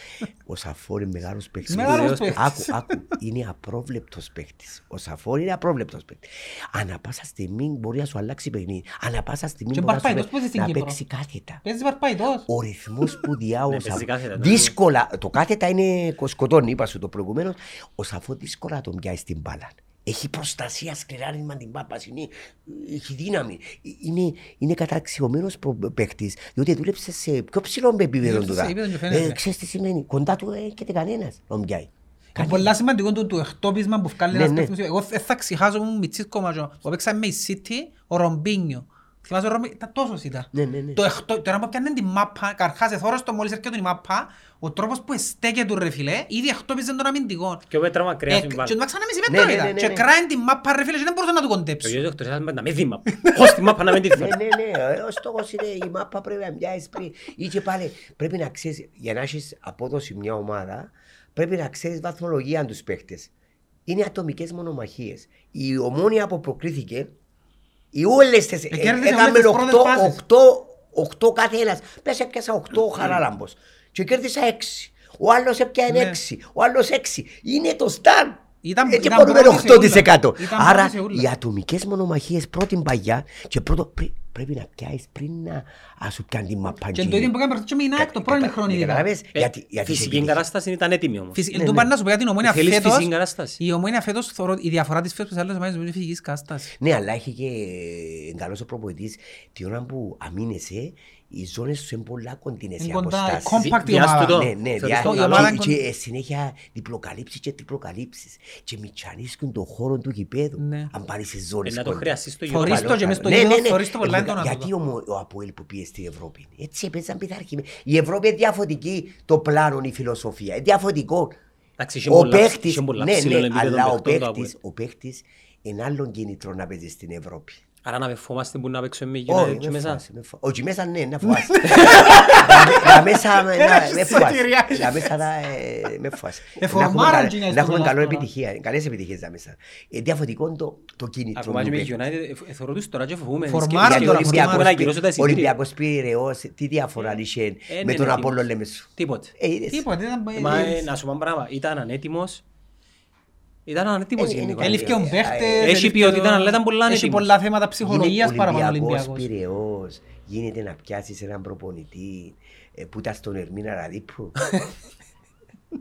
ο Σαφόρ είναι μεγάλος παίκτης. Μεγάλος Άκου, παίκτης. άκου, είναι απρόβλεπτος παίκτης. Ο Σαφόρ είναι απρόβλεπτος παίκτης. Ανά πάσα στιγμή μπορεί να σου αλλάξει παιχνίδι. Ανά πάσα στιγμή Και μπορεί να, σου, Παρπάιτος, πού είσαι στην να Κύπρο; παίξει κάθετα. Παίζεις παρπαϊτός. Ο ρυθμός που διά ο Ναι, παίζει Σαφ... κάθετα, ναι. Δύσκολα, το κάθετα είναι σκοτώνει, είπα σου το προηγουμένως. Ο Σαφό δύσκολα τον πιάσει την μπάλα. Έχει προστασία σκληράνισμα την μπάλα, είναι, έχει δύναμη. Είναι, είναι καταξιωμένος προ- παίκτης, διότι δούλεψε σε πιο ψηλό επίπεδο Δούλεψε του. σε επίπεδο και φαίνεται. Ε, ξέρεις τι σημαίνει, κοντά του δεν έρχεται κανένας να τον πιάει. Είναι πολλά σημαντικό το, το εκτόπισμα που βγάλει Ναι, ένας ναι. παίκτης. Εγώ δεν θα ξεχάσω μου μητσής κομμάτιο που έπαιξα με η City, ο Ρομπίνιο. Θυμάσαι ο Ρομπίνιο, ήταν τόσος ήταν. Ναι, ναι, ναι. Το εκτό, τώρα που πιάνε την μάπα, καρχάς εθώρος το μόλις έρχεται η μάπα, ο τρόπος που εστέκεται του ρε φίλε, ήδη εκτόπιζε τον αμυντικό. Και ο Πέτρα μακριά Ε, στην Και μπάλα. του μάξανε μισή Ναι, μέτρο ναι, ήταν. ναι, ναι, Και ναι. κράιν την μάπα ρε φίλε και δεν μπορούσε να του Και ο κοντέψει. γιος доκτορ να με δει μάπα. Πώς τη μάπα να με τη Ναι, φέρει; ναι, ναι. Ο στόχος είναι η μάπα πρέπει να μοιάζει πριν. Ή και πάλι πρέπει να ξέρεις, για να έχεις απόδοση μια ομάδα, πρέπει να ξέρεις βαθμολογία τους παίχτες. Είναι ατομικές μονομαχίες. Η ομόνια που προκρίθηκε, οι όλες τις... Εκέρδισε Έκαμε όλες τις πρώτες πάσες. 8 κάθε ένας. Πες έπιασα 8 ο Χαράλαμπος. Και κέρδισα 6. Ο άλλος έπιανε Ναι. 6. Ο άλλος 6. Είναι το στάν. Ήταν- Έτσι ήταν μπορούμε πρώτη σε 8%. όλα. Ήταν Άρα πρώτη σε όλα. οι ατομικές μονομαχίες πρώτη παγιά και πρώτο πρέ- πρέπει να πιάσεις πριν να α, σου πιάνει την μαπά. Και το ίδιο που έκανες και με η ΝΑΕΚ το πρώην χρόνο ειδικά. Καταλάβες, Ε, γιατί, γιατί σε Φυσική επιτυχία. κατάσταση ήταν έτοιμη όμως. Φυσι- Ναι, Του ναι. πάνε να σου πω για την ομόνια Θέλεις φέτος, φυσική κατάσταση. η ομόνια φέτος, θωρώ- η διαφορά της φέτος με τις άλλες ομάδες είναι φυσικής κατάστασης. Ναι, αλλά έχει και ε, καλός ο προπονητής. Την ώρα που αμήνεσαι, οι ζώνες σου είναι πολλά κοντινές οι Είναι κοντά, αποστάσεις. compact η Διάστο ομάδα. το. Ναι, ναι, Θεωρείς διά, το η και- ομάδα και, είναι και, ε, συνέχεια διπλοκαλύψεις και διπλοκαλύψεις και μητσανίσκουν τον χώρο του γηπέδου Ναι. αν πάρεις σε Ε, ζώνες Να το κοντά. χρειαστείς το Θωρείς γήπεδο. το και μες στο Ναι, γήπεδο ναι, ναι. θωρείς το πολλά Ε, έντονα Γιατί τούτο. ο, ο Αποέλ που πήγε στην Ευρώπη. Έτσι έπαιζαν πειθαρχημένοι. Η Ευρώπη είναι διαφορετική το πλάνο, η φιλοσοφία. Είναι διαφορετικό. Εντάξει, είχε Ο πολλά- παίχτης, είχε πολλά ναι, ψηλό ναι, επίπεδο αλλά ο παιχτών το παίχτης, Αποέλ. ο παίχτης είναι άλλον κίνητρο να παίζει στην Ευρώπη. Άρα να με φοβάστε που να παίξω με Όχι, γύρω με μέσα. φοβάσαι, με φο- Όχι, μέσα ναι, να φοβάσαι. Τα μέσα με- να- με φοβάσαι. Σωτηρία. Τα μέσα να, ε, με φοβάσαι. Ε, Να έχουμε φορμάραν καλ- εκείνες Να έχουμε που καλό τώρα. επιτυχία, καλές επιτυχίες τα μέσα. Ε, Διαφορετικό το- το κίνητρο. Ακόμα του και με παίχτη. United, ε, θεωρώ τους τώρα και φοβούμαι. Φορμάραν Σκέφτομαι τώρα, ότι φορμάραν. μπορούμε να ακυρώσω τα εισιτήρια. Ολυμπιακός Πειραιώς, τι διαφορά είχε Ε, με ναι, τον ναι, Απόλλων τίποτε. λέμε σου. Τίποτε. Ε, είδες. Τίποτε, ήταν... Μα ε, ε, να σου πω ένα πράγμα, ήταν ανέτοιμος. Ήταν ανέτοιμος Ε, γενικά. είναι Έλειφε ο Ε, παίχτες. έχει έλειφε ποιότητα, το- αλλά ήταν πολλά Έχει ανέτοιμος. πολλά θέματα ψυχολογίας Είναι παραπάνω ο Ολυμπιακός Ολυμπιακός. Πειραιώς. Γίνεται να πιάσεις έναν προπονητή ε, που ήταν στον Ερμήνα Ραδίππου.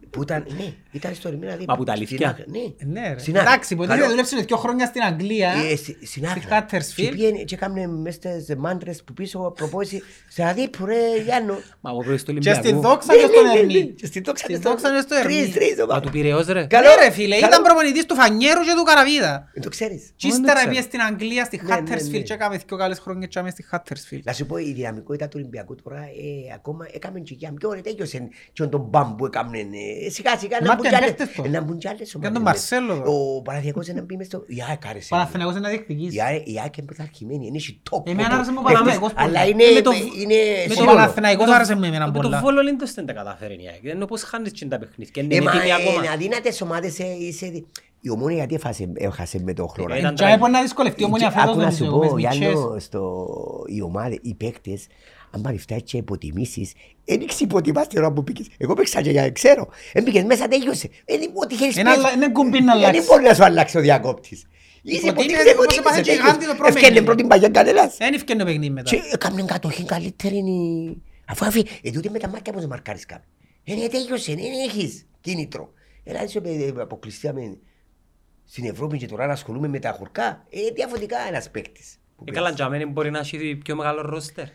Που ήταν, ναι, ήταν στον Ερμήνα Ραδίππου. Μα που τα Στην αλήθεια. Άκρα, Ναι. Ναι, ρε. Στην Άκρα. Εντάξει, ποτέ Καλό. δεν δούλεψε δύο χρόνια στην Αγγλία. Ε, στη- Στην Στη Άκρα. Huddersfield. Και πήγαινε και έκαμε μες στις μάντρες που πίσω προπόνηση σε Ραδίππου ρε Γιάννο. Μα από πρώτη του Και στην Ολυμπιακού. δόξα και στον Ναι, ναι, ναι, Ερμή. ναι. Και στην δόξα Στην και στο- δόξα και στο Ερμή. Τρεις, τρεις Μα ομάδα. του Πειραιώς ρε. Καλό. Ναι ρε φίλε, Καλό. ήταν προπονητής του Φανιέρου και του Καραβίδα. Δεν το ξέρεις. Και δεν ύστερα ξέρω. πήγε στην Αγγλία, στη Ναι, ναι, Huddersfield ναι. και έκαμε δύο καλές χρόνια και άμε στη Huddersfield. Να σου πω η δυναμικότητα του Ολυμπιακού τώρα ε, ακόμα έκαμε και για πιο ωραία τέλειωσε και τον μπαμ που έκαμε ε, σιγά σιγά Μα να μπουν ποιον κι άλλες- παίχτες το; να μπουν κι άλλες τον ομάδες Μαρσέλο μέσα. το. Ο Παναθηναϊκός να μπει μες στο... Η ΑΕΚ άρεσε. Παναθηναϊκός είναι να διεκδικήσει. Η ΑΕΚ- Η ΑΕΚ είναι πρωταρχημένη, είναι η top. Εμένα top άρεσε μου ο παίχτες, Παναθηναϊκός πολύ. Αλλά είναι... Ε, με το- είναι Με το σύνολο. Παναθηναϊκός Με το- άρεσε με εμένα με το πολλά. Βόλο Λίντος δεν τα κατάφερε η ΑΕΚ. Ενώ πώς χάνεις και τα παιχνίδια. Είναι Ε, μα έτοιμοι ακόμα. είναι αδύνατες ομάδες ε, είσαι... Η ομόνια γιατί έχασε, έχασε με το χρόνο. Ήταν Και έπρεπε να δυσκολευτεί η ομόνια Και φέτος Άκου να νομίζω, σου με τις πω, μητσές. Γιάννο, στο, οι ομάδες, οι παίκτες, αν πάρει φτάσει και υποτιμήσεις, δεν έχεις υποτιμάς την ώρα που πήγες. Εγώ παίξα και για ξέρω. Εν πήγες μέσα, τελειώσε. Ε, Ό,τι θέλεις Ένα πες. αλλα- είναι κουμπί να Ε, Δεν αλλάξει. μπορείς να σου αλλάξει ο διακόπτης. Είσαι Υποτίμησε, υποτίμησε, όπως έπαθε υποτίμησε, και η τελείωσε. Γάντι το πρώτο Ευκαιρνε παιχνίδι. πρώτη παγιά κανένας. Δεν ευκαιρνεί το παιχνίδι μετά. Και έκαμε κατοχή καλύτερη. είναι- Αφού αφή, ε, τούτη με τα μάτια πώς μαρκάρεις κάποιον. Ε, ναι, τέλειωσε, δεν έχεις κίνητρο. Έλα, είσαι ε, αποκλειστήκαμε στην Ευρώπη και τώρα να ασχολούμαι με τα χορκά. Ε, διαφορετικά ένας παίκτης. Που Ε, καλά, για μένα μπορεί να έχει πιο μεγάλο ρόστερ.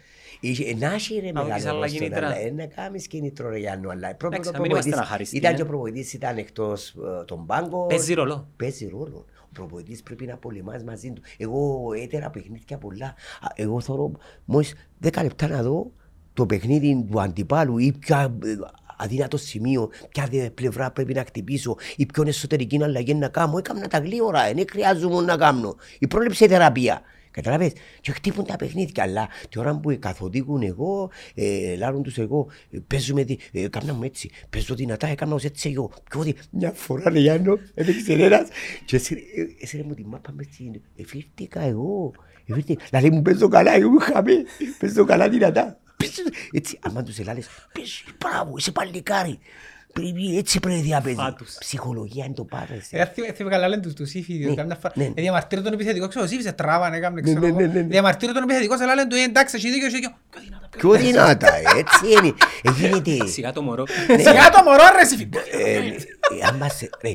Είχε- Να έχει ρε Να δώσεις μεγάλο άλλα ρόστο, κίνητρα. αλλά ε, να κάνεις κίνητρο ρε Γιάννου, αλλά πρώτον Εντάξει, ο να μην είμαστε προπονητής αχαριστοί, ήταν ε. και ο προπονητής ήταν εκτός ε, των πάγκων. Παίζει ρόλο. Παίζει ρόλο. Ο προπονητής πρέπει να πολεμάς μαζί του. Εγώ έτερα παιχνίδια πολλά. Α, Εγώ θέλω μόλις 10 λεπτά να δω το παιχνίδι του αντιπάλου ή ποια ε, αδύνατο σημείο, ποια δε πλευρά πρέπει να χτυπήσω ή ποιον εσωτερική αλλαγή να κάνω. Έκανα τα γλύωρα, δεν χρειάζομαι να κάνω. Η πρόληψη η θεραπεία. Καταλαβες, και χτύπουν τα παιχνίδια, αλλά τη ώρα που καθοδήγουν εγώ, ε, λάρουν τους εγώ, ε, παίζουμε, δι- ε, κάμνα μου έτσι, παίζω δυνατά, έκανα ως έτσι εγώ, πιο δι... μια φορά ρε Γιάννο, έπαιξε ένας, και έσυρε- ε, έσυρε μου τη μάπα μες στην, εφήρθηκα εγώ, εφήρθηκα, δηλαδή μου παίζω καλά, εγώ μου χαμέ, παίζω καλά δυνατά, Πες, έτσι, άμα τους ελάλες, πες, μπράβο, είσαι παλικάρι, Πρέπει, έτσι πρέπει να διαπαίζει. Φάτους. Ψυχολογία είναι το πάρεσαι. Ε, θυμ- θυμ- καλά λένε τους- τους Ήφιδους, Ναι, καμιά φορά. ναι. Ε, διαμαρτύρω τον επιθετικό, ξέρω, εσύ σε τράβαν, έκαμε, Ναι, ξέρω ναι, εγώ. ναι, ναι, ναι. Διαμαρτύρω τον επιθετικό, σε λένε του, «Ε, εντάξει, έχει δίκιο, έχει δίκιο». Πιο δυνατά, πιο Πιο δυνατά, έτσι είναι. Ε, γίνεται. Σιγά το μωρό. δυνατά. Σιγά το μωρό, ρε, εσύ. Ε, ε, αν πας, ρε,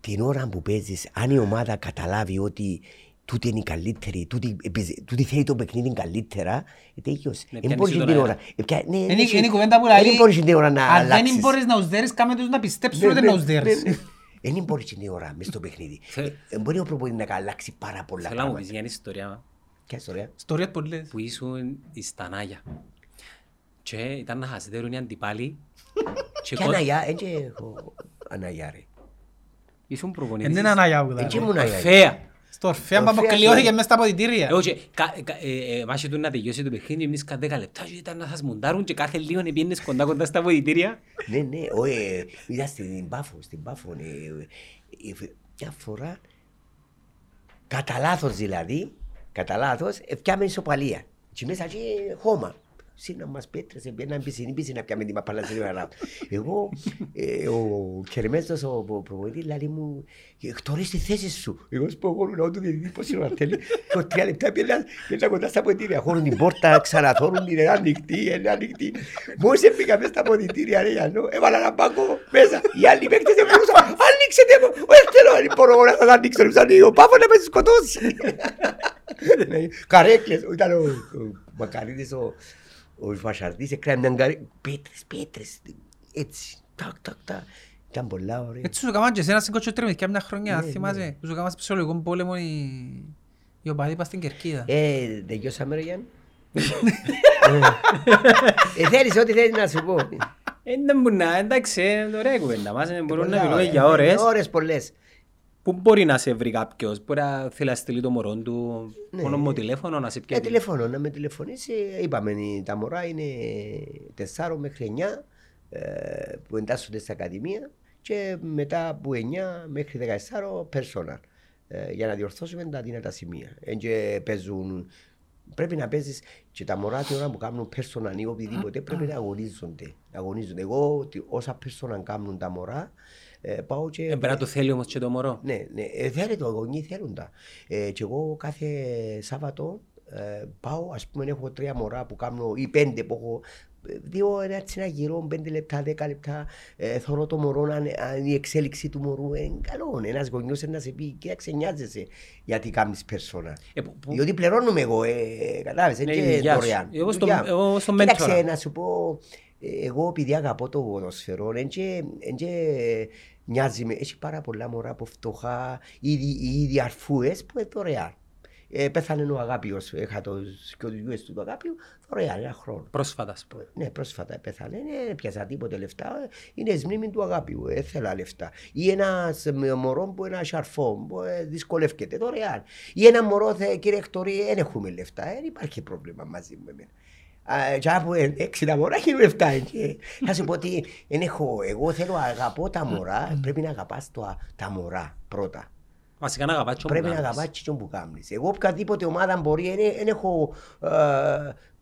την ώρα που παίζεις, αν η ομάδα καταλάβει ότι τούτη είναι η καλύτερη, τούτη, επιζε- τούτη θέλει το παιχνίδι καλύτερα, ε, τελείωσε. Ναι, Δεν πιάνεις μπορείς το την αέρα. ώρα. ε, πια- ναι, Είναι ναι, είναι η κουβέντα που Δεν λέει, μπορείς την ώρα να αν δεν αλλάξεις. μπορείς να τους δέρεις, κάμε τους να πιστέψουν Ναι, ότι ναι, να τους δέρεις. ναι, ναι. Δεν μπορείς την ώρα μες στο παιχνίδι. Θε- Ε, Μπορεί ο προπονητής να αλλάξει πάρα πολλά Θέλω να μου πεις πράγματα. μια ιστορία Ποια ιστορία; Ιστορίες πολλές. που ήσουν στα Νάγια. Και ήταν να χασδέρουν οι αντιπάλοι. Και Ποια κο- αναγιά, δεν και έχω αναγιά ρε. Ήσουν Ε, προπονητής. Δεν είναι αναγιάουδα. Δεν και ήμουν αναγιά. Ορφέα. Στο Ορφέα που Ορφέα, αποκλειώθηκε ναι. μέσα στα αποδητήρια. Εγώ και κα- κα- ε, ε, βάσει του να τελειώσει το παιχνίδι, εμείς κάθε δέκα λεπτά και ήταν να σας μοντάρουν και κάθε λίγο να πιένες κοντά κοντά στα βοητήρια. Ναι, ναι, ο, ε, είδα στην Πάφο, στην Πάφο, ε, ε, ε, μια φορά, κατά λάθος δηλαδή, κατά λάθος, έφτιαμε ισοπαλία. Και μέσα και χώμα. Σύνα μας πέτρες, εμπαίναν πισινή πισινή να πιάμε την μαπάλα στην ώρα. Εγώ, ε, ο Κερμέστος, ο προ- προπονητής, λέει μου, εκτορείς τη θέση σου. Εγώ σου πω, εγώ να του διαιτητή πώς είναι ο Αρτέλη. Και ο τρία λεπτά πήγαινα πήγαινα κοντά στα ποδητήρια. Χώρουν την πόρτα, ξαναθώρουν την είναι ανοιχτή, είναι ανοιχτή. Μόλις έπαικα μέσα στα ποδητήρια, ρε Γιάννο, έβαλα ένα πάγκο μέσα. Οι άλλοι παίκτες δεν μπορούσαν. Ανοίξετε μου. Όχι θέλω, δεν μπορώ εγώ να σας ανοίξω. Τους ανοίγω. Ο Πάφος να με σκοτώσει. Καρέκλες. Ήταν ο ο Μακαρίδης, ο ο Βασαρτής, έκρανε μια καρέκλα. Πέτρες, πέτρες. Έτσι. Τακ, τακ, τακ. Ήταν πολλά ωραία. Έτσι σου έκαναν και εσένα στην Κοτσοτρέμιδη μια χρονιά, Ναι, θυμάσαι. Τους έκαναν σε ψυχολογικό πόλεμο οι- οι οπαδοί πας στην Κερκίδα. Ε, τελειώσαμε ρε Γιάννη. Ε, θέλεις ό,τι θέλεις να σου πω. Ε, Δεν μπορεί να, εντάξει, είναι ωραία η κουβέντα μας, ε, μπορούμε να μιλούμε για ώρες. Ώρες πολλές. Πού μπορεί να σε βρει κάποιος, μπορεί να θέλει να στείλει το μωρό του μόνο με τηλέφωνο να σε Ε, πιέσει. τηλεφωνώ, να με τηλεφωνήσει. Είπαμε, η- τα μωρά είναι 4 μέχρι 9 ε, που εντάσσονται στην Ακαδημία και μετά από 9 μέχρι 14 personal. Ε, για να διορθώσουμε τα δυνατά σημεία. Εν και παίζουν, πρέπει να παίζεις και τα μωρά την ώρα που κάνουν personal ή οτιδήποτε πρέπει να αγωνίζονται. Να αγωνίζονται. Εγώ τι- όσα personal κάνουν τα μωρά ε, πάω και... Ε, Πρέπει να το θέλει όμως και το μωρό. Ναι, ναι, ε, θέλει το, οι γονείς θέλουν τα. Ε, και εγώ κάθε Σάββατο ε, πάω, ας πούμε, έχω τρία μωρά που κάνω ή πέντε που έχω ε, δύο ένα έτσι ένα γυρό, πέντε λεπτά, δέκα λεπτά, ε, θωρώ το μωρό, αν, αν η εξέλιξη του μωρού είναι καλό. Ένας γονιός να σε πει, κοίταξε, νοιάζεσαι γιατί κάνεις περσόνα. Ε, που- που- Διότι πληρώνουμε εγώ, ε, κατάλαβες, Ναι, είναι η και δουλειά σου. δωρεάν. Εγώ στο- Δουλειά μου. εγώ στο Κοίταξε, μέντορα. να σου πω, ε, εγώ επειδή αγαπώ το ποδοσφαιρό, εν και, εν και μοιάζει με, έχει πάρα πολλά μωρά από φτωχά, ήδη, οι ίδιοι αρφούες που είναι δωρεάν. Ε, πέθανε ο Αγάπιος, είχα το σκιο τους γιου του του Αγάπιου, δωρεάν, ένα χρόνο. Πρόσφατα, ας πούμε. Ναι, πρόσφατα πέθανε, ναι, πιάσα τίποτε λεφτά. Είναι η μνήμη του αγάπη, έθελα λεφτά. Ή ένας μωρό που ένα σαρφό, που ε, δυσκολεύεται δωρεάν. Ή ένα μωρό, θε, κύριε Εκτορή, δεν έχουμε λεφτά, δεν υπάρχει πρόβλημα μαζί μου εμένα. Α, Και από ε, έξι τα μωρά έχουν λεφτά. ε, και Θα σου πω ότι δεν έχω, εγώ θέλω αγαπώ τα μωρά, πρέπει να αγαπάς το- τα μωρά πρώτα. Βασικά να αγαπάς και Πρέπει όπου να κάνεις. αγαπάς και που κάνεις. Εγώ οποιαδήποτε ομάδα μπορεί, δεν έχω ε,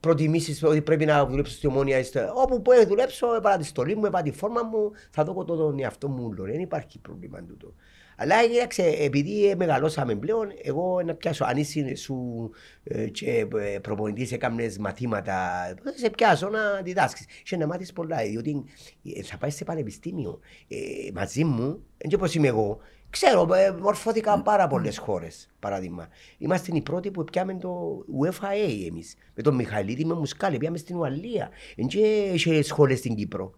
προτιμήσεις ότι πρέπει να δουλέψω στη ομόνια. είστε- Όπου μπορεί να δουλέψω, έπαρα τη στολή μου, έπαρα τη φόρμα μου, θα δω το τον εαυτό μου όλο. Δεν υπάρχει πρόβλημα τούτο. Αλλά κοίταξε, επειδή ε, μεγαλώσαμε πλέον, εγώ να πιάσω, αν είσαι σου ε, και ε, προπονητής έκαμνες μαθήματα, θα σε πιάσω να διδάσκεις και να μάθεις πολλά, διότι ε, θα πάει σε πανεπιστήμιο. Ε, μαζί μου, έτσι όπως είμαι εγώ, Ξέρω, ε, μορφώθηκα πάρα πολλέ χώρε. Παράδειγμα, είμαστε οι πρώτοι που πιάμε το UEFA εμεί. Με τον Μιχαηλίδη, με Μουσκάλη, πιάμε στην Ουαλία. Δεν είχε σχόλε στην Κύπρο.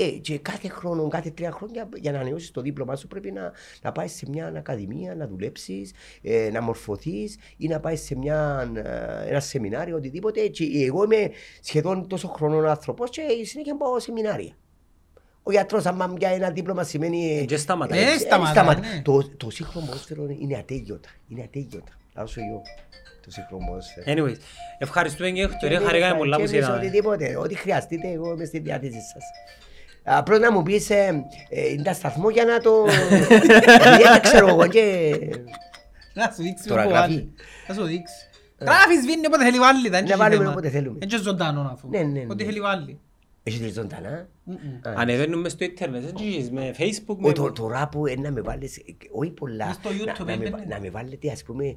Ε, και κάθε χρόνο, κάθε τρία χρόνια, για να ανανεώσει το δίπλωμά σου, πρέπει να, να πάεις σε μια ακαδημία, να δουλέψεις, ε, να μορφωθείς ή να πάεις σε μια, ε, ένα σεμινάριο, οτιδήποτε. Και εγώ είμαι σχεδόν τόσο χρονών άνθρωπος και συνέχεια πάω σεμινάρια. Ο γιατρός άμα για ένα δίπλωμα σημαίνει... Και σταματά. Ε, Ε, ε, σταματά, ναι. Το, το σύγχρονο ποδόσφαιρο είναι ατέλειωτα. Είναι ατέλειωτα. Άσο εγώ. Το σύγχρονο ποδόσφαιρο. Anyways, ευχαριστούμε και κυρία Και χαρήκαμε εμείς- πολλά που και εμείς είδαμε. Οτιδήποτε, ό,τι χρειαστείτε, εγώ είμαι στη διάθεσή σας. Απλώς να μου πεις, ε, ε, είναι τα σταθμό για να το... Γιατί δεν ξέρω εγώ και... Να σου δείξει Τώρα όπου γράφει. βάλει. Να σου δείξει. Γράφεις, σβήνει όποτε θέλει βάλει. δεν Να έχει βάλουμε θέμα. όποτε θέλουμε. Έτσι ζωντανό αφού. Ναι, ναι, Ό,τι ναι. θέλει βάλει. Έχετε ζωντανά. Ανεβαίνουμε στο ίντερνετ, έτσι, με facebook, με... Όχι, το- τώρα που ε, να με βάλεις, ε, όχι πολλά, Μες στο να- YouTube, να, με, ε, βα- ναι. να με βάλετε ας πούμε, ε,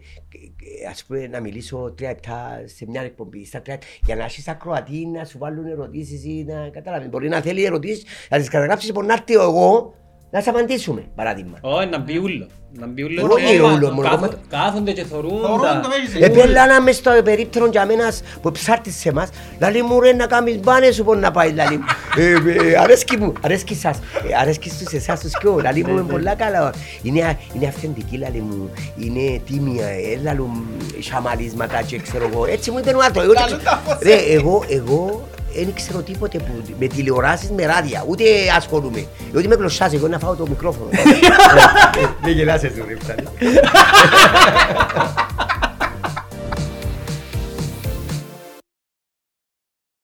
ε, ας πούμε να μιλήσω τρία λεπτά σε μια εκπομπή, στα τρία, για να έχεις ακροατή να σου βάλουν ερωτήσεις ή να καταλάβεις. Μπορεί να θέλει ερωτήσεις, να τις καταγράψεις, μπορεί να έρθει εγώ να σε απαντήσουμε, παράδειγμα. Όχι, να μπει ούλο. Να μπει ούλο. Μόνο και- μπει ούλο, μόνο κάθο- κόμματα. Κάθονται και θωρούν Θωρούν τα- το μέγιστο. Επέλα να μες στο περίπτερο για μένας που ψάρτης σε μας, λαλή μου ρε να κάνεις μπάνες σου μπορεί να πάει λαλή μου. Ε, ε, Αρέσκει μου, αρέσκει σας, ε, αρέσκει στους εσάς τους κοιό, λαλή μου είναι πολλά καλά. Είναι, είναι αυθεντική λαλή μου, είναι τίμια, ε, λαλούν σαμαλίσματα και ξέρω εγώ, έτσι μου είπε ο άτομο. Λαλούν τα πώς Ρε, εγώ, εγώ, δεν ξέρω τίποτε που, με τηλεοράσεις, με ράδια, ούτε ασχολούμαι. Διότι με γλωσσάζει, εγώ να φάω το μικρόφωνο. Δεν γελάσαι σου ρε, ψάρι.